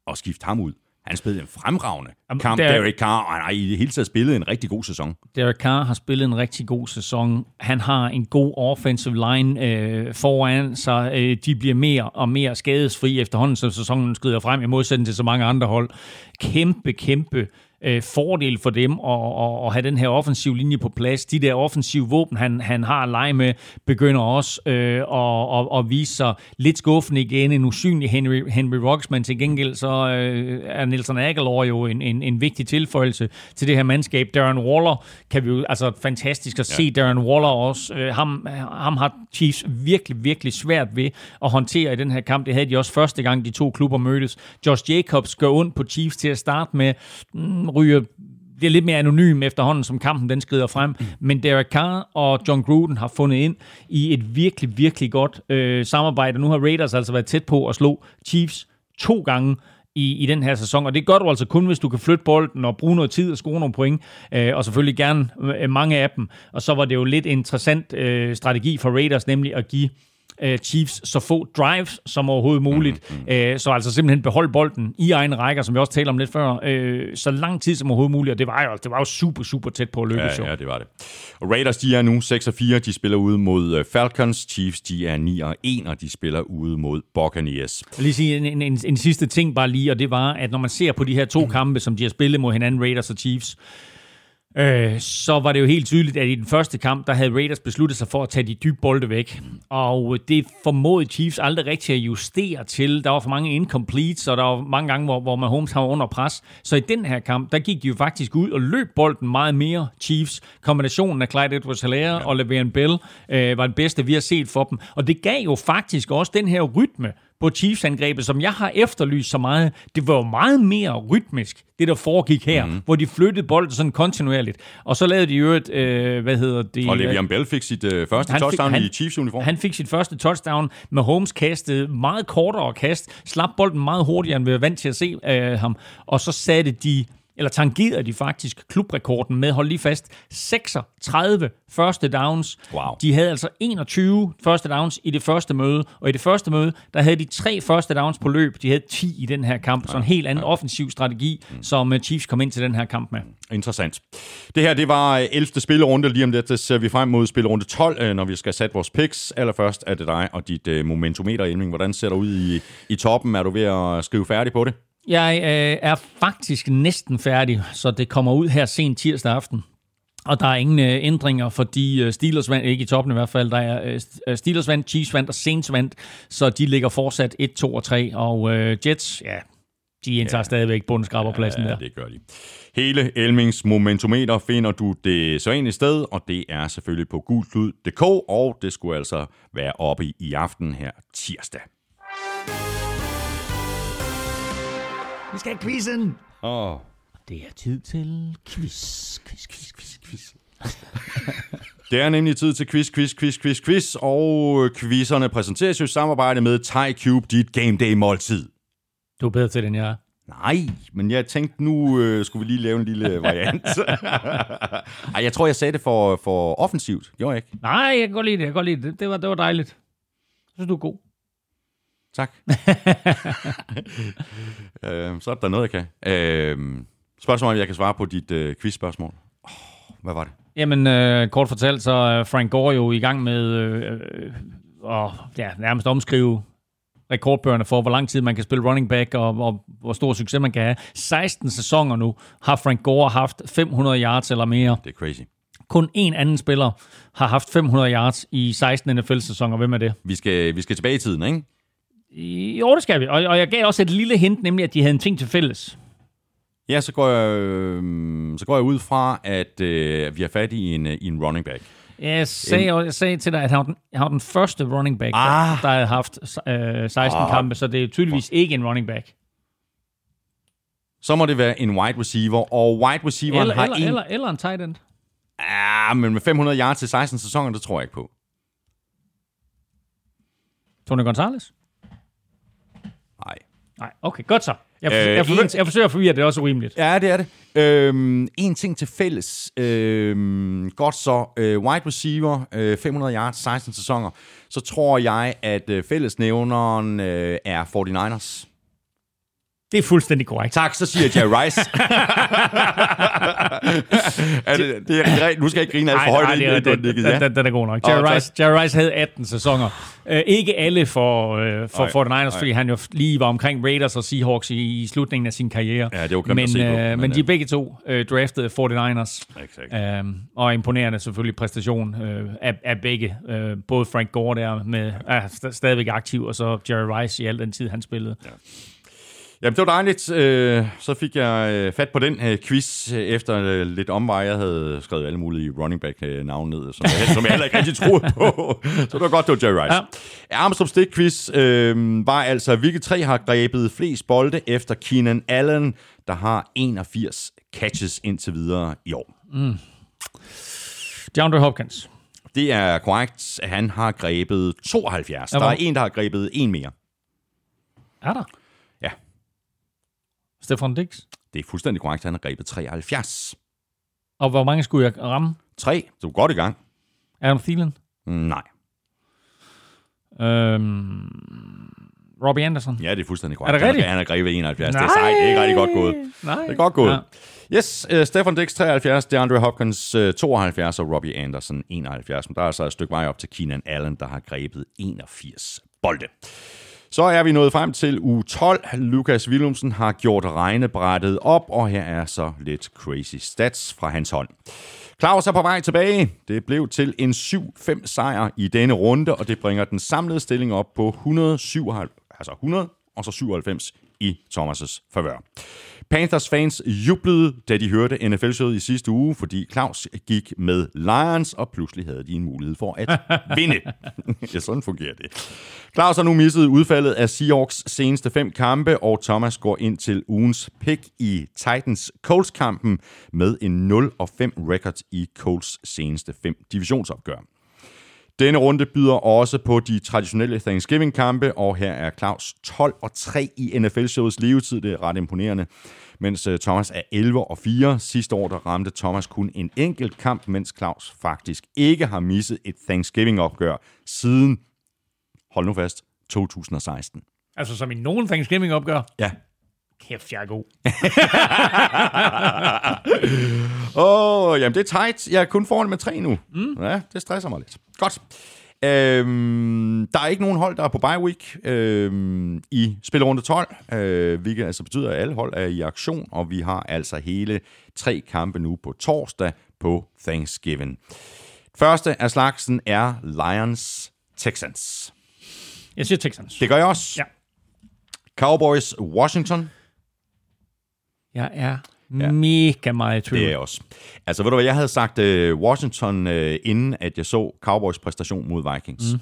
at skifte ham ud. Han spillede en fremragende Jamen, kamp, der- Derek Carr, og han har i det hele taget spillet en rigtig god sæson. Derek Carr har spillet en rigtig god sæson. Han har en god offensive line øh, foran sig. Øh, de bliver mere og mere skadesfri efterhånden, som sæsonen skrider frem, i modsætning til så mange andre hold. Kæmpe, kæmpe øh, fordel for dem at, at, at have den her offensiv linje på plads. De der offensive våben, han, han har at lege med, begynder også øh, at, at, at vise sig lidt skuffende igen. En usynlig Henry, Henry Rocks, men til gengæld så øh, er Nelson Aguilar jo en, en, en vigtig tilføjelse til det her mandskab. Darren Waller kan vi jo, altså fantastisk at ja. se Darren Waller også. Øh, ham, ham har Chiefs virkelig, virkelig svært ved at håndtere i den her kamp. Det havde de også første gang, de to klubber mødtes. Josh Jacobs gør ondt på Chiefs til at starte med. Mm, ryger bliver lidt mere anonym efterhånden, som kampen den skrider frem. Men Derek Carr og John Gruden har fundet ind i et virkelig, virkelig godt øh, samarbejde. Nu har Raiders altså været tæt på at slå Chiefs to gange i, i den her sæson, og det gør du altså kun, hvis du kan flytte bolden og bruge noget tid og score nogle point, øh, og selvfølgelig gerne øh, mange af dem. Og så var det jo lidt interessant øh, strategi for Raiders, nemlig at give øh, Chiefs så få drives som overhovedet muligt. Mm, mm. Øh, så altså simpelthen beholde bolden i egen rækker, som vi også talte om lidt før, øh, så lang tid som overhovedet muligt. Og det var jo, det var jo super, super tæt på at lykkes. Ja, ja, det var det. Og Raiders, de er nu 6 og 4. De spiller ude mod øh, Falcons. Chiefs, de er 9 og 1, og de spiller ude mod Buccaneers. Jeg vil lige sige en, en, en, en sidste ting bare lige, og det var, at når man ser på de her to kampe, som de har spillet mod hinanden, Raiders og Chiefs, øh, så var det jo helt tydeligt, at i den første kamp, der havde Raiders besluttet sig for at tage de dybe bolde væk. Og det formåede Chiefs aldrig rigtig at justere til. Der var for mange incompletes, og der var mange gange, hvor, hvor Mahomes var under pres. Så i den her kamp, der gik de jo faktisk ud og løb bolden meget mere Chiefs. Kombinationen af Clyde Edwards-Helaire ja. og Le'Veon Bell øh, var det bedste, vi har set for dem. Og det gav jo faktisk også den her rytme, på Chiefs-angrebet, som jeg har efterlyst så meget, det var jo meget mere rytmisk, det der foregik her, mm. hvor de flyttede bolden sådan kontinuerligt. Og så lavede de jo et, øh, hvad hedder det? Og Le'Veon Bell fik sit øh, første Han fik- touchdown han- i Chiefs-uniform. Han fik sit første touchdown med Holmes kastet meget kortere kast, slap bolden meget hurtigere, end vi var vant til at se øh, ham. Og så satte de eller tangerede de faktisk klubrekorden med, hold lige fast, 36 første downs. Wow. De havde altså 21 første downs i det første møde, og i det første møde, der havde de tre første downs på løb. De havde 10 i den her kamp, så en helt anden offensiv strategi, som øh, Chiefs kom ind til den her kamp med. Interessant. Det her, det var øh, 11. spillerunde. Lige om lidt, der ser vi frem mod spillerunde 12, øh, når vi skal sætte vores picks. Allerførst er det dig og dit øh, momentometer, Elming. Hvordan ser du ud i, i toppen? Er du ved at skrive færdig på det? Jeg øh, er faktisk næsten færdig, så det kommer ud her sent tirsdag aften. Og der er ingen øh, ændringer, fordi øh, Steelers vandt, ikke i toppen i hvert fald, der er øh, øh, Steelers vandt, Chiefs vandt og Saints vandt, så de ligger fortsat 1, 2 og 3. Og øh, Jets, ja, de indtager ja. stadigvæk bundskraberpladsen Ja, der. det gør de. Hele Elmings momentometer finder du det så egentlig sted, og det er selvfølgelig på gulklud.dk, og det skulle altså være oppe i aften her tirsdag. Vi skal have quizzen! Åh, oh. Det er tid til quiz, quiz, quiz, quiz, quiz. [laughs] Det er nemlig tid til quiz, quiz, quiz, quiz, quiz, og øh, quizzerne præsenteres jo i samarbejde med Thai Cube, dit game day måltid. Du er bedre til det, end jeg er. Nej, men jeg tænkte, nu øh, skulle vi lige lave en lille [laughs] variant. [laughs] Ej, jeg tror, jeg sagde det for, for offensivt. Gjorde jeg ikke? Nej, jeg kan godt lide det, jeg kan godt lide det. Det var, det var dejligt. Jeg synes, du er god. Tak. [laughs] øh, så er der noget, jeg kan. Øh, spørgsmål, om jeg kan svare på dit øh, quizspørgsmål. Oh, hvad var det? Jamen, øh, kort fortalt, så er Frank Gore jo i gang med øh, øh, at ja, nærmest omskrive rekordbøgerne for, hvor lang tid man kan spille running back, og, og hvor stor succes man kan have. 16 sæsoner nu har Frank Gore haft 500 yards eller mere. Det er crazy. Kun en anden spiller har haft 500 yards i 16 NFL-sæsoner. Hvem er det? Vi skal, vi skal tilbage i tiden, ikke? Jo, det skal vi. Og, og jeg gav også et lille hint, nemlig at de havde en ting til fælles. Ja, så går jeg, øh, så går jeg ud fra, at øh, vi har fat i en, øh, i en running back. Jeg sagde, jeg sagde til dig, at han var den, han var den første running back, ah. der, der havde haft øh, 16 ah. kampe, så det er tydeligvis ikke en running back. så må det være en wide receiver. Og wide receiveren Eller, har eller, en... eller, eller en tight end. Ja, men med 500 yards til 16 sæsoner, det tror jeg ikke på. Tony Gonzalez? Nej. Okay, godt så. Jeg, Øh, øh, jeg, forsøger, en- jeg forsøger at forvirre, det er også urimeligt. Ja, det er det. Øhm, en ting til fælles. Øhm, godt så. Øh, wide receiver, øh, 500 yards, 16 sæsoner. Så tror jeg, at øh, fællesnævneren øh, er 49ers. Det er fuldstændig korrekt. Tak, så siger Jerry Rice. [laughs] er det, det er, nu skal jeg ikke grine alt for højt. det, ind, er- ikke, den, den, ja. den, den er god nok. Jerry tak. Rice, Jerry Rice havde 18 sæsoner. Uh, ikke alle for, uh, for Nej, 49ers, fordi han jo lige var omkring Raiders og Seahawks i, i slutningen af sin karriere. Ja, det var men, at se på, øh, men, men de øh. begge to uh, draftede 49ers. Exakt. Um, og imponerende selvfølgelig præstation uh, af, af begge. Uh, både Frank Gore der med, er st- stadigvæk aktiv, og så Jerry Rice i al den tid, han spillede. Ja. Jamen, det var dejligt. Øh, så fik jeg øh, fat på den øh, quiz efter lidt omvej. Jeg havde skrevet alle mulige running back-navne ned, som jeg, som jeg heller ikke rigtig troede på. Så det var godt, det var Jerry Rice. Ja. Armstrong Stick quiz øh, var altså, hvilke tre har grebet flest bolde efter Keenan Allen, der har 81 catches indtil videre i år. DeAndre Hopkins. Det er korrekt, han har grebet 72. Ja, Der er en, der har grebet en mere. Er der? Stefan Dix. det er fuldstændig korrekt. Han har grebet 73. Og hvor mange skulle jeg ramme? 3. Du er godt i gang. Adam Thielen. Nej. Øhm, Robbie Anderson. Ja, det er fuldstændig korrekt. Er det rigtigt? Han har grebet 71. Det er sejt. Det er rigtig godt gået. Nej. Det er godt gået. Ja. Ja. Yes, uh, Stefan Dix 73, DeAndre Hopkins uh, 72 og Robbie Anderson 71. Men der er altså et stykke vej op til Keenan Allen, der har grebet 81 bolde. Så er vi nået frem til uge 12. Lukas Willumsen har gjort regnebrættet op, og her er så lidt crazy stats fra hans hånd. Claus er på vej tilbage. Det blev til en 7-5 sejr i denne runde, og det bringer den samlede stilling op på 197, altså 100 og så 97 i Thomas' favør. Panthers fans jublede, da de hørte NFL-showet i sidste uge, fordi Claus gik med Lions, og pludselig havde de en mulighed for at [laughs] vinde. ja, sådan fungerer det. Claus har nu misset udfaldet af Seahawks seneste fem kampe, og Thomas går ind til ugens pick i Titans-Colts-kampen med en 0-5 record i Colts seneste fem divisionsopgør. Denne runde byder også på de traditionelle Thanksgiving-kampe, og her er Claus 12 og 3 i NFL-showets levetid. Det er ret imponerende. Mens øh, Thomas er 11 og 4. Sidste år der ramte Thomas kun en enkelt kamp, mens Claus faktisk ikke har misset et Thanksgiving-opgør siden, hold nu fast, 2016. Altså som i nogen Thanksgiving opgør. Ja. Kæft, jeg er god. [laughs] Åh, oh, jamen det er tight. Jeg er kun foran med tre nu. Mm. Ja, det stresser mig lidt. Godt. Øhm, der er ikke nogen hold, der er på bye week øhm, i spillerunde 12, øh, hvilket altså betyder, at alle hold er i aktion, og vi har altså hele tre kampe nu på torsdag på Thanksgiving. Første af slagsen er Lions Texans. Jeg siger Texans. Det gør jeg også. Ja. Cowboys Washington. Jeg er ja. mega meget i tvivl. Det er jeg også. Altså, ved du hvad, jeg havde sagt uh, Washington, uh, inden at jeg så Cowboys præstation mod Vikings. Mm.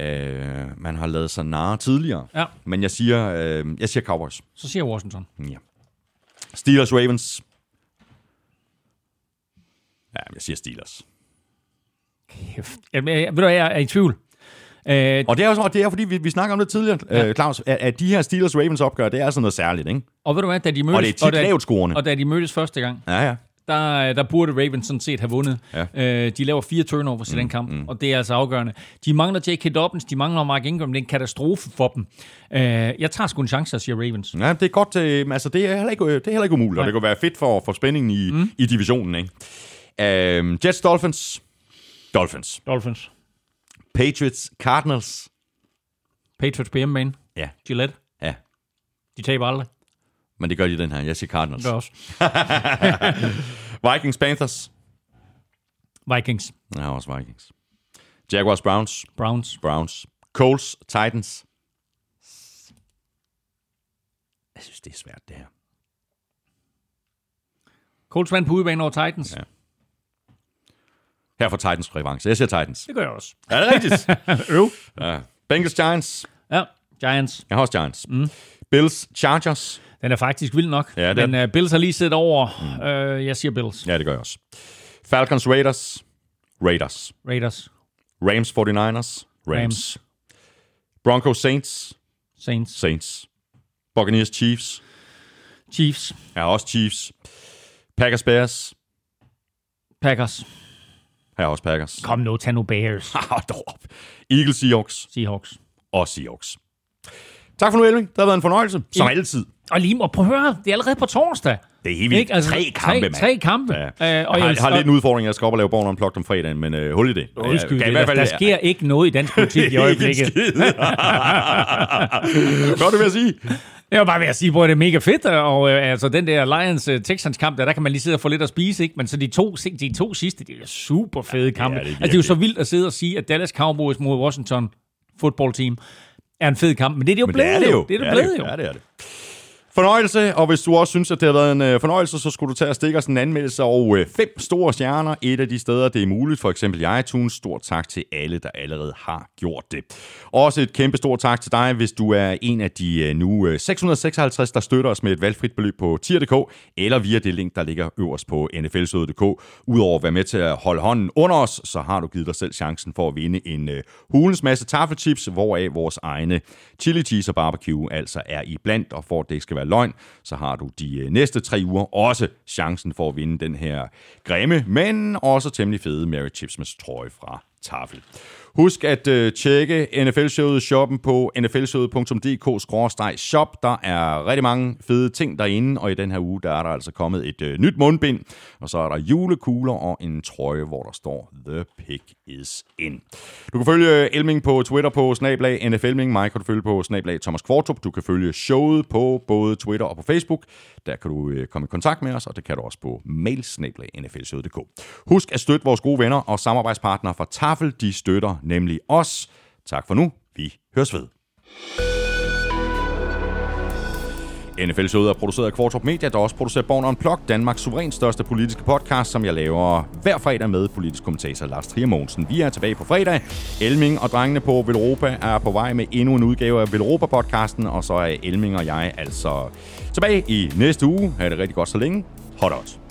Uh, man har lavet sig narre tidligere. Ja. Men jeg siger, uh, jeg siger Cowboys. Så siger jeg Washington. Ja. Steelers Ravens. Ja, jeg siger Steelers. Kæft. Jamen, jeg, ved du hvad, jeg er i tvivl. Øh, Og det er, også, og det er fordi, vi, vi snakker om det tidligere, ja. uh, Claus, at, at de her Steelers Ravens opgør, det er altså noget særligt, ikke? og ved du hvad, da de mødtes... Og det er tit da, lavt scorende. Og da de mødtes første gang, Ja, ja. der, der burde Ravens sådan set have vundet. Ja. Øh, de laver fire turnovers mm, i den kamp, mm. og det er altså afgørende. De mangler J.K. Dobbins, de mangler Mark Ingram, det er en katastrofe for dem. Øh, jeg tager sgu en chance, at sige Ravens. Ja, det er godt. Øh, altså, det er heller ikke, det er heller ikke umuligt, og Nej. det kunne være fedt for, for spændingen i, mm. i divisionen, ikke? Um, Jets Dolphins. Dolphins. Dolphins. Patriots Cardinals. Patriots på hjemmebane. Ja, Gillette. ja. De taber aldrig. Men det gør de den her. Jeg siger Cardinals. Det også. [laughs] Vikings Panthers. Vikings. Ja, også Vikings. Jaguars Browns. Browns. Browns. Colts Titans. Jeg synes, det er svært, det her. Colts vandt på udebane over Titans. Ja. Her får Titans præference. Jeg siger Titans. Det gør jeg også. Er det rigtigt? [laughs] Øv. ja. Bengals Giants. Ja, Giants. Jeg har også Giants. Mm. Bills Chargers. Den er faktisk vild nok. Ja, det Men uh, Bills har lige siddet over. Mm. Uh, jeg siger Bills. Ja, det gør jeg også. Falcons Raiders. Raiders. Raiders. Rams 49ers. Rams. Rams. Broncos Saints. Saints. Saints. Buccaneers Chiefs. Chiefs. Ja, også Chiefs. Packers Bears. Packers. Her er også Packers. Kom nu, tag nu Bears. [laughs] Op. Eagles Seahawks. Seahawks. Og Seahawks. Tak for nu, Elving. Det har været en fornøjelse. Som altid. Og lige må prøve at høre, det er allerede på torsdag. Det er helt vildt. Ikke? Altså, tre kampe, tre, mand. tre kampe. Ja. Øh, jeg, og har, jeg, jeg har lidt en udfordring. Jeg skal op og lave Born Unplugged om fredagen, men øh, hul i det. Undskyld, Jeg kan i der, hvert fald- der sker ikke noget i dansk politik i [laughs] øjeblikket. [laughs] Hvad er det ved at sige? Jeg var bare ved at sige, hvor det er mega fedt, og øh, altså den der Lions-Texans-kamp, der, der kan man lige sidde og få lidt at spise, ikke? Men så de to, de to sidste, det er super fede kampe. det er altså, det er jo så vildt at sidde og sige, at Dallas Cowboys mod Washington football team er en fed kamp, men det er det jo Men blevet det er det jo. Det er det Ja, blevet jo. Ja, det er det. Fornøjelse, og hvis du også synes, at det har været en øh, fornøjelse, så skulle du tage og stikke os en anmeldelse og øh, fem store stjerner. Et af de steder, det er muligt, for eksempel i iTunes. Stort tak til alle, der allerede har gjort det. Også et kæmpe stort tak til dig, hvis du er en af de øh, nu øh, 656, der støtter os med et valgfrit beløb på tier.dk, eller via det link, der ligger øverst på nflsøde.dk. Udover at være med til at holde hånden under os, så har du givet dig selv chancen for at vinde en øh, hulens masse taffelchips, hvoraf vores egne chili cheese og barbecue altså er i blandt, og for at det ikke skal være løgn, så har du de øh, næste tre uger også chancen for at vinde den her grimme, men også temmelig fede Mary Chipsmas trøje fra Tafel. Husk at øh, tjekke NFL-showet shoppen på nflshowet.dk-shop. Der er rigtig mange fede ting derinde, og i den her uge, der er der altså kommet et øh, nyt mundbind, og så er der julekugler og en trøje, hvor der står The Pick is in. Du kan følge øh, Elming på Twitter på snablag NFLming. Mig kan du følge på snablag Thomas Kvartrup. Du kan følge showet på både Twitter og på Facebook. Der kan du øh, komme i kontakt med os, og det kan du også på mail Husk at støtte vores gode venner og samarbejdspartnere fra Tafel. De støtter nemlig os. Tak for nu. Vi høres ved. NFL-showet er produceret af Kvartrup Media, der også producerer Born Unplugged, Danmarks suverænt største politiske podcast, som jeg laver hver fredag med politisk kommentator Lars Trier Mogensen. Vi er tilbage på fredag. Elming og drengene på Velropa er på vej med endnu en udgave af Velropa-podcasten, og så er Elming og jeg altså tilbage i næste uge. Ha' det rigtig godt så længe. Hot odds.